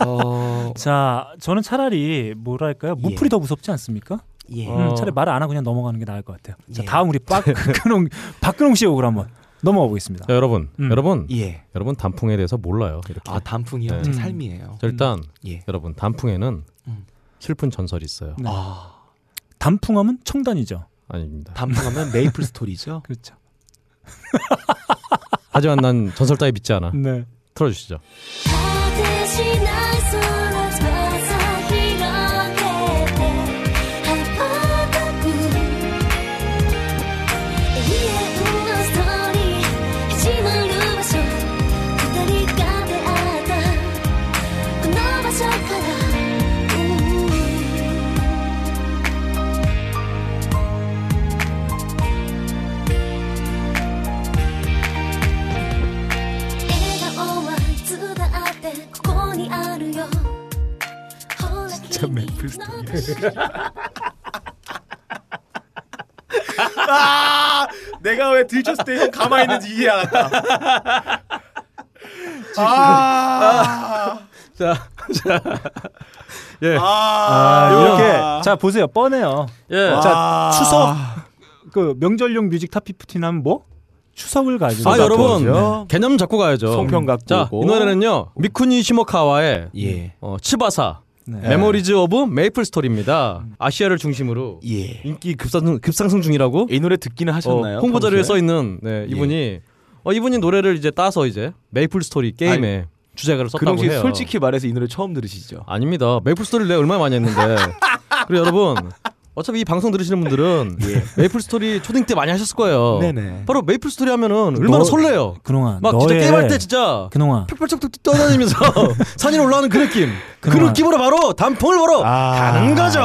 B: 어,
A: 자, 저는 차라리 뭐랄까요? 무풀이 더 무섭지 않습니까?
C: 예.
B: 어.
A: 음, 차라리 말을 안 하고 그냥 넘어가는 게 나을 것 같아요. 자,
C: 예.
A: 다음 우리 박근홍 박근홍 씨의 곡으로 한번 넘어가 보겠습니다.
B: 자, 여러분,
A: 음.
B: 여러분,
C: 예.
B: 여러분 단풍에 대해서 몰라요. 이렇게.
C: 아 단풍이요?
B: 네.
C: 제
A: 음.
C: 삶이에요.
B: 자, 일단
C: 예.
B: 여러분 단풍에는
C: 음.
B: 슬픈 전설이 있어요.
A: 네.
C: 아
A: 단풍하면 청단이죠.
B: 아닙니다.
C: 단풍하면 메이플 스토리죠.
A: 그렇죠.
B: 하지만 난 전설 따위 믿지 않아.
A: 네.
B: 틀어주시죠.
C: 스토리. 아, 내가 왜 들쳤을 때 형 가만히 있는지 이해 안 한다. 아,
B: 자, 자, 예,
C: 아,
A: 아, 이렇게 자 보세요 뻔해요.
B: 예.
A: 자 추석 그 명절용 music top15 하면 뭐 추석을 가지고
B: 아 여러분
C: 그렇죠.
B: 개념 잡고 가야죠.
C: 송편 갖고
B: 자. 이 노래는요 미쿠니 시모카와의
C: 예,
B: 어, 츠바사
A: 네.
B: Memories of Maple Story입니다. 아시아를 중심으로
C: 예.
B: 인기 급상승, 급상승 중이라고
C: 이 노래 듣기는 하셨나요?
B: 어, 홍보 자료에? 써 있는 네, 이분이 어, 이분이 노래를 이제 따서 이제 메이플 스토리 게임에 주제가를 썼다고
C: 씨
B: 해요.
C: 솔직히 말해서 이 노래 처음 들으시죠?
B: 아닙니다. 메이플 스토리를 내가 얼마나 많이 했는데. 그리고 여러분 어차피 이 방송 들으시는 분들은 메이플 스토리 초딩 때 많이 하셨을 거예요.
C: 네네.
B: 바로 메이플 스토리 하면은 얼마나
A: 너-
B: 설레요.
A: 그동안
B: 막 진짜 게임할 때 진짜
A: 그동안
B: 펄쩍 떠다니면서 산이 올라가는 그 느낌. 그
A: 그동안-
B: 느낌으로 바로 단풍을 보러
C: 아,
B: 가는 거죠.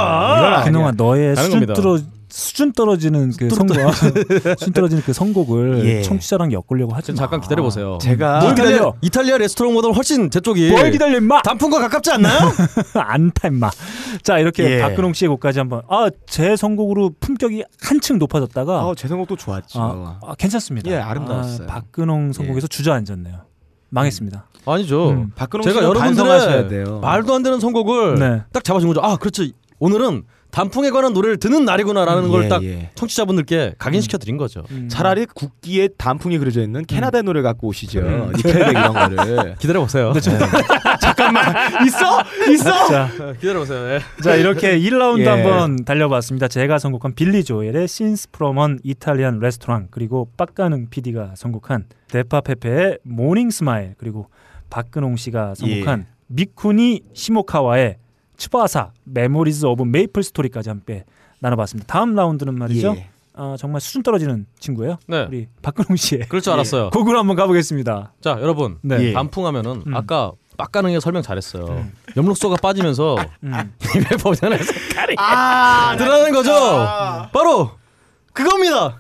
A: 그동안 너의 수준
B: 겁니다.
A: 떨어 수준 떨어지는 그 선곡 수준 떨어지는 그 선곡을
C: 예.
A: 청취자랑 엮으려고 하지 마.
B: 잠깐 기다려 보세요.
C: 제가
A: 뭘
B: 이탈리아,
A: 기다려?
B: 이탈리아 레스토랑보다 훨씬 제 쪽이
A: 뭘 기다려 임마
B: 단풍과 가깝지 않나요?
A: 안타 임마 자 이렇게
C: 예.
A: 박근홍 씨의 곡까지 한번 아제 선곡으로 품격이 한층 높아졌다가
C: 어, 제 선곡도 좋았죠.
A: 아, 아, 괜찮습니다
C: 예, 아름다웠어요.
A: 아, 박근홍 선곡에서 주저앉았네요 망했습니다
B: 아니죠.
A: 음.
C: 박근홍
B: 제가 여러분들의
C: 돼요.
B: 말도 안 되는 선곡을
A: 네.
B: 딱 잡아준 거죠. 아, 그렇지. 오늘은 단풍에 관한 노래를 듣는 날이구나라는
C: 예,
B: 걸딱
C: 예.
B: 청취자분들께 각인시켜 드린 거죠.
A: 음.
C: 차라리 국기에 단풍이 그려져 있는 캐나다 노래 갖고 오시죠. 니켈백 이런 거를.
B: 기다려 보세요.
C: 네. 잠깐만 있어 있어.
A: 자,
B: 기다려 보세요. 예.
A: 자 이렇게 1라운드
C: 예.
A: 한번 달려봤습니다 제가 선곡한 빌리 조엘의 from an Italian Restaurant 그리고 빡가능 PD가 선곡한 데파페페의 Morning Smile 그리고 박근홍 씨가 선곡한
C: 예.
A: 미쿠니 시모카와의 츠바사 Memories of Maple Story까지 함께 나눠봤습니다. 다음 라운드는 말이죠.
C: 예.
A: 아, 정말 수준 떨어지는 친구예요.
B: 네.
A: 우리 박근홍 씨의
B: 그럴 줄 알았어요.
A: 곡으로 한번 가보겠습니다.
B: 자, 여러분.
A: 네.
C: 예.
B: 단풍하면은
A: 음.
B: 아까 빡가능이 설명 잘했어요. 엽록소가 빠지면서
A: 음.
B: 입에 버전의 색깔이
C: 아
B: 드러나는 거죠. 바로 그겁니다.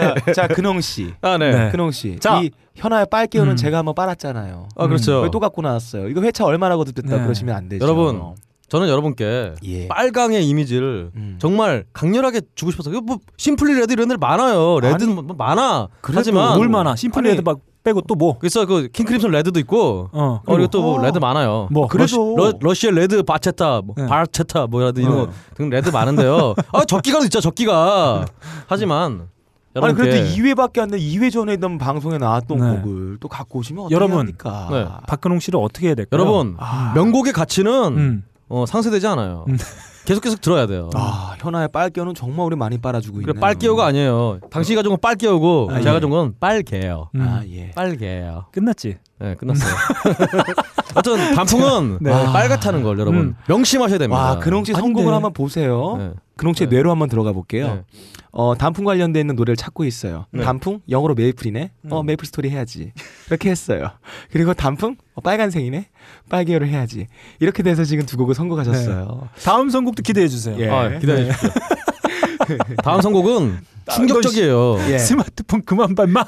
C: 자, 자 근홍 씨.
B: 아, 네.
A: 네.
C: 근홍 씨.
A: 자.
C: 이 현아의 빨개요는
A: 음.
C: 제가 한번 빨았잖아요.
B: 아, 그렇죠.
C: 왜또 갖고 나왔어요? 이거 회차 얼마라고 듣다
A: 네.
C: 그러시면 안 되죠.
B: 여러분, 저는 여러분께
C: 예.
B: 빨강의 이미지를
C: 음.
B: 정말 강렬하게 주고 싶어서 이거 뭐 Simply Red 이런 데들 많아요. Red
C: 아니,
B: 뭐 많아. 하지만
A: 뭘 많아? Simply Red 막 빼고 또 뭐?
B: 그래서 그 킹크림son 레드도 있고
A: 어,
B: 어, 그리고 또 뭐
C: 어.
B: Red 많아요.
A: 뭐,
C: 그래도-
B: Rush, Rush 아 Red Barchetta, 뭐
A: 네.
B: Barchetta 뭐라든 이런
A: 어.
B: 거등 Red 많은데요. 아 적기가도 있죠, 적기가. 하지만
C: 아니 그래도 2회밖에 안 돼. 2회 전에 있던 방송에 나왔던
A: 네.
C: 곡을 또 갖고 오시면 어떻게
A: 여러분,
C: 합니까?
B: 네.
A: 박근홍 씨를 어떻게 해야 될까요?
B: 여러분
C: 아.
B: 명곡의 가치는
A: 음.
B: 어, 상쇄되지 않아요.
A: 음.
B: 계속 계속 들어야 돼요.
C: 아 현아의 빨개요는 정말 우리 많이 빨아주고
B: 그래
C: 있네요.
B: 빨개요가 아니에요. 당신이 가져온 건 빨개요고
A: 아,
B: 제가
A: 예.
B: 가져온 건 빨개요.
A: 음.
C: 아 예.
B: 빨개요.
A: 끝났지.
B: 네, 끝났어요. 어떤 단풍은
A: 네.
B: 빨갛다는 걸 여러분
A: 음.
B: 명심하셔야 됩니다.
C: 와 근홍 씨 선곡을
A: 아닌데.
C: 한번 보세요.
B: 네.
C: 근홍 씨의
B: 네.
C: 뇌로 한번 들어가 볼게요.
B: 네.
C: 어 단풍 관련돼 있는 노래를 찾고 있어요.
B: 네.
C: 단풍 영어로 메이플이네.
A: 음.
C: 어 메이플 스토리 해야지. 이렇게 했어요. 그리고 단풍 어, 빨간색이네. 빨개요를 해야지. 이렇게 돼서 지금 두 곡을 선곡하셨어요.
A: 다음 선곡 도 기대해 주세요.
C: 예.
B: 아, 기다려 주십시오. 다음 선곡은 충격적이에요.
C: 예.
A: 스마트폰 그만 밟마.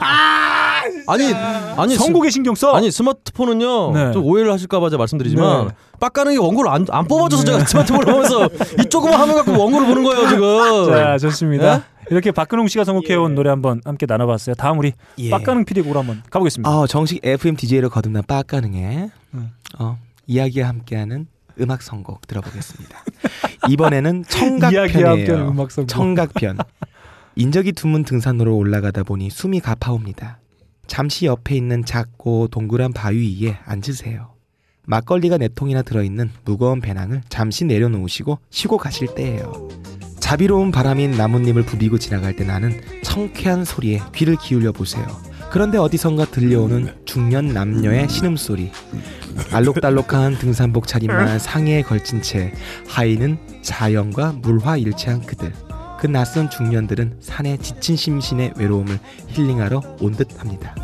B: 아니, 아니
A: 선곡에 신경 써.
B: 아니 스마트폰은요
A: 네.
B: 좀 오해를 하실까봐 제가 말씀드리지만
A: 네.
B: 빡가능이 원고를 안, 안 뽑아줘서 제가 스마트폰을 보면서 이 조그만 화면 갖고 원고를 보는 거예요 지금
A: 자 좋습니다.
B: 네?
A: 이렇게 박근홍 씨가 선곡해온 노래 한번 함께 나눠봤어요. 다음 우리
C: 예.
A: 빡가능 PD 곡으로 한번 가보겠습니다.
C: 어 정식 FM DJ로 거듭난 빠가능의
A: 음.
C: 어 이야기와 함께하는 음악 선곡 들어보겠습니다. 이번에는 청각편이에요. 청각편. 인적이 드문 등산로로 올라가다 보니 숨이 가파옵니다. 잠시 옆에 있는 작고 동그란 바위 위에 앉으세요. 막걸리가 네 통이나 들어있는 무거운 배낭을 잠시 내려놓으시고 쉬고 가실 때예요. 자비로운 바람인 나뭇잎을 부비고 지나갈 때 나는 청쾌한 소리에 귀를 기울여 보세요. 그런데 어디선가 들려오는 중년 남녀의 신음소리. 알록달록한 등산복 차림만 상의에 걸친 채 하의는 자연과 물화일체한 그들. 그 낯선 중년들은 산에 지친 심신의 외로움을 힐링하러 온 듯합니다.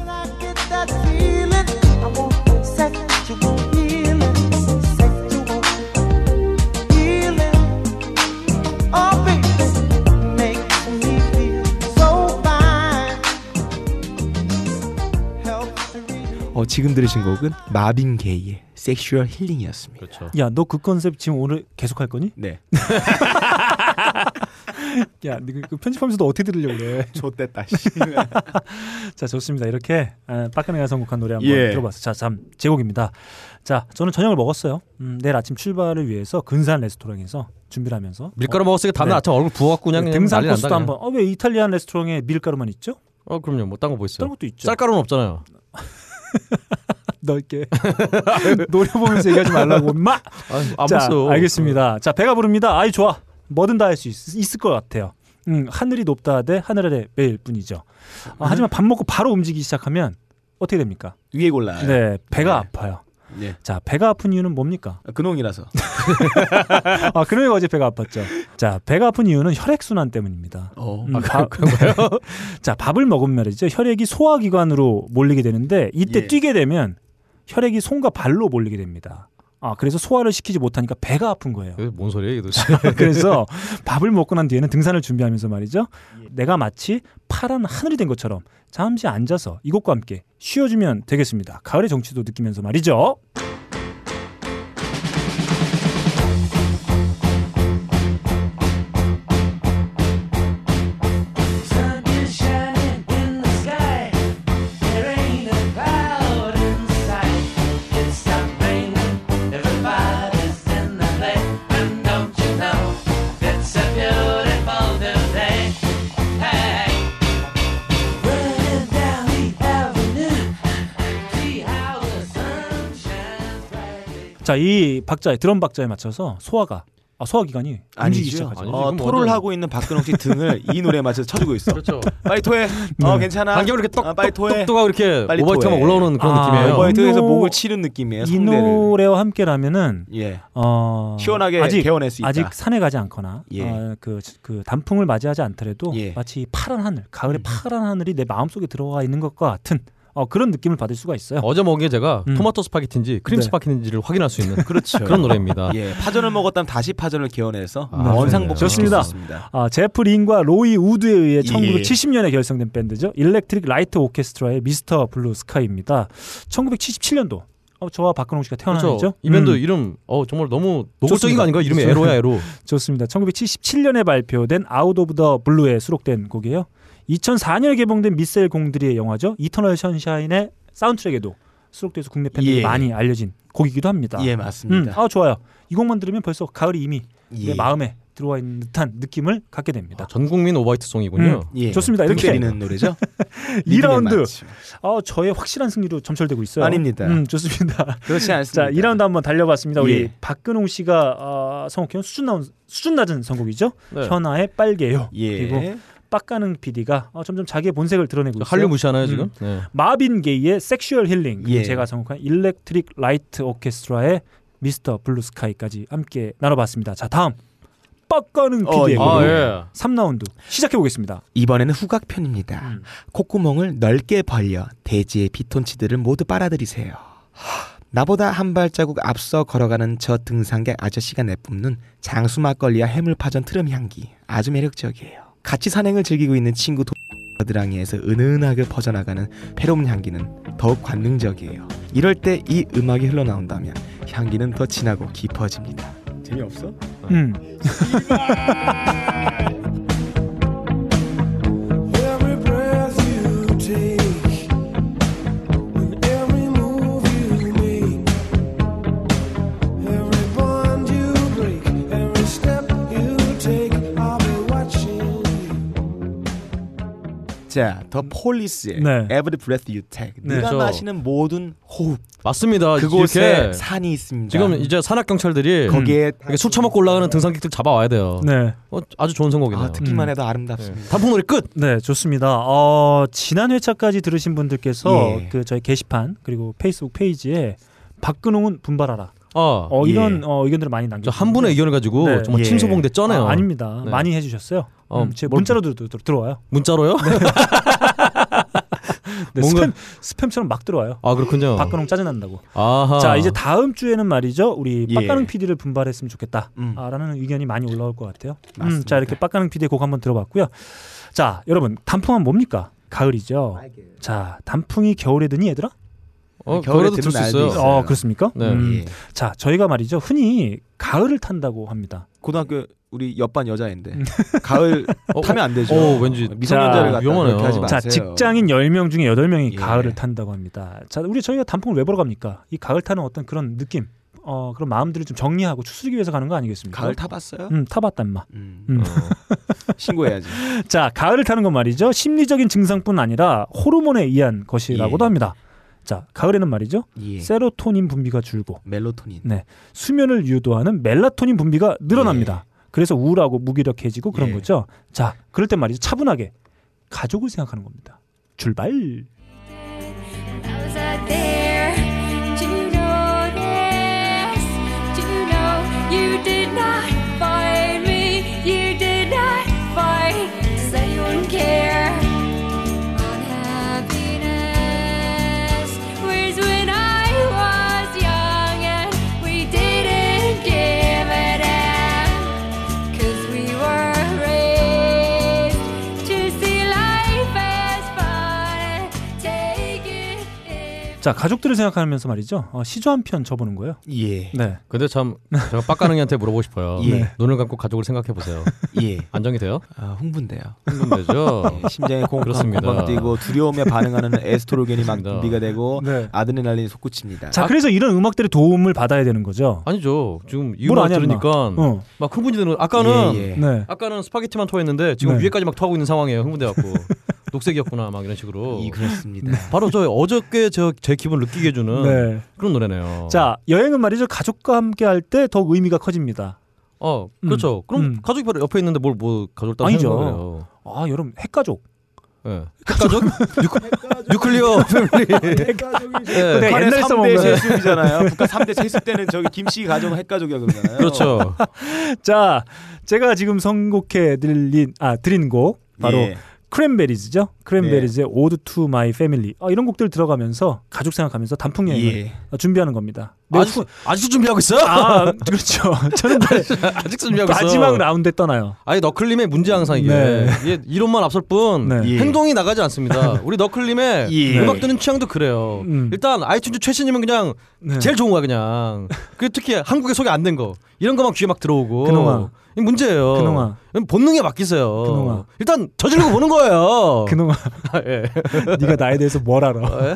C: 어, 지금 들으신 곡은 마빈 게이의 Sexual Healing이었습니다.
B: 그렇죠.
A: 야, 너 그 컨셉 지금 오늘 계속 할 거니?
C: 네.
A: 야, 그, 그 편집하면서도 어떻게 들으려고 그래?
C: 좆됐다.
A: 자, 좋습니다. 이렇게 아, 빡가네가 선곡한 노래 한번
C: 예.
A: 들어봤어요. 자, 참 제 곡입니다. 자, 저는 저녁을 먹었어요. 음, 내일 아침 출발을 위해서 근사한 레스토랑에서 준비를 하면서
B: 밀가루 먹었으니까 다음날
A: 네.
B: 아침 얼굴 부어갖고 그냥, 그냥
A: 등산
B: 난리
A: 코스도 한번. 어, 왜 이탈리안 레스토랑에 밀가루만 있죠?
B: 어 그럼요. 뭐 딴 거 뭐 있어요?
A: 다른 것도 있죠.
B: 쌀가루는 없잖아요.
A: 너 이렇게 노래 보면서 얘기하지 말라고 마.
B: 아,
A: 자,
B: 봤어.
A: 알겠습니다. 자, 배가 부릅니다. 아이 좋아. 뭐든 다 할 수 있을 것 같아요. 음, 하늘이 높다 대 하늘 아래 매일 뿐이죠. 아, 하지만 밥 먹고 바로 움직이기 시작하면 어떻게 됩니까?
C: 위에 골라요.
A: 네, 배가
C: 네.
A: 아파요.
C: 네.
A: 자, 배가 아픈 이유는 뭡니까?
C: 근홍이라서.
A: 아, 그러니까 어제 배가 아팠죠. 자, 배가 아픈 이유는 혈액 순환 때문입니다.
C: 어.
A: 음, 밥- 자, 밥을 먹으면 말이죠. 혈액이 소화기관으로 몰리게 되는데 이때
C: 예.
A: 뛰게 되면 혈액이 손과 발로 몰리게 됩니다. 아, 그래서 소화를 시키지 못하니까 배가 아픈 거예요.
B: 뭔 소리야 이게 도대체?
A: 그래서 밥을 먹고 난 뒤에는 등산을 준비하면서 말이죠. 내가 마치 파란 하늘이 된 것처럼 잠시 앉아서 이곡과 함께 쉬어주면 되겠습니다. 가을의 정취도 느끼면서 말이죠. 자, 이 박자에 드럼 박자에 맞춰서 소화가 아, 소화 기관이 움직이기
C: 아니죠.
A: 시작하죠.
B: 아니지,
C: 어, 토를
B: 완전-
C: 하고 있는 박근홍 씨 등을 이 노래에 맞춰서 쳐주고 있어.
B: 그렇죠.
C: 빨리 토해. 어 괜찮아.
B: 안경을 이렇게
C: 아, 빨리 토해.
B: 똑똑똑똑하고 이렇게
C: 빨리 토해.
B: 올라오는 그런
A: 아,
B: 느낌이에요.
A: 노-
C: 목을 치는 느낌이에요.
A: 이
C: 성대를.
A: 노래와 함께라면은
C: 예.
A: 어,
C: 시원하게
A: 아직
C: 게워낼 수 있다.
A: 아직 산에 가지 않거나
C: 예.
A: 어, 그, 그 단풍을 맞이하지 않더라도
C: 예.
A: 마치 파란 하늘, 가을의
C: 음.
A: 파란 하늘이 내 마음속에 들어가 있는 것과 같은 어, 그런 느낌을 받을 수가 있어요.
B: 어제 먹은 게 제가
A: 음.
B: 토마토 스파게티인지 크림
A: 네.
B: 스파게티인지를 확인할 수 있는
C: 그렇죠.
B: 그런 노래입니다.
C: 예, 파전을 먹었다면 다시 파전을 게워내서
B: 아,
C: 원상복
A: 좋습니다. 아, 제프 린과 로이 우드에 의해
C: 예.
A: 1970년에 결성된 밴드죠. Electric Light Orchestra의 Mr. Blue Sky입니다. 1977년도 어, 저와 박근홍 씨가 태어난
B: 그렇죠.
A: 해죠.
B: 이 밴드
A: 음,
B: 이름 어 정말 너무 노골적인. 거 아닌가? 이름이. 에로야 에로.
A: 좋습니다. 1977년에 발표된 Out of the Blue에 수록된 곡이에요. 2004년에 개봉된 미셸 공드리의 영화죠. Eternal Sunshine의 사운드트랙에도 수록돼서 국내 팬들이
C: 예.
A: 많이 알려진 곡이기도 합니다.
C: 예,
A: 음,
C: 맞습니다.
A: 아 좋아요. 이 곡만 들으면 벌써 가을이 이미
C: 예.
A: 내 마음에 들어와 있는 듯한 느낌을 갖게 됩니다.
B: 전 국민 오바이트 song이군요.
C: 예.
A: 좋습니다.
C: 등
A: 이렇게.
C: 때리는 노래죠.
A: 2라운드.
C: 리듬에 맞죠.
A: 아, 저의 확실한 승리로 점철되고 있어요.
C: 아닙니다.
A: 음, 좋습니다.
C: 그렇지 않습니다.
A: 자, 2라운드 한번 달려봤습니다. 우리
C: 예.
A: 박근홍 씨가 어, 선곡해온 수준 나온 수준 낮은 선곡이죠.
B: 네.
A: 현아의 빨개요.
C: 예.
A: 그리고 빡가는 PD가 어, 점점 자기의 본색을 드러내고 있어요.
B: 한류 무시하나요
A: 음.
B: 지금? 네.
A: 마빈 게이의 Sexual Healing
C: 예.
A: 제가 선곡한 Electric Light Orchestra의 Mr. Blue Sky까지 함께 나눠봤습니다. 자 다음 빡가는
C: 어,
A: PD의
C: 예.
B: 아 예.
A: 3라운드 시작해 보겠습니다.
C: 이번에는 후각편입니다.
A: 음.
C: 콧구멍을 넓게 벌려 대지의 피톤치드를 모두 빨아들이세요. 나보다 한 발자국 앞서 걸어가는 저 등산객 아저씨가 내뿜는 장수 막걸리와 해물파전 트름 향기 아주 매력적이에요. 같이 산행을 즐기고 있는 친구 도드랑이에서 은은하게 퍼져나가는 페로몬 향기는 더욱 관능적이에요. 이럴 때 이 음악이 흘러나온다면 향기는 더 진하고 깊어집니다. 재미없어?
A: 음.
C: 자, The Police의
A: 네.
C: Every Breath You Take.
A: 네.
C: 네가
B: 그렇죠.
C: 마시는 모든 호흡.
B: 맞습니다.
C: 그곳에
B: 이렇게
C: 산이 있습니다.
B: 지금 이제 산악 경찰들이
C: 거기에
B: 이렇게 술 처먹고 올라가는 등산객들 잡아와야 돼요.
A: 네.
B: 어, 아주 좋은 선곡이네요.
C: 아, 듣기만
A: 음.
C: 해도 아름답습니다.
B: 단풍놀이 끝.
A: 네, 좋습니다. 어, 지난 회차까지 들으신 분들께서
C: 예.
A: 그 저희 게시판 그리고 페이스북 페이지에 박근홍은 분발하라.
B: 어,
A: 어, 이런
C: 예.
A: 어, 의견들을 많이
B: 저
A: 남겨.
B: 한 분의 의견을 가지고
A: 네.
B: 정말
C: 예.
B: 침소봉대 쩌네요.
A: 아, 아닙니다.
B: 네.
A: 많이 해주셨어요.
B: 어,
A: 음, 제
B: 뭘-
A: 문자로도 들- 들- 들어와요.
B: 문자로요?
A: 네,
B: 뭔가-
A: 스팸, 스팸처럼 막 들어와요.
B: 아 그렇군요.
A: 박근홍 짜증난다고.
B: 아하.
A: 자 이제 다음 주에는 말이죠 우리
C: 예.
A: 빡가능 PD를 분발했으면 좋겠다라는
C: 음.
A: 의견이 많이 올라올 것 같아요. 음. 자 이렇게 빡가능 PD의 곡 한번 들어봤고요. 자 여러분 단풍은 뭡니까? 가을이죠. 자 단풍이 겨울에 드니 얘들아?
B: 어,
C: 겨울에
B: 겨울에도 들수 있어요.
C: 있어요.
A: 어 그렇습니까?
B: 네.
A: 음,
C: 예.
A: 자 저희가 말이죠 흔히 가을을 탄다고 합니다.
C: 고등학교 우리 옆반 여자인데
A: 음.
C: 가을
B: 어,
C: 타면 안 되죠.
B: 어, 왠지
C: 미성년자를
A: 자,
C: 갖다
B: 위험하네요.
C: 그렇게 하지 마세요.
A: 자 직장인 10명 중에 8명이
C: 예.
A: 가을을 탄다고 합니다. 자 우리 저희가 단풍을 왜 보러 갑니까? 이 가을 타는 어떤 그런 느낌, 어 그런 마음들을 좀 정리하고 추스르기 위해서 가는 거 아니겠습니까?
C: 가을 타봤어요?
A: 음 타봤다 인마.
C: 음.
A: 음.
C: 신고해야지.
A: 자, 가을을 타는 건 말이죠. 심리적인 증상뿐 아니라 호르몬에 의한 것이라고도
C: 예.
A: 합니다. 자, 가을에는 말이죠.
C: 예.
A: 세로토닌 분비가 줄고
C: 멜로토닌.
A: 네. 수면을 유도하는 멜라토닌 분비가 늘어납니다. 그래서 우울하고 무기력해지고 그런
C: 예.
A: 거죠. 자, 그럴 때 말이죠. 차분하게 가족을 생각하는 겁니다. 출발. 자, 가족들을 생각하면서 말이죠. 어, 시조 한편 쳐보는 거예요.
C: 예.
A: 네.
B: 근데 참 제가 빡가능이한테 물어보고 싶어요.
C: 예.
B: 눈을 감고 가족을 생각해 보세요.
C: 예.
B: 안정이 돼요?
C: 아, 흥분돼요.
B: 흥분되죠.
C: 예, 심장에
B: 그렇습니다.
C: 콩콩 뛰고 두려움에 반응하는 에스트로겐이 막. 분비가 되고
A: 네.
C: 아드레날린이 솟구칩니다.
A: 자, 그래서 이런 음악들의 도움을 받아야 되는 거죠.
B: 아니죠. 지금
A: 이뭘
B: 음악 들으니까
A: 어.
B: 막 흥분이 되는. 아까는
C: 예, 예.
A: 네.
B: 아까는 스파게티만 토했는데 지금
A: 네.
B: 위에까지 막 토하고 있는 상황이에요. 흥분돼갖고 녹색이었구나 막 이런 식으로.
C: 이 그렇습니다.
B: 바로 저 어저께 저 제 기분 을 느끼게 해주는
A: 네.
B: 그런 노래네요.
A: 자, 여행은 말이죠. 가족과 함께 할 때 더 의미가 커집니다.
B: 어 그렇죠. 그럼
A: 음.
B: 가족이 바로 옆에 있는데 뭘 뭐 가족을 따로
A: 아니죠. 아, 여러분, 핵가족.
B: 예. 가족? nuclear family. 예.
A: 내가
C: 북한의
A: 옛날에
C: 3대
A: 써먹은 거야.
C: 세습이잖아요. 북한 3대 세습 때는 저기 김씨 가족은 핵가족이야 그러잖아요.
B: 그렇죠.
A: 자, 제가 지금 선곡해 드린 아 드린 곡 바로
C: 예.
A: Cranberries죠. Cranberries의 Ode to My Family. 아, 이런 곡들 들어가면서 가족 생각하면서 단풍 여행을
C: 예.
A: 준비하는 겁니다.
B: 아직
A: 후-
B: 아직도 준비하고 있어요?
A: 아, 그렇죠. 저는 이제
B: 아직 도 준비하고 있어.
A: 마지막 라운드에 떠나요.
B: 아니 너클림의 문제 항상 이게
A: 네.
B: 이론만 앞설 뿐
A: 네.
C: 예.
B: 행동이 나가지 않습니다. 우리 너클림의
C: 예.
B: 음악 듣는 취향도 그래요.
A: 음.
B: 일단 아이튠즈 최신이면 그냥
A: 네.
B: 제일 좋은 거야 그냥. 그 특히 한국에 소개 안 된 거 이런 거만 귀에 막 들어오고.
A: 그놈아.
B: 이 문제예요.
A: 그놈아.
B: 본능에 맡기세요.
A: 그놈아.
B: 일단 저지르고 보는 거예요.
A: 그놈아,
B: 예.
A: 네가 나에 대해서 뭘 알아?
B: 예?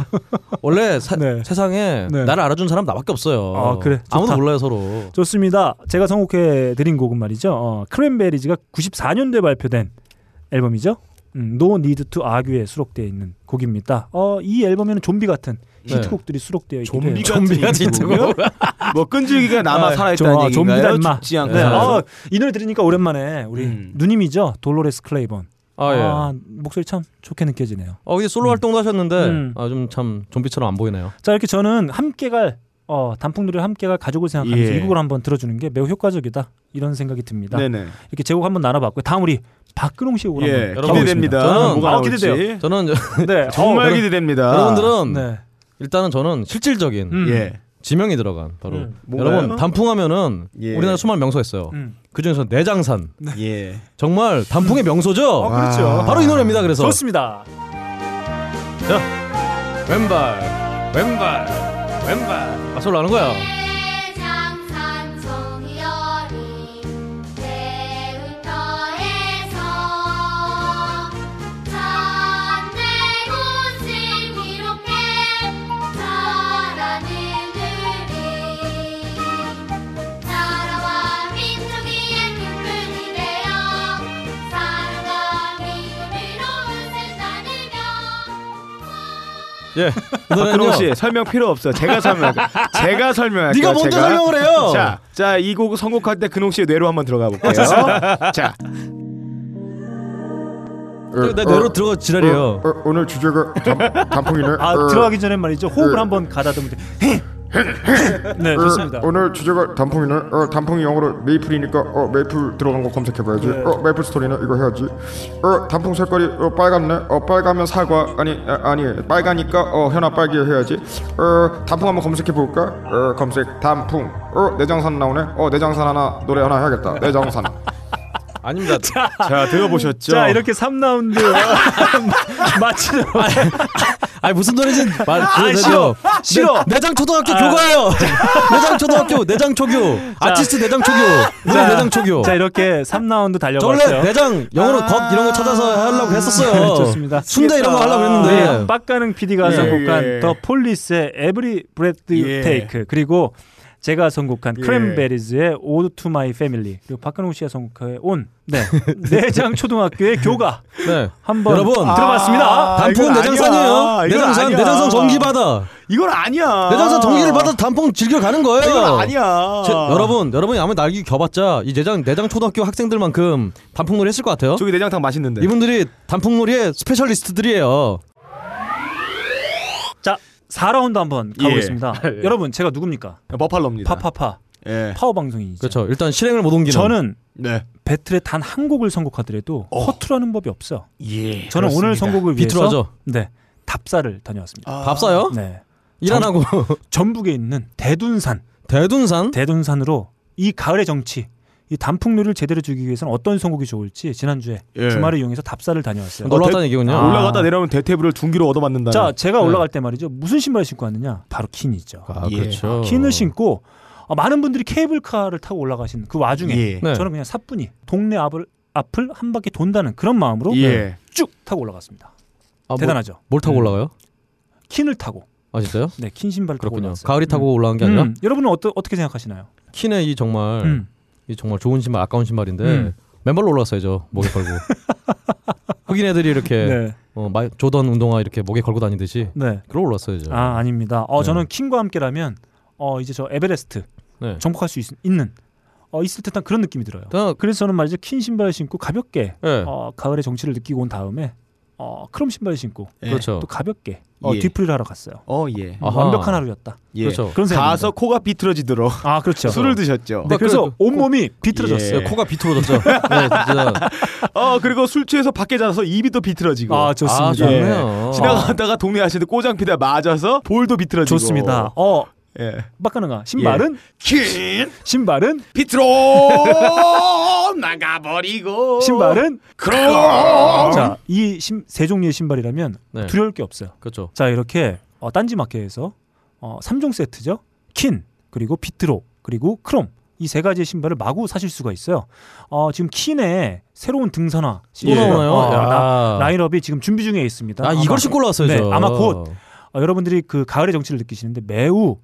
B: 원래 사-
A: 네.
B: 세상에
A: 네.
B: 나를 알아준 사람 나밖에 없어요.
A: 아, 그래.
B: 아무도
A: 좋다.
B: 몰라요 서로.
A: 좋습니다. 제가 선곡해 드린 곡은 말이죠. 어, 크랜베리즈가 94년도에 발표된 앨범이죠. 음, No Need to Argue에 수록되어 있는 곡입니다. 어, 이 앨범에는 좀비 같은
B: 네.
A: 히트곡들이 수록되어 있기도 해요.
C: 좀비
B: 좀비
C: 같은
B: 같은
C: 인트로요? 뭐 끈질기가 남아
B: 아,
C: 살아있다는
A: 저,
C: 얘기인가요? 죽지 않고
A: 네. 어, 이 노래 들으니까 오랜만에 우리
C: 음.
A: 누님이죠. 돌로레스 클레이본.
B: 아 예.
A: 목소리 참 좋게 느껴지네요.
B: 어 이제 솔로 활동도 하셨는데
A: 음.
B: 아, 좀 참 좀비처럼 안 보이네요.
A: 자 이렇게 저는 함께 갈 어, 단풍들을 함께 갈 가족을 생각하면서
C: 예.
A: 이 곡을 한번 들어주는 게 매우 효과적이다 이런 생각이 듭니다.
C: 네네.
A: 이렇게 제곡 한번 나눠봤고요. 다음 우리 박근홍 씨 곡을
C: 예,
A: 한번
C: 기대됩니다.
B: 저는
C: 뭐가
A: 아,
C: 나올지.
A: 기대돼요.
B: 저는
A: 네,
C: 정말
A: 어,
C: 기대됩니다.
B: 여러분들은
A: 네.
B: 일단은 저는 실질적인
A: 음.
C: 예.
B: 지명이 들어간 바로
A: 음.
B: 여러분 단풍하면은
C: 예.
B: 우리나라 수많은 명소가 있어요.
A: 음.
B: 그 중에서 내장산
C: 예.
B: 정말 단풍의 명소죠.
A: 어, 그렇죠.
C: 와.
B: 바로 이 노래입니다. 그래서
A: 좋습니다.
B: 왼발 왼발 왼발 맞솔로 하는 거야. 예. 이
C: 박근홍
B: 노래는요.
C: 씨 설명 필요 없어. 제가 설명. 제가 설명할게요.
B: 네가 먼저
C: 제가.
B: 설명을 해요.
C: 자, 자, 이 곡 선곡할 때 근홍 씨의 뇌로 한번 들어가 볼게요. 자,
B: 내 뇌로 들어가 지랄이에요.
I: 어, 오늘 주제가 단, 단풍이네.
A: 아
I: 어,
A: 들어가기 전에 말이죠 호흡을 한번 가다듬을 때 네, 좋습니다.
I: 어, 오늘 주제가 단풍이네. 어, 단풍이 영어로 메이플이니까 어, 메이플 들어간 거 검색해봐야지.
A: 네.
I: 어, 메이플 스토리네. 이거 해야지. 어, 단풍 색깔이 어, 빨갛네. 어, 빨가면 사과 아니 아, 아니 빨가니까 어, 현아 빨개 해야지. 어, 단풍 한번 검색해볼까? 어, 검색 단풍. 어, 내장산 나오네. 어, 내장산 하나 노래 하나 해야겠다. 내장산.
B: 아닙니다.
C: 자 들어보셨죠?
A: 자 이렇게 3라운드 마치죠.
B: 아니 무슨 노래인지 말
A: 아, 싫어. 싫어.
B: 내, 장 초등학교
A: 아.
B: 교가요. 내장 초등학교 내장 초교. 아티스트 내장 초교. 우리
A: 자,
B: 내장 초교.
A: 자 이렇게 3라운드
B: 저 원래
A: 달려봤어요.
B: 내장 영어로 겉 이런 거 찾아서 하려고 했었어요.
A: 좋습니다.
B: 순대 이런 거 하려고
A: 네,
B: 했는데.
A: 빡가능 PD가
C: 예,
A: 선곡한
C: 예.
A: 더 폴리스의 Every Breath You
C: 예.
A: Take 그리고 제가 선곡한
C: 예.
A: 크랜베리즈의 Ode to My Family 그리고 박근홍 씨가 선곡해 온 네. 내장 초등학교의 교가
B: 네.
A: 한번
B: 여러분,
A: 들어봤습니다.
C: 아,
B: 단풍은 내장산이에요. 내장산
C: 아니야.
B: 내장산 전기 받아.
C: 이건 아니야.
B: 내장산 전기를 받아 단풍 즐겨 가는 거예요.
C: 이건 아니야.
B: 제- 여러분, 여러분이 아무리 날고 겨봤자 이 내장 내장 초등학교 학생들만큼 단풍놀이 했을 것 같아요.
C: 저기 내장탕 맛있는데.
B: 이분들이 단풍놀이의 specialist들이에요.
A: 자 4라운드 한번
C: 예.
A: 가보겠습니다. 여러분 제가 누굽니까?
C: 버팔로입니다.
A: 파파파
C: 예.
A: 파워 방송이죠.
B: 그렇죠. 일단 실행을 못 옮기는.
A: 저는
C: 네.
A: 배틀에 단 한 곡을 선곡하더라도 허투루하는 법이 없어.
C: 예.
A: 저는 오늘
C: 그렇습니다.
A: 선곡을 위해서
B: 비틀어져.
A: 네 답사를 다녀왔습니다.
C: 아.
B: 밥 사요?
A: 네
B: 일안 하고
A: 전북에 있는 대둔산
B: 대둔산.
A: 대둔산으로 이 가을의 정치 이 단풍놀이를 제대로 주기 위해서는 어떤 선곡이 좋을지 지난주에
C: 예.
A: 주말을 이용해서 답사를 다녀왔어요.
B: 왔다는 얘기군요.
A: 아.
C: 올라가다 내려오면 대테브를 둔기로 얻어맞는다.
A: 자 제가
B: 네.
A: 올라갈 때 말이죠 무슨 신발을 신고 왔느냐 바로 킨이죠.
B: 아,
C: 예.
B: 그렇죠.
A: 킨을 신고 어, 많은 분들이 케이블카를 타고 올라가신 그 와중에
C: 예.
B: 네.
A: 저는 그냥 사뿐히 동네 앞을 앞을 한 바퀴 돈다는 그런 마음으로
C: 예.
A: 쭉 타고 올라갔습니다.
B: 아, 뭐-
A: 대단하죠.
B: 뭘 타고
A: 음.
B: 올라가요?
A: 킨을 타고
B: 아 진짜요?
A: 네, 킨 신발을 타고
B: 그렇군요.
A: 올라갔어요.
B: 가을이 타고
A: 음.
B: 올라간 게 아니라
A: 음, 여러분은 어떠, 어떻게 생각하시나요?
B: 키네 이 정말
A: 음.
B: 이 정말 좋은 신발, 아까운 신발인데
A: 음.
B: 맨발로 올라갔어야죠. 목에 걸고. 흑인 애들이 이렇게
A: 네.
B: 어, 마, 조던 운동화 이렇게 목에 걸고 다니듯이
A: 네.
B: 그러고 올랐어야죠.
A: 아 아닙니다. 어
B: 네.
A: 저는 킨과 함께라면 어 이제 저 에베레스트
B: 네.
A: 정복할 수 있, 있는 어 있을 듯한 그런 느낌이 들어요.
B: 다-
A: 그래서 저는 말이죠 킨 신발 신고 가볍게
B: 네.
A: 어 가을의 정치를 느끼고 온 다음에 어 크롬 신발 신고
C: 예.
B: 그렇죠.
A: 또 가볍게 어,
C: 예.
A: 뒤풀이를 하러 갔어요.
C: 어 예.
B: 아하.
A: 완벽한 하루였다.
C: 예.
B: 그렇죠.
A: 그런 생각.
C: 가서 코가 비틀어지도록
A: 아 그렇죠.
C: 술을 드셨죠.
A: 네, 그래서
B: 그-
A: 온몸이 비틀어졌어요.
C: 예.
B: 코가 비틀어졌죠. 네, 진짜.
C: 어 그리고 술 취해서 밖에 자서 입이 또 비틀어지고.
A: 아
B: 아,
A: 좋습니다.
B: 좋네요.
C: 지나가다가 동네 아저씨들 꼬장피다 맞아서 볼도 비틀어지고.
A: 좋습니다. 어
C: 예.
A: 빡가능아 신발은
C: 킨
A: 신발은
C: 비트로 나가버리고
A: 신발은
C: 그럼
A: 자이 세 종류의 신발이라면
B: 네.
A: 두려울 게 없어요.
B: 그렇죠.
A: 자 이렇게 어, 딴지 마켓에서 어, 3종 세트죠. 킨 그리고 비트로 그리고 크롬 이 세 가지의 신발을 마구 사실 수가 있어요. 어, 지금 킨의 새로운 등산화
B: 또
A: 시리즈가,
B: 나오나요?
A: 어,
B: 야.
A: 나- 라인업이 지금 준비 중에 있습니다.
B: 아, 이걸 신고 올라왔어요,
A: 네,
B: 저.
A: 아마 곧 어, 여러분들이 그 가을의 정치를 느끼시는데 매우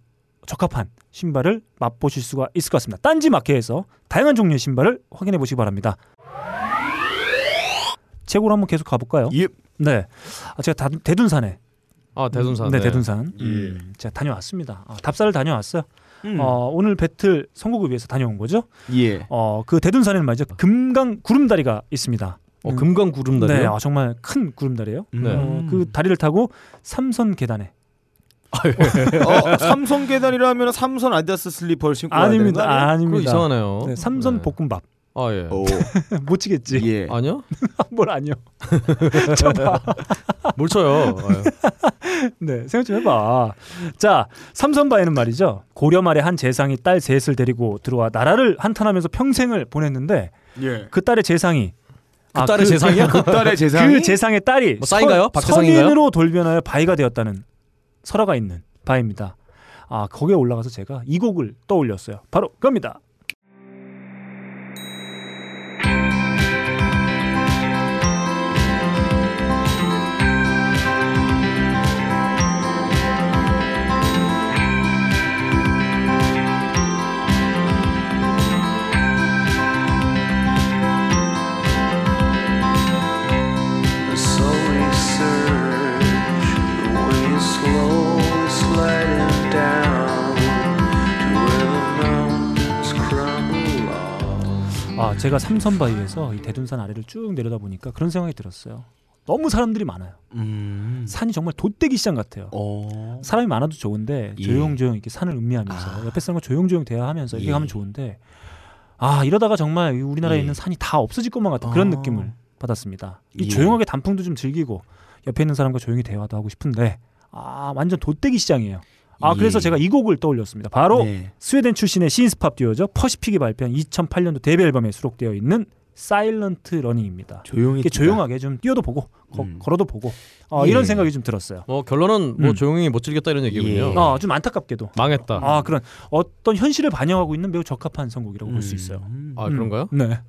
A: 적합한 신발을 맛보실 수가 있을 것 같습니다. 딴지 마켓에서 다양한 종류의 신발을 확인해 보시기 바랍니다. 최고로 한번 계속 가볼까요?
C: 예.
A: 네, 아, 제가 다, 대둔산에
B: 아, 대둔산.
A: 네,
B: 네.
A: 대둔산.
C: 예.
A: 음, 제가 다녀왔습니다. 아, 답사를 다녀왔어요.
C: 음.
A: 어, 오늘 배틀 선곡을 위해서 다녀온 거죠.
C: 예.
A: 어, 그 대둔산에는 말이죠. 금강 구름다리가 있습니다.
B: 어, 금강 구름다리요?
A: 네, 아, 정말 큰 구름다리예요.
B: 네.
A: 어, 그 다리를 타고 삼선 계단에
C: 어, 삼선 계단이라면 삼선 아디다스 슬리퍼를 신고 되는 거
A: 아닙니다.
C: 아니에요?
B: 그거
A: 아닙니다.
B: 이상하네요.
A: 네, 삼선
B: 네.
A: 볶음밥.
B: 아, 예.
C: 오.
A: 못 치겠지.
C: 예.
B: 아니요?
A: 뭘 아니요.
B: 뭘 쳐요? 아,
A: 네, 생각 좀 해봐. 자, 삼선바에는 말이죠. 고려 말에 한 재상이 딸 셋을 데리고 들어와 나라를 한탄하면서 평생을 보냈는데
C: 예.
A: 그 딸의 재상이
B: 그 딸의 재상이야?
C: 그 딸의 재상이
A: 그 재상의 딸이
B: 뭐?
A: 서-
B: 박재상인가요?
A: 성인으로 돌변하여 바위가 되었다는 설화가 있는 바입니다. 아 거기에 올라가서 제가 이 곡을 떠올렸어요. 바로 그겁니다. 제가 삼선바위에서 이 대둔산 아래를 쭉 내려다 보니까 그런 생각이 들었어요. 너무 사람들이 많아요.
C: 음.
A: 산이 정말 돛대기 시장 같아요.
C: 어.
A: 사람이 많아도 좋은데
C: 예.
A: 조용조용 이렇게 산을 음미하면서
C: 아.
A: 옆에 사람과 조용조용 대화하면서 이렇게
C: 예.
A: 가면 좋은데 아 이러다가 정말 이 우리나라에
C: 예.
A: 있는 산이 다 없어질 것만 같은 그런
C: 아.
A: 느낌을 받았습니다. 이
C: 예.
A: 조용하게 단풍도 좀 즐기고 옆에 있는 사람과 조용히 대화도 하고 싶은데 아 완전 돗대기 시장이에요. 아
C: 예.
A: 그래서 제가 이 곡을 떠올렸습니다. 바로
C: 네.
A: 스웨덴 출신의 신스팝 듀오죠 퍼시픽이 발표한 2008년도 데뷔 앨범에 수록되어 있는 사일런트 러닝입니다.
C: 조용히.
A: 조용하게 좀 뛰어도 보고 거-
C: 음.
A: 걸어도 보고 어,
C: 예.
A: 이런 생각이 좀 들었어요.
B: 뭐 결론은 뭐
A: 음.
B: 조용히 못 즐겼다 이런 얘기군요.
C: 예.
A: 아, 좀 안타깝게도
B: 망했다.
A: 아 그런 어떤 현실을 반영하고 있는 매우 적합한 선곡이라고 볼 수
C: 음.
A: 있어요.
B: 아,
A: 음.
B: 그런가요?
A: 네.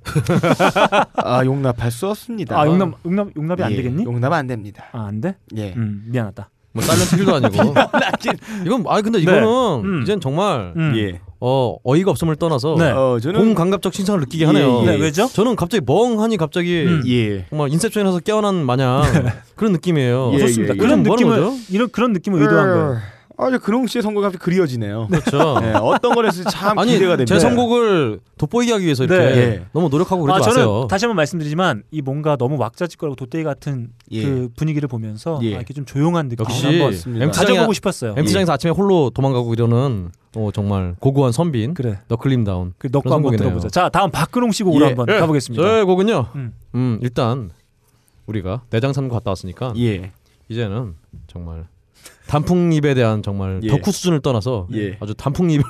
C: 아 용납할 수 없습니다.
A: 아 용납 용납 용납이 안
C: 예,
A: 되겠니?
C: 용납 안 됩니다.
A: 아 안 돼?
C: 예.
A: 음 미안하다.
B: 뭐 Silent Hill도 아니고. 이건 아 근데 이거는
A: 음.
B: 이젠 정말
A: 음.
C: 예.
B: 어 어이가 없음을 떠나서
A: 네.
C: 어 저는
B: 공감각적 신청을 느끼게 하네요.
C: 예, 예.
A: 네, 왜죠?
B: 저는 갑자기 멍하니 갑자기
A: 음.
C: 예.
B: 정말 인셉션에서 깨어난 마냥 그런 느낌이에요.
C: 예,
A: 좋습니다.
C: 예, 예.
A: 그런 느낌을? 이런 그런 느낌을 의도한 거예요.
C: 아, 이제 근홍 씨의 선곡이 갑자기 그리워지네요.
B: 그렇죠.
C: 네, 어떤 거에서 참
B: 아니
C: 기대가 됩니다.
B: 제 선곡을 돋보이게 하기 위해서 이렇게
A: 네.
C: 예.
B: 너무 노력하고 그러지
A: 아 저는
B: 마세요.
A: 다시 한번 말씀드리지만 이 뭔가 너무 왁자지껄하고 돗대기 같은
C: 예.
A: 그 분위기를 보면서
C: 예.
A: 아, 이렇게 좀 조용한 느낌
B: 역시
A: 한번 가져보고 싶었어요.
B: MT장에서 아침에 홀로 도망가고 이러는 어, 정말 고고한 선빈
A: 그래.
B: 너클림다운
A: 그
B: 그런
A: 한번
B: 선곡이네요.
A: 들어보자. 자 다음 박근홍 씨 곡으로
C: 예.
A: 한번
B: 예.
A: 가보겠습니다.
B: 저의 곡은요.
A: 음.
B: 음. 일단 우리가 내장 삼고 갔다 왔으니까
C: 예.
B: 이제는 정말 단풍잎에 대한 정말
C: 예.
B: 덕후 수준을 떠나서
C: 예.
B: 아주 단풍잎을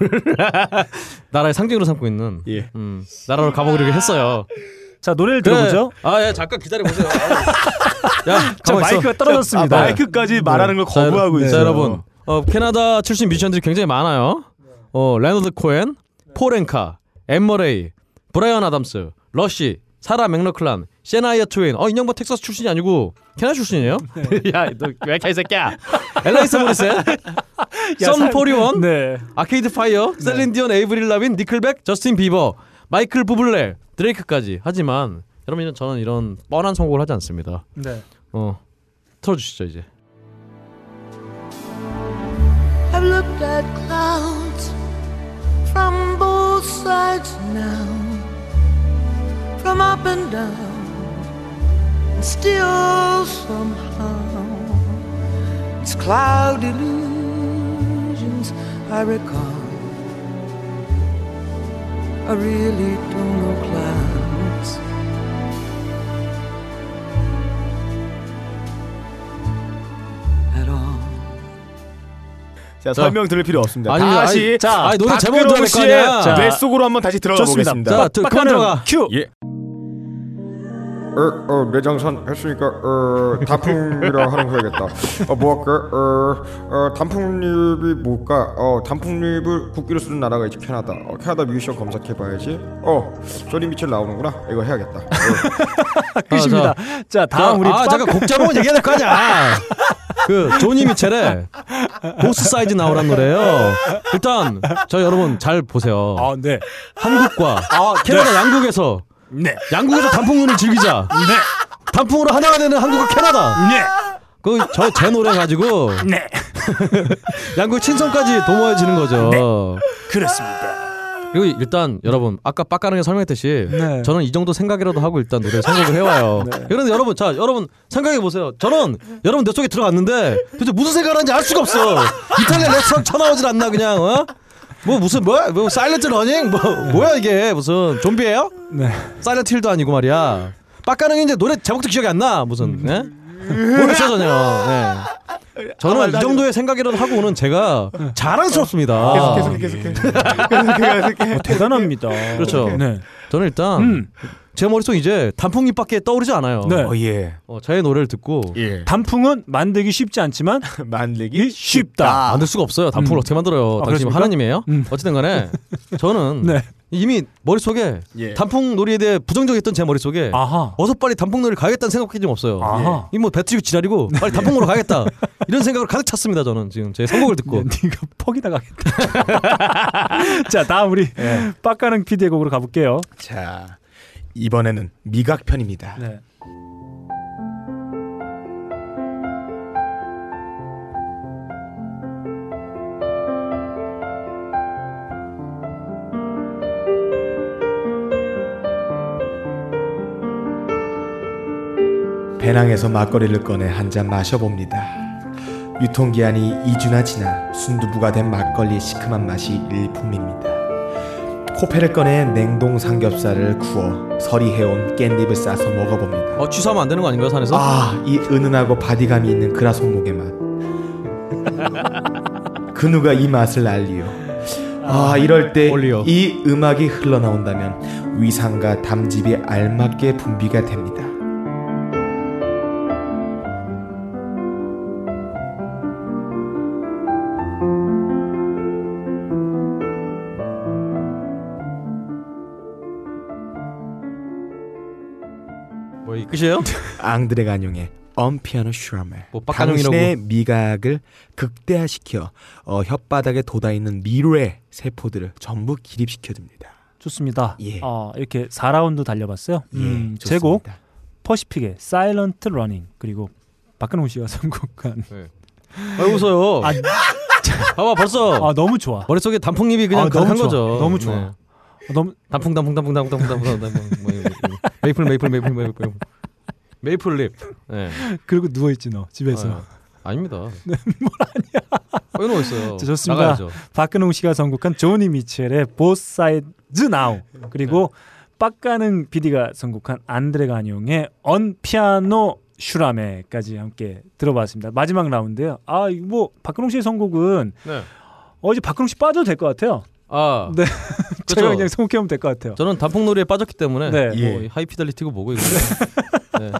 B: 나라의 상징으로 삼고 있는
C: 예.
B: 음, 나라로 가보기로 했어요.
A: 자 노래를 들어보죠.
B: 아 예 잠깐 기다려 보세요. 야
A: 자
B: 가만 있어.
A: 마이크가 떨어졌습니다.
C: 아, 마이크까지 말하는 걸
B: 자,
C: 거부하고
B: 자,
C: 있어요.
B: 여러분, 어, 캐나다 출신 뮤지션들이 굉장히 많아요. 어, 레너드 코엔, 폴 앵카, 앤 머레이, 브라이언 아담스, 러시, 사라 맥러클란, 샤니아 트웨인. 어, 인형버 텍사스 출신이 아니고 캐나다 출신이에요? 야, 너 왜 이렇게 이 새끼야? 앨라니스 모리셋, Sum 41,
A: 네.
B: Arcade Fire, 셀린 디온, 에이브릴 라빈, Nickelback, 저스틴 비버, 마이클 부블레, 드레이크까지. 하지만 여러분 저는 이런 뻔한 선곡을 하지 않습니다.
A: 네.
B: 어, 틀어주시죠 이제.
J: I've looked at clouds from both sides now, from up and down, and still somehow it's cloud illusions I recall. I really don't know clouds. At all.
C: 자, 설명 들을 필요 없습니다.
B: 아니,
C: 다시
B: 아니,
A: 자,
B: 아니, 노래 제목 들어야 될거 아니야.
A: 자,
C: 뇌 속으로 한번 다시 들어가
A: 좋습니다.
C: 보겠습니다.
B: 자, 드- 그만 들어가.
A: 큐.
C: 예.
I: 어, 어, 내장산 했으니까 어, 단풍이라 하는 거 해야겠다. 어, 뭐 할까? 어, 어, 단풍잎이 뭘까? 어, 단풍잎을 국기로 쓰는 나라가 있지 캐나다. 어, 캐나다 뮤지션 검색해봐야지. 어, 조니 미첼 나오는구나. 이거 해야겠다. 어.
A: 끝입니다. 자 다음 우리
B: 아
A: 빡-
B: 잠깐 곡 제목은 얘기해야 될 거 아니야. 그 조니 미첼의 보스 사이즈 나오란 노래예요. 일단 저 여러분 잘 보세요.
A: 아 네.
B: 한국과 캐나다 양국에서
A: 네.
B: 양국에서 단풍눈을 즐기자.
A: 네.
B: 단풍으로 하나가 되는 한국과 캐나다.
A: 네.
B: 그저 제 노래 가지고
A: 네.
B: 양국 친선까지 도모해지는 거죠.
A: 그렇습니다.
B: 그리고 일단 여러분 아까 빡가능에 설명했듯이
A: 네.
B: 저는 이 정도 생각이라도 하고 일단 노래 선곡을 해와요. 그런데 여러분 자 여러분 생각해 보세요. 저는 여러분 내 속에 들어갔는데 도대체 무슨 생각을 하는지 알 수가 없어. 이탈리아 랩 쳐나오질 않나 그냥 어? 뭐 무슨 뭐야 뭐 Silent Running 뭐 뭐야 이게 무슨 좀비예요?
A: 네.
B: Silent Hill도 아니고 말이야. 빡가능이 이제 노래 제목도 기억이 안 나 무슨 네? 모르겠어 전혀. 네. 저는 이 정도의 생각이라도 하고 오는 제가 자랑스럽습니다.
C: 계속 계속 계속 계속 계속
A: 어, 대단합니다.
B: 그렇죠.
A: 네.
B: 저는 일단
A: 음.
B: 제 머릿속 이제 단풍잎밖에 떠오르지 않아요.
A: 네.
C: 어, 예.
B: 어, 저의 노래를 듣고
C: 예.
A: 단풍은 만들기 쉽지 않지만
C: 만들기
A: 쉽다.
B: 만들 수가 없어요. 단풍을
A: 음.
B: 어떻게 만들어요?
A: 아,
B: 당신
A: 그렇습니까?
B: 하나님이에요?
A: 음.
B: 어쨌든 간에 저는
A: 네.
B: 이미 머릿속에
C: 예.
B: 단풍 놀이에 대해 부정적이었던 제 머릿속에
A: 아하.
B: 어서 빨리 단풍 놀이 가겠다는 생각밖에 좀 없어요.
A: 아하.
B: 이뭐 배트리고 지랄이고 빨리 단풍 놀러 가겠다. 이런 생각을 가득 찼습니다. 저는 지금 제 선곡을 듣고.
A: 야, 네가 퍽이 나가겠다. 자, 다음 우리 빡가는 PD의 곡으로 가볼게요.
C: 자, 이번에는 미각편입니다.
A: 네.
C: 배낭에서 막걸리를 꺼내 한 잔 마셔봅니다. 유통기한이 2주나 지나 순두부가 된 막걸리의 시큼한 맛이 일품입니다. 코페를 꺼내 냉동 삼겹살을 구워 서리해온 깻잎을 싸서 먹어봅니다.
B: 어 취소하면 안 되는 거 아닌가요 산에서?
C: 아, 이 은은하고 바디감이 있는 그라 손목의 맛. 근우가 이 맛을 알리요. 아, 이럴 때. 이 음악이 흘러나온다면 위상과 담집이 알맞게 분비가 됩니다.
B: 뭐이 끝이에요?
C: 앙드레 가뇽의 Un piano sur la mer
B: 뭐.
C: 당신의 미각을 극대화시켜 어, 혓바닥에 돋아있는 미로의 세포들을 전부 기립시켜줍니다.
A: 좋습니다.
C: 예.
A: 어, 이렇게 4라운드 달려봤어요.
C: 예,
A: 음. 제곡 퍼시픽의 Silent Running 그리고 박근홍 씨가 선곡한
B: 아 웃어요.
A: 아,
B: 봐봐 벌써
A: 아 너무 좋아.
B: 머릿속에 단풍잎이 그냥
A: 아,
B: 가득한
A: 너무 좋아.
B: 거죠.
A: 너무 좋아.
B: 네.
A: 어, 너무
B: 단풍 단풍 단풍 단풍 단풍 단풍 단풍 뭐 이거. Maple maple maple maple maple leaf. 네.
A: 그리고 누워 있지 너 집에서.
B: 아, 아닙니다. 네, 뭘 아니야. 어, 이거 있어요.
A: 자, 좋습니다.
B: 나가야죠.
A: 박근홍 씨가 선곡한 조니 미첼의 Both Sides Now 그리고 빡가능 PD가 선곡한 앙드레 가뇽의 Un piano sur la mer까지 함께 들어봤습니다. 마지막 라운드요. 아, 이거 뭐 박근홍 씨의 선곡은
B: 네.
A: 어제 박근홍 씨 빠져도 될 것 같아요.
B: 아,
A: 네. 제가
B: 그렇죠.
A: 그냥 선곡해보면 될 것 같아요.
B: 저는 단풍놀이에 빠졌기 때문에
A: 네.
B: 뭐
C: 예.
B: 하이피델리티고 뭐고 이거. 네.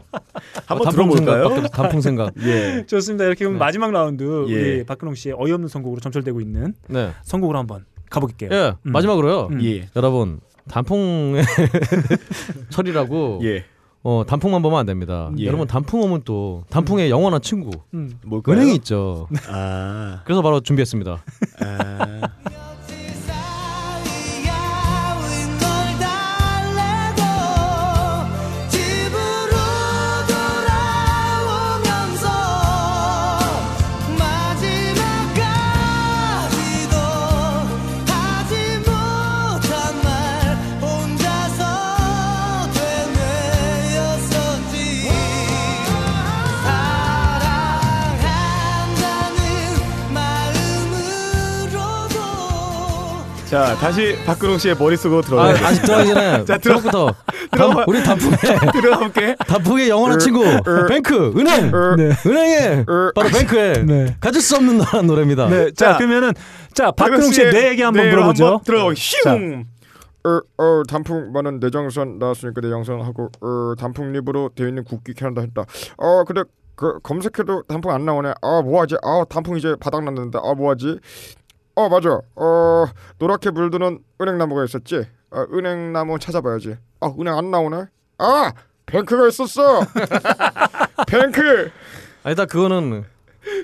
C: 한번
B: 단풍
C: 들어볼까요?
B: 없- 단풍 생각.
C: 예.
A: 좋습니다. 이렇게 그럼
B: 네.
A: 마지막 라운드
C: 예.
A: 우리 박근홍 씨의 어이없는 선곡으로 점철되고 있는
B: 네.
A: 선곡으로 한번 가볼게요.
B: 예.
A: 음.
B: 마지막으로요.
A: 음.
C: 예.
B: 여러분 단풍의 철이라고
C: 예.
B: 어, 단풍만 보면 안 됩니다.
C: 예.
B: 여러분 단풍 오면 또 단풍의 영원한 친구
A: 음.
C: 뭘까요?
B: 은행이 있죠.
C: 아.
B: 그래서 바로 준비했습니다.
C: 아.
E: 자,
C: 다시 박근홍 씨의 머릿속으로
B: 아,
C: 들어가요.
B: 아직 들어가기 전에
C: 자, 들어가-
B: 들어부터
C: 들어가-
B: 우리 단풍의
C: 들어가 볼게.
B: 단풍의 영원한 친구 뱅크 은행
A: 네.
B: 은행에 바로 뱅크에
A: 네.
B: 가질 수 없는 나라 노래입니다.
A: 네. 자,
C: 자,
A: 그러면은 자 박근홍 씨의 내 얘기 한번 물어보죠.
C: 들어가.
A: 자.
C: 슝.
I: 어, 어, 단풍 많은 내장산 나왔으니까 내장산하고 어, 단풍잎으로 되어 있는 국기 캐낸다 했다. 어, 근데 그 검색해도 단풍 안 나오네. 아, 뭐하지? 아, 단풍 이제 바닥 났는데. 아, 뭐하지? 어, 맞아. 어, 노랗게 물드는 은행나무가 있었지. 아, 은행나무 찾아봐야지. 아, 은행 안 나오네. 아, 뱅크가 있었어. 뱅크.
B: 아니다 그거는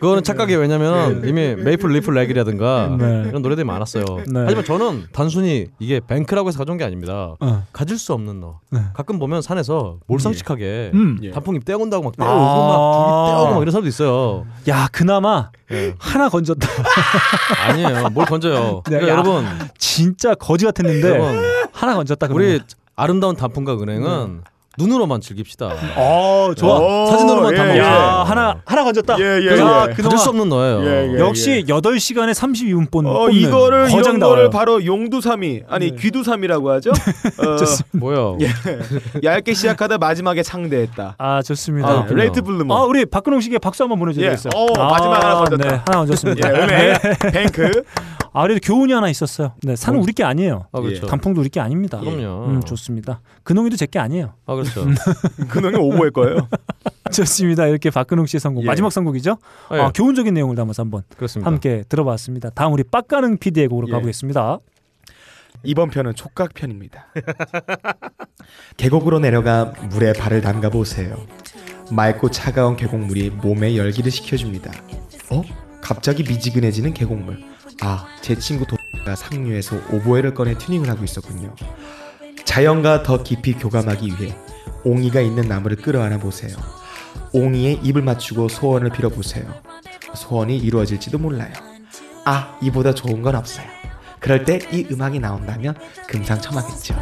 B: 그거는 착각이에요. 왜냐면 이미 Maple Leaf Rag이라든가
A: 네.
B: 이런 노래들이 많았어요.
A: 네.
B: 하지만 저는 단순히 이게 뱅크라고 해서 가져온 게 아닙니다.
A: 어.
B: 가질 수 없는 너.
A: 네.
B: 가끔 보면 산에서 몰상식하게
A: 음.
C: 예.
B: 단풍잎 떼어온다고 막 떼어오고
A: 아.
B: 막 떼어오고 막 이런 사람도 있어요.
A: 야, 그나마
B: 예.
A: 하나 건졌다.
B: 아니에요. 뭘 건져요.
A: 네,
B: 그러니까
A: 야.
B: 여러분,
A: 진짜 거지 같았는데
B: 여러분
A: 하나 건졌다.
B: 우리 아름다운 단풍과 은행은 눈으로만 즐깁시다.
A: 어, 좋아.
C: 오,
B: 사진으로만
C: 예,
B: 담아.
C: 예.
A: 야, 하나 하나 건졌다.
C: 예, 예,
A: 그래서
C: 예.
A: 아,
B: 가질 수 없는 너예요.
C: 예, 예.
A: 역시 8시간에 32분
C: 어, 이거를 이런. 거를 바로 용두삼이 아니
A: 네.
C: 귀두삼이라고 하죠. 어,
B: 뭐야?
C: 예. 얇게 시작하다 마지막에 창대했다.
A: 아, 좋습니다.
C: 아,
B: 그렇군요.
C: Late bloomer.
A: 아, 우리 박근홍 씨에게 박수 한번 보내줘야
C: 예.
A: 되겠어요.
C: 어, 마지막 하나 건졌다.
A: 네, 하나 건졌습니다.
C: 예, 은행, 뱅크.
A: 아, 그래도 교훈이 하나 있었어요. 네, 산은 우리 게 아니에요.
B: 아 그렇죠.
A: 단풍도 우리 게 아닙니다.
B: 그럼요.
A: 음, 좋습니다. 근홍이도 제 게 아니에요.
B: 아 그렇죠.
C: 그놈이 오보일 거예요.
A: 좋습니다. 이렇게 박근홍 씨의 선곡
C: 예.
A: 마지막 선곡이죠.
B: 예,
A: 아, 교훈적인 내용을 담아서 한번
B: 그렇습니다.
A: 함께 들어봤습니다. 다음 우리 빡가능 PD의 곡으로
C: 예.
A: 가보겠습니다.
C: 이번 편은 촉각 편입니다. 계곡으로 내려가 물에 발을 담가 보세요. 맑고 차가운 계곡물이 몸에 열기를 식혀줍니다. 어? 갑자기 미지근해지는 계곡물. 아, 제 친구 도가 상류에서 오보에를 꺼내 튜닝을 하고 있었군요. 자연과 더 깊이 교감하기 위해 옹이가 있는 나무를 끌어안아 보세요. 옹이에 입을 맞추고 소원을 빌어보세요. 소원이 이루어질지도 몰라요. 아, 이보다 좋은 건 없어요. 그럴 때 이 음악이 나온다면 금상첨화겠죠.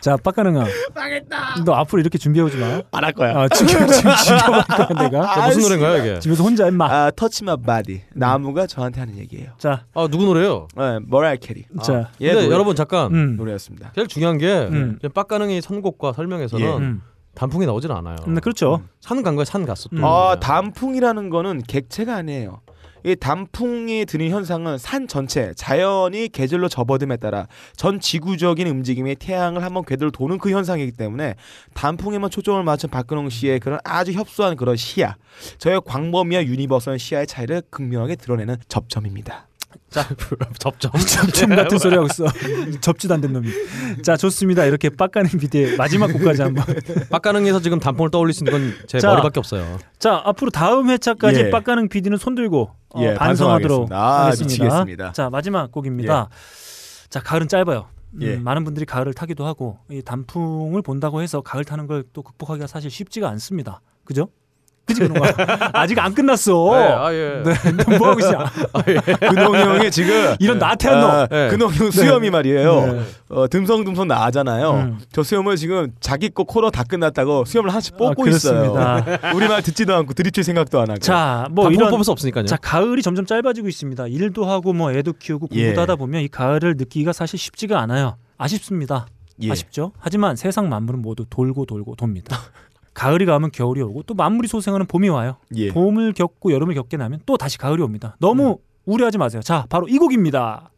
A: 자, 빡가능아. 망했다. 너 앞으로 이렇게 준비해 오지 마.
C: 안 할 거야.
A: 아, 지금 지금 거야 내가.
B: 야, 무슨 노래인가요 이게?
A: 집에서 혼자 임마.
C: 아, Touch My Body. 나무가 저한테 하는 얘기예요.
A: 자,
B: 아 누구 노래요?
C: 네, 머라이 캐리.
A: 자,
C: 예,
B: 근데
C: 노래,
B: 여러분 잠깐
A: 음,
C: 노래였습니다.
B: 제일 중요한 게
A: 음.
B: 빡가능이 선곡과 설명에서는
C: 예.
A: 음,
B: 단풍이 나오질 않아요.
A: 음, 그렇죠.
B: 산 간 거야 산 갔어 또.
A: 음.
C: 아, 단풍이라는 거는 객체가 아니에요. 이 단풍이 드는 현상은 산 전체 자연이 계절로 접어듦에 따라 전 지구적인 움직임이 태양을 한번 궤도를 도는 그 현상이기 때문에 단풍에만 초점을 맞춘 박근홍 씨의 그런 아주 협소한 그런 시야 저의 광범위한 universal 시야의 차이를 극명하게 드러내는 접점입니다.
B: 접점.
A: 접점 같은 소리 하고 있어. 접지도 안 된 놈이. 자, 좋습니다. 이렇게 빡가능 PD의 마지막 곡까지 한번.
B: 빡가능에서 지금 단풍을 있는 건제
A: 자.
B: 머리밖에 없어요.
A: 자, 앞으로 다음 회차까지
C: 예.
A: 빡가능 PD는 손 들고 어,
C: 예,
A: 반성하도록.
C: 아,
A: 하겠습니다.
C: 미치겠습니다.
A: 자, 마지막 곡입니다. 자, 가을은 짧아요. 음,
C: 예.
A: 많은 분들이 가을을 타기도 하고 이 단풍을 본다고 해서 가을 타는 걸 또 극복하기가 사실 쉽지가 않습니다. 그죠? 그지 그놈아 아직 안 끝났어.
B: 네, 아 예.
A: 네, 뭐 하고 있어?
C: 근홍이 형이 지금
A: 이런 나태한 놈.
C: 아,
B: 네.
C: 근홍이 형 수염이 말이에요.
A: 네.
C: 어, 듬성듬성 나잖아요.
A: 음.
C: 저 수염을 지금 자기 거 코너 다 끝났다고 수염을 하나씩 뽑고
A: 아,
C: 있어요.
A: 그렇습니다.
C: 우리 말 듣지도 않고 들이칠 생각도 안 하고.
A: 자, 뭐 이런
B: 뽑을 수 없으니까요.
A: 자 가을이 점점 짧아지고 있습니다. 일도 하고 뭐 애도 키우고 공부도
C: 예.
A: 하다 보면 이 가을을 느끼기가 사실 쉽지가 않아요. 아쉽습니다.
C: 예.
A: 아쉽죠. 하지만 세상 만물은 모두 돌고 돌고 돕니다. 가을이 가면 겨울이 오고 또 만물이 소생하는 봄이 와요.
C: 예.
A: 봄을 겪고 여름을 겪게 나면 또 다시 가을이 옵니다. 너무 우려하지 마세요. 자, 바로 이 곡입니다.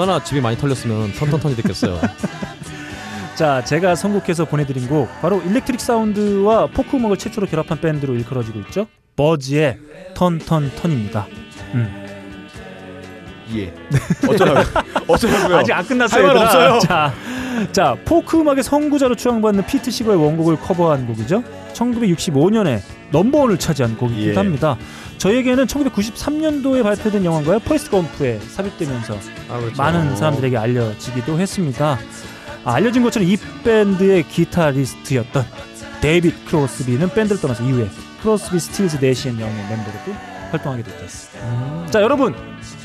B: 얼마나 집이 많이 털렸으면 Turn Turn Turn이 됐겠어요.
A: 자, 제가 선곡해서 보내드린 곡 바로 electric 사운드와 포크 음악을 최초로 결합한 밴드로 일컬어지고 있죠. 버즈의 Turn Turn Turn입니다. 음.
C: 예. 어쩌라고요? 어쩌라고요?
A: 아직 안 끝났어요.
C: 할말. 없어요.
A: 자, 자 포크 음악의 선구자로 추앙받는 피트 시거의 원곡을 커버한 곡이죠. 1965년에 넘버원을 차지한 곡이기도
C: 예.
A: 합니다. 저에게는 1993년도에 발표된 영화인가요? 포레스트 검프에 삽입되면서
B: 아, 그렇죠.
A: 많은 사람들에게 알려지기도 했습니다. 아, 알려진 것처럼 이 밴드의 기타리스트였던 데이빗 크로스비는 밴드를 떠나서 이후에 크로스비 스틸즈 내시앤 영의 멤버로도 활동하게 됐죠. 자 여러분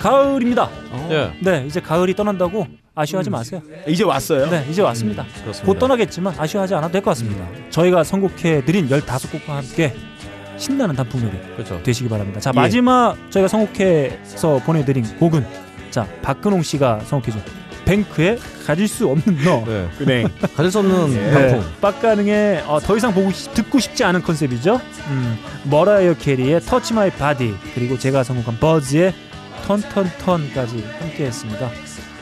A: 가을입니다.
B: 예.
A: 네 이제 가을이 떠난다고 아쉬워하지 마세요.
C: 이제 왔어요.
A: 네 이제 왔습니다.
B: 그렇습니다.
A: 곧 떠나겠지만 아쉬워하지 않아도 될 것 같습니다. 저희가 선곡해 드린 15곡과 함께 신나는 단풍놀이
B: 그렇죠.
A: 되시기 바랍니다. 자
C: 예.
A: 마지막 저희가 선곡해서 보내드린 곡은 자 박근홍 씨가 선곡해준 뱅크의 가질 수 없는 너.
B: 네.
C: 은행.
B: 가질 수 없는
C: 예.
B: 단풍.
A: 빡가능의 어, 더 이상 보고 싶- 듣고 싶지 않은 컨셉이죠. 음, 머라이어 캐리의 Touch My Body 그리고 제가 선곡한 버즈의 Turn Turn Turn까지 함께했습니다.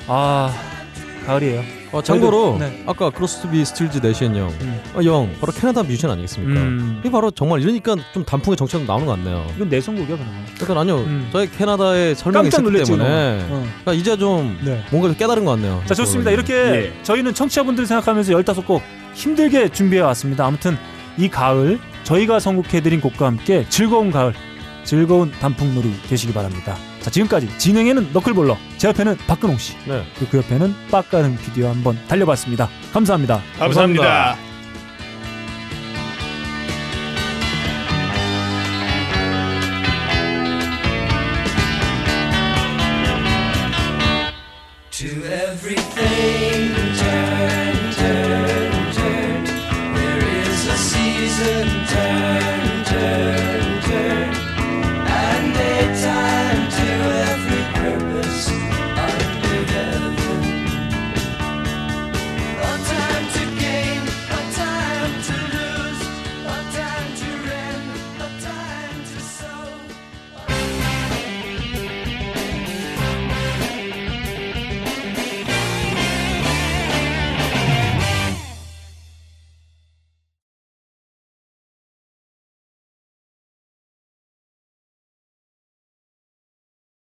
A: 아 가을이에요.
B: 어, 참고로
A: 네.
B: 아까 크로스비 스틸즈 내시엔 형,
A: 음.
B: 어, 형 바로 캐나다 뮤지션 아니겠습니까?
A: 음.
B: 이 바로 정말 이러니까 좀 단풍의 정체가 나오는 것 같네요.
A: 이건 내 선곡이야 그러면.
B: 그러니까 아니요,
A: 음.
B: 저희 캐나다에 설명이
A: 놀랐지,
B: 때문에.
A: 어.
B: 그러니까 이제 좀
A: 네.
B: 뭔가 좀 깨달은 것 같네요.
A: 자 좋습니다. 이렇게
C: 예.
A: 저희는 청취자분들 생각하면서 15곡 힘들게 준비해 왔습니다. 아무튼 이 가을 저희가 선곡해드린 곡과 함께 즐거운 가을 즐거운 단풍놀이 되시기 바랍니다. 자 지금까지 진행에는 너클볼러 제 옆에는 박근홍 씨
B: 네.
A: 그리고 그 옆에는 빡가는 비디오 한번 달려봤습니다. 감사합니다.
C: 감사합니다.
E: Everything